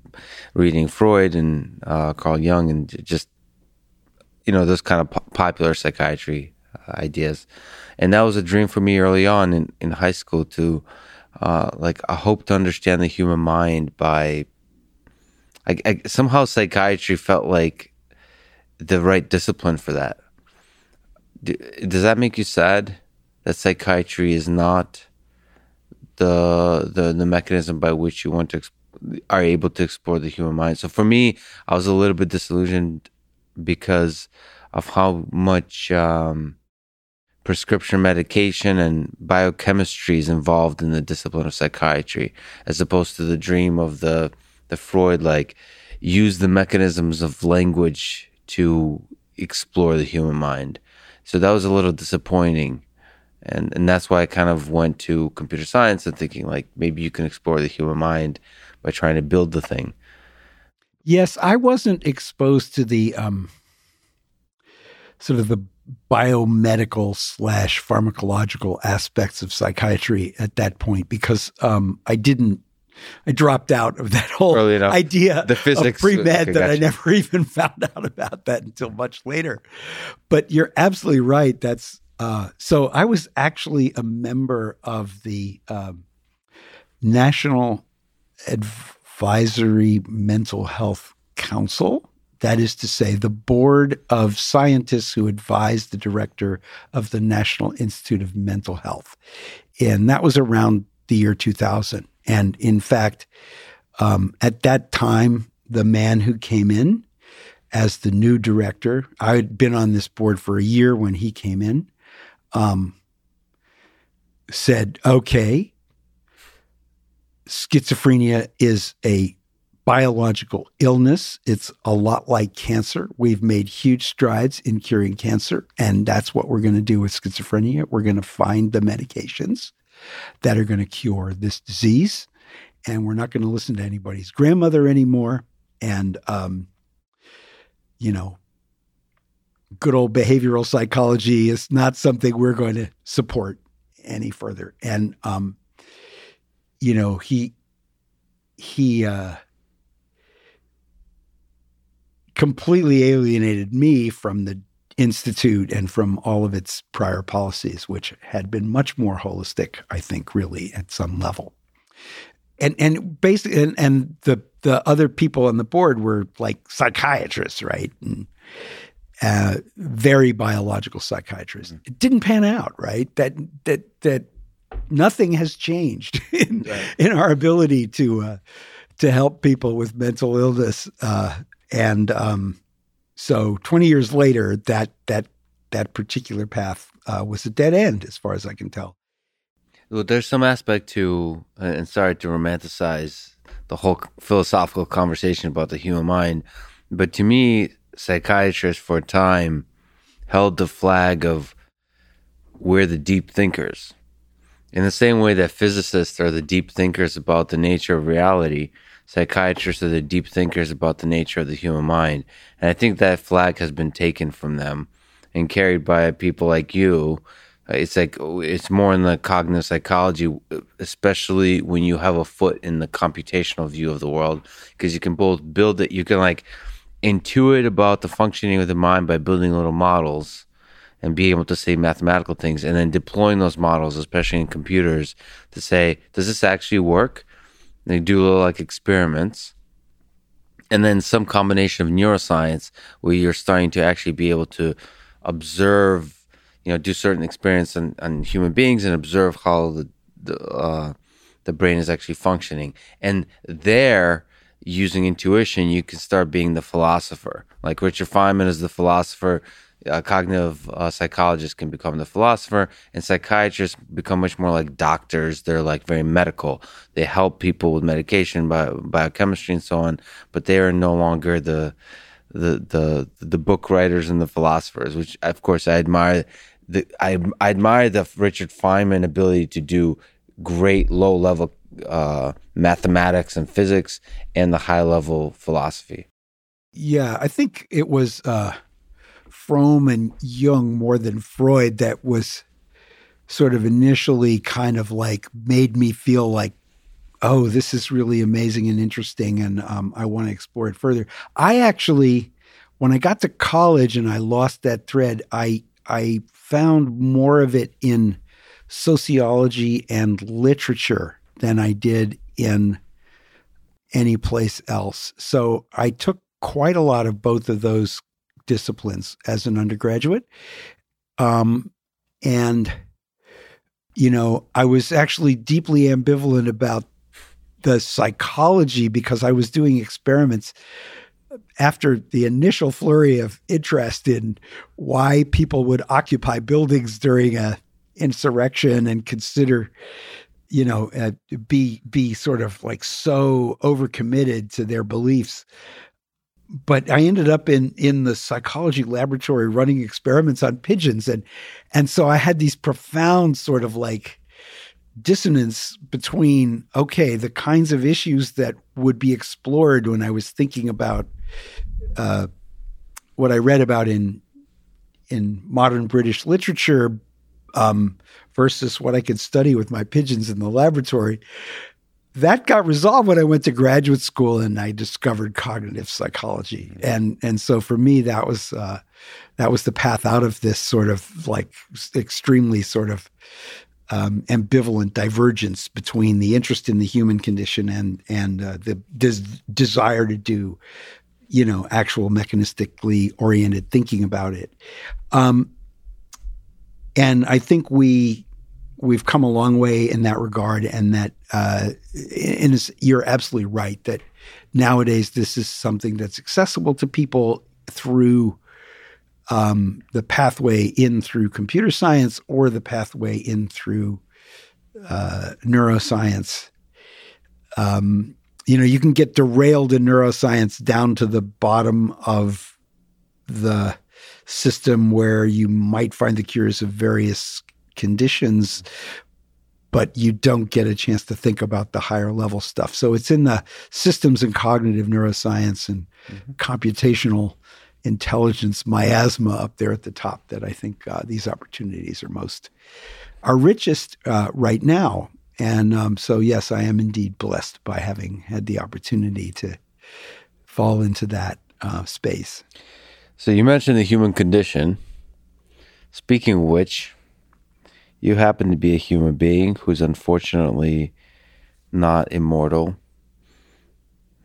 reading Freud and uh, Carl Jung and just you know those kind of po- popular psychiatry uh, ideas. And that was a dream for me early on in, in high school to uh, like i hope to understand the human mind by I, I, somehow psychiatry felt like the right discipline for that. Does that make you sad that psychiatry is not the the the mechanism by which you want to are able to explore the human mind so for me i was a little bit disillusioned because of how much um, prescription medication and biochemistry is involved in the discipline of psychiatry, as opposed to the dream of the the Freud like use the mechanisms of language to explore the human mind. So that was a little disappointing. And and that's why I kind of went to computer science and thinking like maybe you can explore the human mind by trying to build the thing. Yes, I wasn't exposed to the um, sort of the biomedical slash pharmacological aspects of psychiatry at that point because um, I didn't. I dropped out of that whole idea the physics pre med okay, that gotcha. I never even found out about that until much later. But you're absolutely right. That's uh, so. I was actually a member of the um, National Advisory Mental Health Council. That is to say, the board of scientists who advised the director of the National Institute of Mental Health. And that was around the year 2000. And in fact, um, at that time, the man who came in as the new director, I had been on this board for a year when he came in, um, said, okay, schizophrenia is a biological illness. It's a lot like cancer. We've made huge strides in curing cancer, and that's what we're going to do with schizophrenia. We're going to find the medications that are going to cure this disease, and we're not going to listen to anybody's grandmother anymore. And, um, you know, good old behavioral psychology is not something we're going to support any further. And um, you know, he he uh, completely alienated me from the institute and from all of its prior policies, which had been much more holistic, I think, really at some level. And and basically, and, and the the other people on the board were like psychiatrists, right? And, uh, very biological psychiatrists. Mm-hmm. It didn't pan out, right? That that that nothing has changed in, right. in our ability to uh, to help people with mental illness. Uh, and um, so, twenty years later, that that that particular path uh, was a dead end, as far as I can tell. Well, there's some aspect to, uh, and sorry to romanticize the whole philosophical conversation about the human mind, but to me, psychiatrists for a time held the flag of we're the deep thinkers in the same way that physicists are the deep thinkers about the nature of reality, psychiatrists are the deep thinkers about the nature of the human mind. And I think that flag has been taken from them and carried by people like you. Uh, it's like it's more in the cognitive psychology, especially when you have a foot in the computational view of the world, because you can both build it. You can like intuit about the functioning of the mind by building little models and being able to say mathematical things and then deploying those models, especially in computers, to say, does this actually work? And they do little like experiments. And then some combination of neuroscience where you're starting to actually be able to observe, you know, do certain experiments on, on human beings and observe how the, the, uh, the brain is actually functioning. And there, using intuition, you can start being the philosopher. Like Richard Feynman is the philosopher a cognitive uh, psychologist can become the philosopher, and psychiatrists become much more like doctors. They're like very medical. They help people with medication, bio, biochemistry, and so on. But they are no longer the the the the book writers and the philosophers, which of course I admire. The I, I admire the Richard Feynman ability to do great low level uh, mathematics and physics and the high level philosophy. Yeah, I think it was uh, Fromm and Jung more than Freud that was sort of initially kind of like made me feel like, oh, this is really amazing and interesting, and um, I want to explore it further. I actually, when I got to college and I lost that thread, I I found more of it in sociology and literature than I did in any place else. So I took quite a lot of both of those disciplines as an undergraduate. Um, and, you know, I was actually deeply ambivalent about the psychology because I was doing experiments after the initial flurry of interest in why people would occupy buildings during a insurrection and consider you know uh, be be sort of like so overcommitted to their beliefs. But I ended up in in the psychology laboratory running experiments on pigeons and and so I had these profound sort of like dissonance between okay the kinds of issues that would be explored when I was thinking about uh, what I read about in in modern British literature um, versus what I could study with my pigeons in the laboratory. That got resolved when I went to graduate school and I discovered cognitive psychology, mm-hmm. and and so for me that was uh, that was the path out of this sort of like extremely sort of um, ambivalent divergence between the interest in the human condition and and uh, the des- desire to do, you know, actual mechanistically oriented thinking about it. Um, and I think we we've come a long way in that regard, and that uh, and you're absolutely right that nowadays this is something that's accessible to people through um, the pathway in through computer science or the pathway in through uh, neuroscience. Um, you know, you can get derailed in neuroscience down to the bottom of the system where you might find the cures of various conditions, but you don't get a chance to think about the higher level stuff. So it's in the systems and cognitive neuroscience and mm-hmm. computational intelligence miasma up there at the top that I think uh, these opportunities are most are richest uh, right now. And um, so, yes, I am indeed blessed by having had the opportunity to fall into that uh, space. So you mentioned the human condition. Speaking of which, you happen to be a human being who's unfortunately not immortal.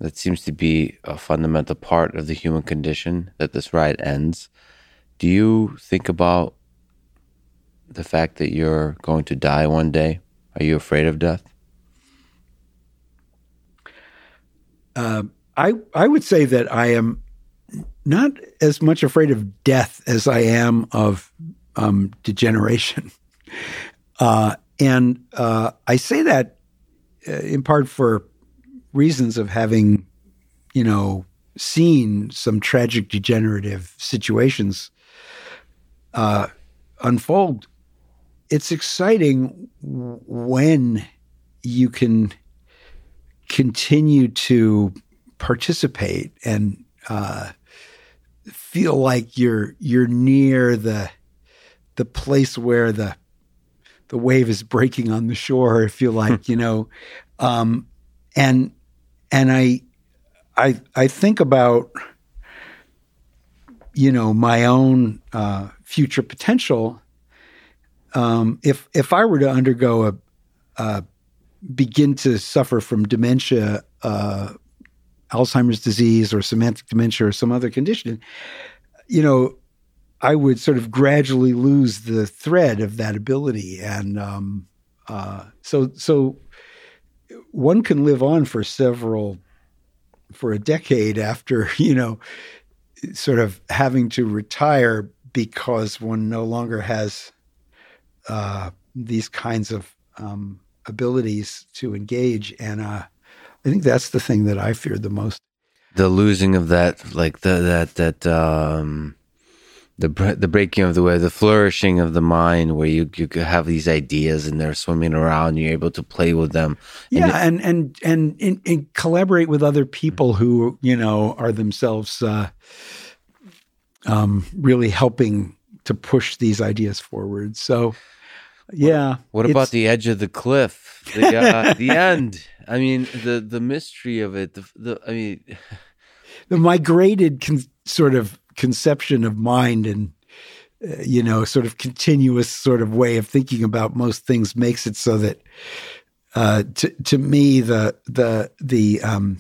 That seems to be a fundamental part of the human condition that this ride ends. Do you think about the fact that you're going to die one day? Are you afraid of death? Uh, I I would say that I am not as much afraid of death as I am of um, degeneration. Uh, and uh, I say that uh, in part for reasons of having, you know, seen some tragic degenerative situations uh, unfold. It's exciting when you can continue to participate and uh, feel like you're you're near the the place where the the wave is breaking on the shore. I feel like you know, um, and and I I I think about you know my own uh, future potential. Um, if if I were to undergo a, a begin to suffer from dementia uh, Alzheimer's disease or semantic dementia or some other condition, you know, I would sort of gradually lose the thread of that ability, and um, uh, so so one can live on for several for a decade after you know sort of having to retire because one no longer has uh, these kinds of um, abilities to engage. And uh, I think that's the thing that I feared the most. the losing of that, like the that that um, the the breaking of the way, the flourishing of the mind, where you you have these ideas and they're swimming around, you're able to play with them. And yeah, and and and, and, and collaborate with other people who you know are themselves uh, um, really helping to push these ideas forward. So, yeah. What about the edge of the cliff? The uh, the end. I mean, the the mystery of it. The, the I mean, the migrated con- sort of conception of mind and uh, you know, sort of continuous sort of way of thinking about most things makes it so that uh, to to me the the the um,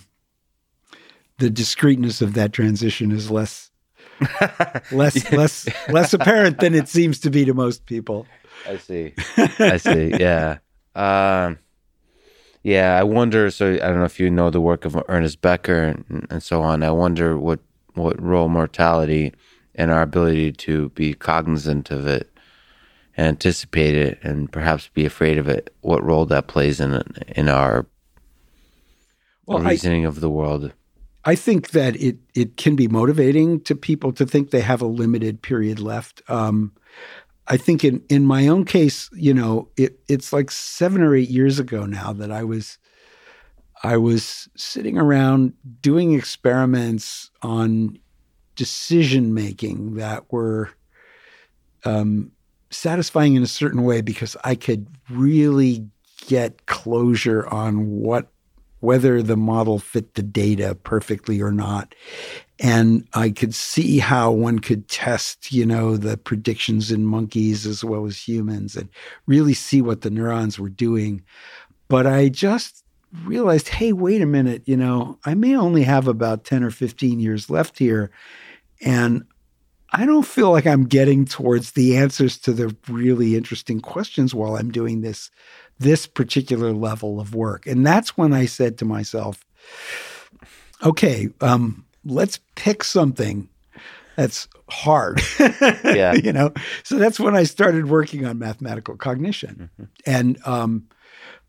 the discreteness of that transition is less less less less apparent than it seems to be to most people. I see. I see. Yeah. Um, yeah. I wonder. So I don't know if you know the work of Ernest Becker and, and so on. I wonder what what role mortality and our ability to be cognizant of it, anticipate it, and perhaps be afraid of it. What role that plays in in our well, reasoning I, of the world. I think that it it can be motivating to people to think they have a limited period left. Um, I think in in my own case, you know, it it's like seven or eight years ago now that I was I was sitting around doing experiments on decision making that were um, satisfying in a certain way because I could really get closure on what whether the model fit the data perfectly or not. And I could see how one could test, you know, the predictions in monkeys as well as humans and really see what the neurons were doing. But I just realized, hey, wait a minute, you know, I may only have about 10 or 15 years left here. And I don't feel like I'm getting towards the answers to the really interesting questions while I'm doing this this particular level of work. And that's when I said to myself, okay, um, let's pick something that's hard. yeah. you know, so that's when I started working on mathematical cognition. Mm-hmm. And um,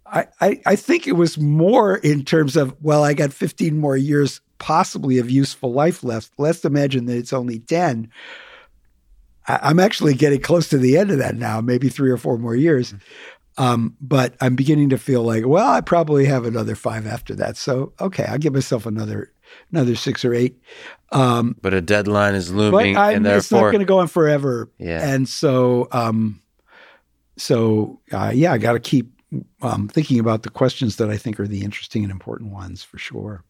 I, I, I think it was more in terms of, well, I got 15 more years possibly of useful life left. Let's imagine that it's only 10. I, am actually getting close to the end of that now, maybe three or four more years. Mm-hmm. Um, but I'm beginning to feel like, well, I probably have another five after that. So okay, I'll give myself another another six or eight. Um, but a deadline is looming, and therefore it's not going to go on forever. Yeah, and so um, so uh, yeah, I got to keep um, thinking about the questions that I think are the interesting and important ones for sure.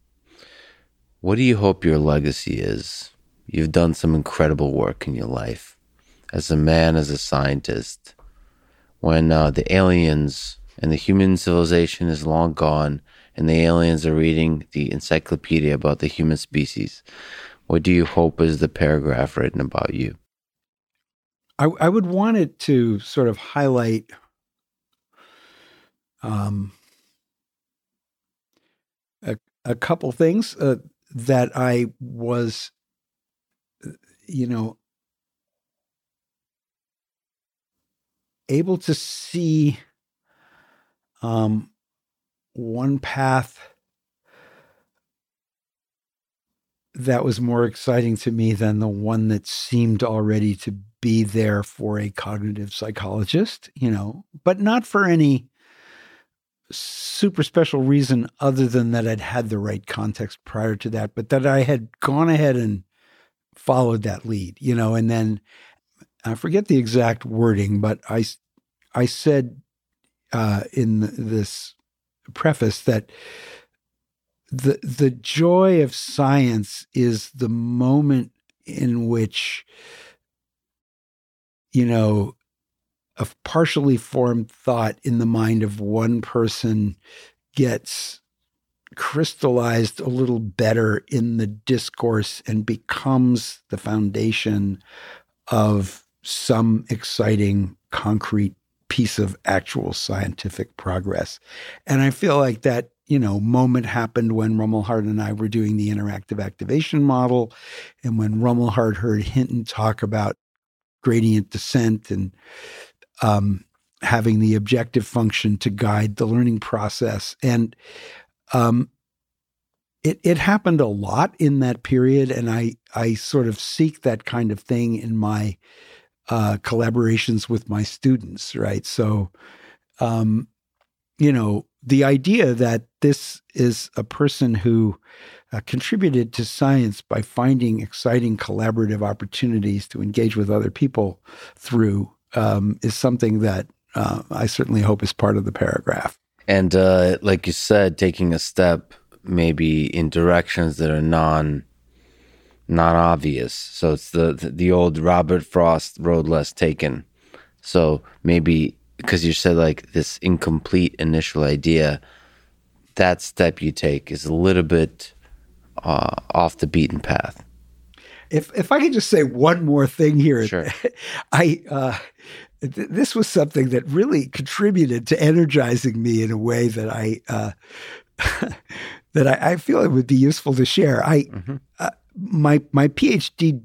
What do you hope your legacy is? You've done some incredible work in your life as a man, as a scientist when uh, the aliens and the human civilization is long gone and the aliens are reading the encyclopedia about the human species, what do you hope is the paragraph written about you? I, I would want it to sort of highlight um, a, a couple things uh, that I was, you know, able to see um, one path that was more exciting to me than the one that seemed already to be there for a cognitive psychologist, you know, but not for any super special reason other than that I'd had the right context prior to that, but that I had gone ahead and followed that lead, you know, and then I forget the exact wording, but I I said uh, in this preface that the the joy of science is the moment in which you know a partially formed thought in the mind of one person gets crystallized a little better in the discourse and becomes the foundation of some exciting concrete piece of actual scientific progress. And I feel like that, you know, moment happened when Rumelhart and I were doing the interactive activation model and when Rumelhart heard Hinton talk about gradient descent and um, having the objective function to guide the learning process. And um, it it happened a lot in that period, and I I sort of seek that kind of thing in my uh, collaborations with my students, right? So, um, you know, the idea that this is a person who uh, contributed to science by finding exciting collaborative opportunities to engage with other people through um, is something that uh, I certainly hope is part of the paragraph. And uh, like you said, taking a step maybe in directions that are non non obvious. So it's the, the old Robert Frost road less taken. So maybe because you said like this incomplete initial idea, that step you take is a little bit uh, off the beaten path. If if I could just say one more thing here, Sure. I uh, th- this was something that really contributed to energizing me in a way that I uh, that I, I feel it would be useful to share. I Mhm. uh, my my PhD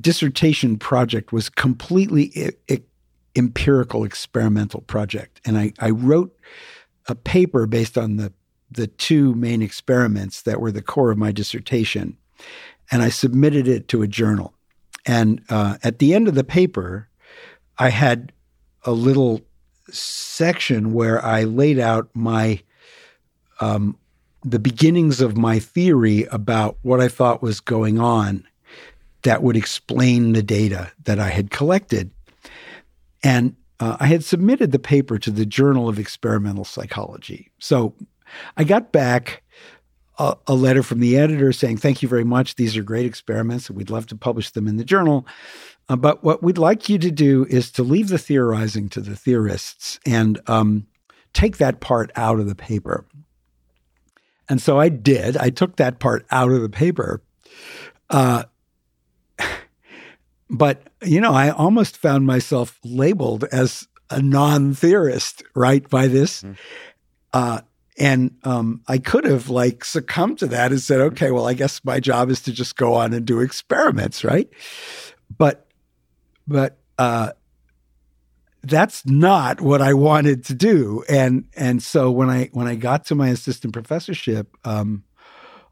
dissertation project was completely I- I- empirical experimental project, and I I wrote a paper based on the the two main experiments that were the core of my dissertation, and I submitted it to a journal. And uh, at the end of the paper, I had a little section where I laid out my um, the beginnings of my theory about what I thought was going on that would explain the data that I had collected. And uh, I had submitted the paper to the Journal of Experimental Psychology. So I got back a, a letter from the editor saying, Thank you very much. These are great experiments, we'd love to publish them in the journal. Uh, but what we'd like you to do is to leave the theorizing to the theorists and um, take that part out of the paper. And so I did. I took that part out of the paper. Uh, but, you know, I almost found myself labeled as a non theorist, right, by this. Mhm. Uh, and um, I could have like succumbed to that and said, okay, well, I guess my job is to just go on and do experiments, right? But, but, uh, that's not what I wanted to do. And and so when I when I got to my assistant professorship, um,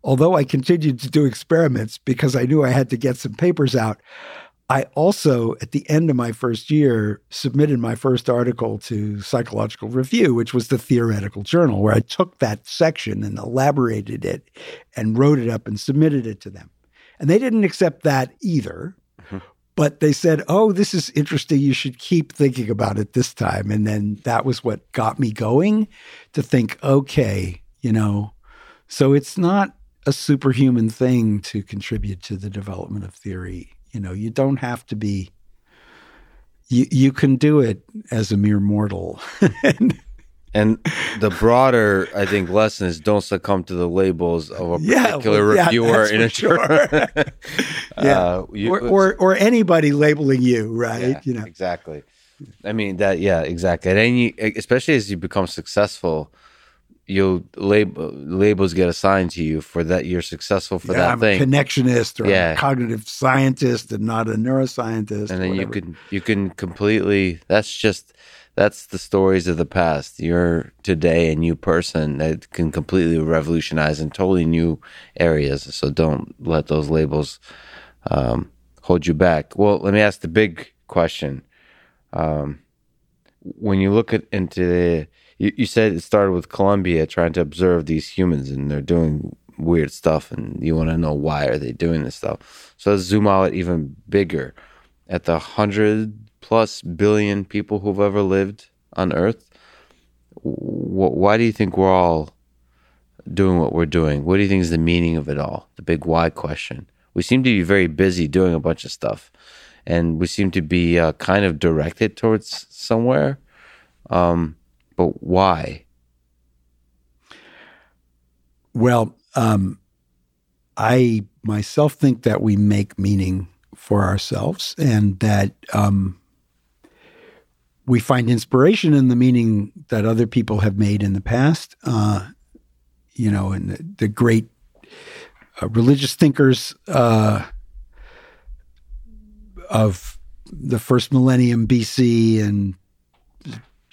although I continued to do experiments because I knew I had to get some papers out, I also at the end of my first year submitted my first article to Psychological Review, which was the theoretical journal, where I took that section and elaborated it and wrote it up and submitted it to them. And they didn't accept that either but they said, "Oh, this is interesting. You should keep thinking about it this time." And then that was what got me going to think, okay, you know, so it's not a superhuman thing to contribute to the development of theory. You know, you don't have to be. You you can do it as a mere mortal. and, And the broader, I think, lesson is don't succumb to the labels of a Yeah, particular well, yeah, reviewer that's in a sure. Yeah. Uh, you- or, or or anybody labeling you, right? Yeah, you know, exactly. I mean that. Yeah, exactly. And then you, especially as you become successful, you'll label labels get assigned to you for that. You're successful for yeah, that I'm thing, a connectionist or Yeah. a cognitive scientist and not a neuroscientist. and then you can you can completely. That's just that's the stories of the past. You're today a new person that can completely revolutionize in totally new areas. So don't let those labels um, hold you back. Well, let me ask the big question. Um, when you look at into the, you, you said it started with Columbia trying to observe these humans and they're doing weird stuff, and you want to know why are they doing this stuff. So let's zoom out even bigger at the hundred plus billion people who've ever lived on Earth. Wh- why do you think we're all doing what we're doing? What do you think is the meaning of it all? The big why question. We seem to be very busy doing a bunch of stuff, and we seem to be uh, kind of directed towards somewhere. Um, but why? Well, um, I myself think that we make meaning for ourselves and that um, we find inspiration in the meaning that other people have made in the past. Uh, you know, and the, the great uh, religious thinkers uh, of the first millennium BC and,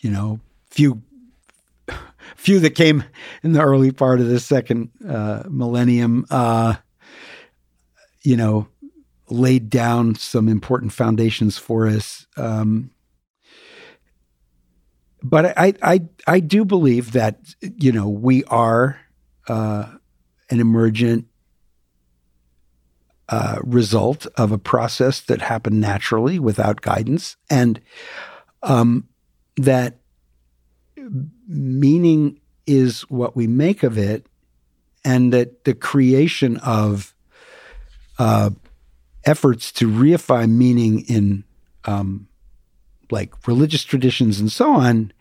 you know, few few that came in the early part of the second uh, millennium, uh, you know, laid down some important foundations for us. Um, but I, I, I do believe that you know we are uh, an emergent uh, result of a process that happened naturally without guidance, and um, that meaning is what we make of it, and that the creation of uh, efforts to reify meaning in um, like religious traditions and so on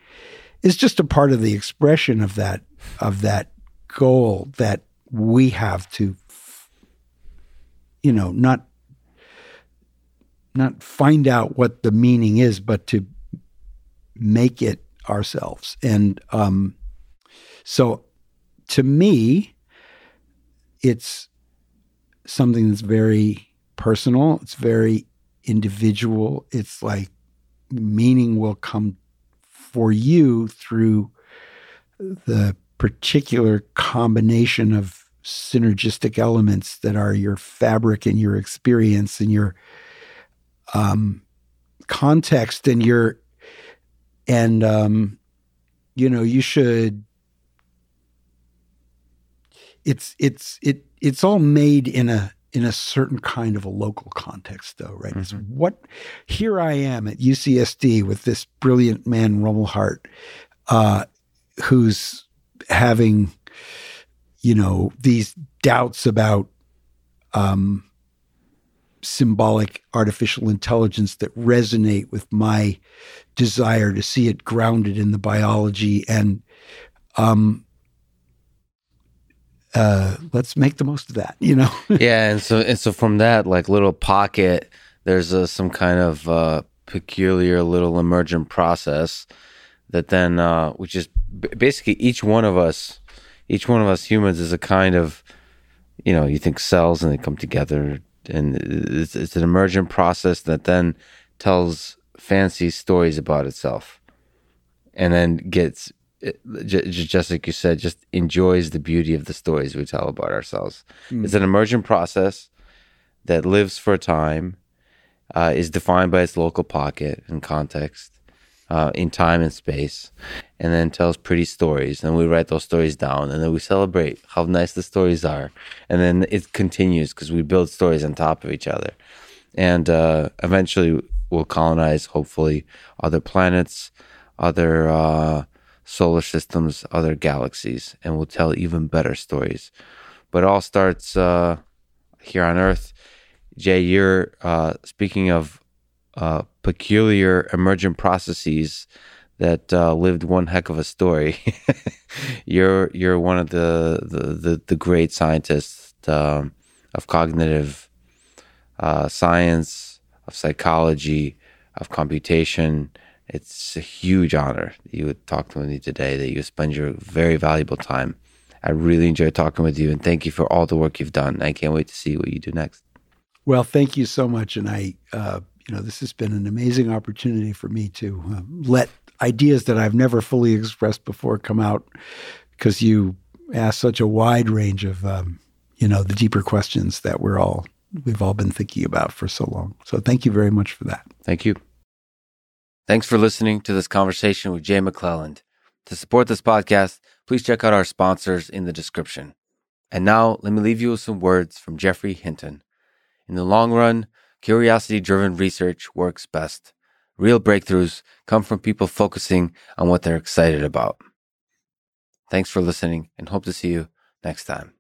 is just a part of the expression of that of that goal that we have to you know not not find out what the meaning is but to make it ourselves. And um so to me it's something that's very personal. It's very individual. It's like meaning will come for you through the particular combination of synergistic elements that are your fabric and your experience and your um, context and your and um, you know you should it's it's it it's all made in a in a certain kind of a local context, though, right? Mm-hmm. what here I am at UCSD with this brilliant man, Rumelhart, uh, who's having, you know, these doubts about um, symbolic artificial intelligence that resonate with my desire to see it grounded in the biology and um, uh, let's make the most of that, you know? yeah. And so, and so from that, like little pocket, there's a, some kind of uh, peculiar little emergent process that then, uh, which is basically each one of us, each one of us humans is a kind of, you know, you think cells and they come together and it's, it's an emergent process that then tells fancy stories about itself and then gets just like you said, just enjoys the beauty of the stories we tell about ourselves. Mm. It's an emergent process that lives for a time, uh, is defined by its local pocket and context, uh, in time and space, and then tells pretty stories. And we write those stories down, and then we celebrate how nice the stories are. And then it continues because we build stories on top of each other, and uh, eventually we'll colonize, hopefully, other planets, other uh, solar systems, other galaxies, and we'll tell even better stories. But it all starts uh, here on Earth. Jay, you're uh, speaking of uh, peculiar emergent processes that uh, lived one heck of a story. you're you're one of the the, the, the great scientists um, of cognitive uh, science, of psychology, of computation, it's a huge honor that you would talk to me today, that you spend your very valuable time. I really enjoyed talking with you and thank you for all the work you've done. I can't wait to see what you do next. Well, thank you so much. And I, uh, you know, this has been an amazing opportunity for me to uh, let ideas that I've never fully expressed before come out because you ask such a wide range of, um, you know, the deeper questions that we're all, we've all been thinking about for so long. So thank you very much for that. Thank you. Thanks for listening to this conversation with Jay McClelland. To support this podcast, please check out our sponsors in the description. And now, let me leave you with some words from Geoffrey Hinton. In the long run, curiosity driven research works best. Real breakthroughs come from people focusing on what they're excited about. Thanks for listening and hope to see you next time.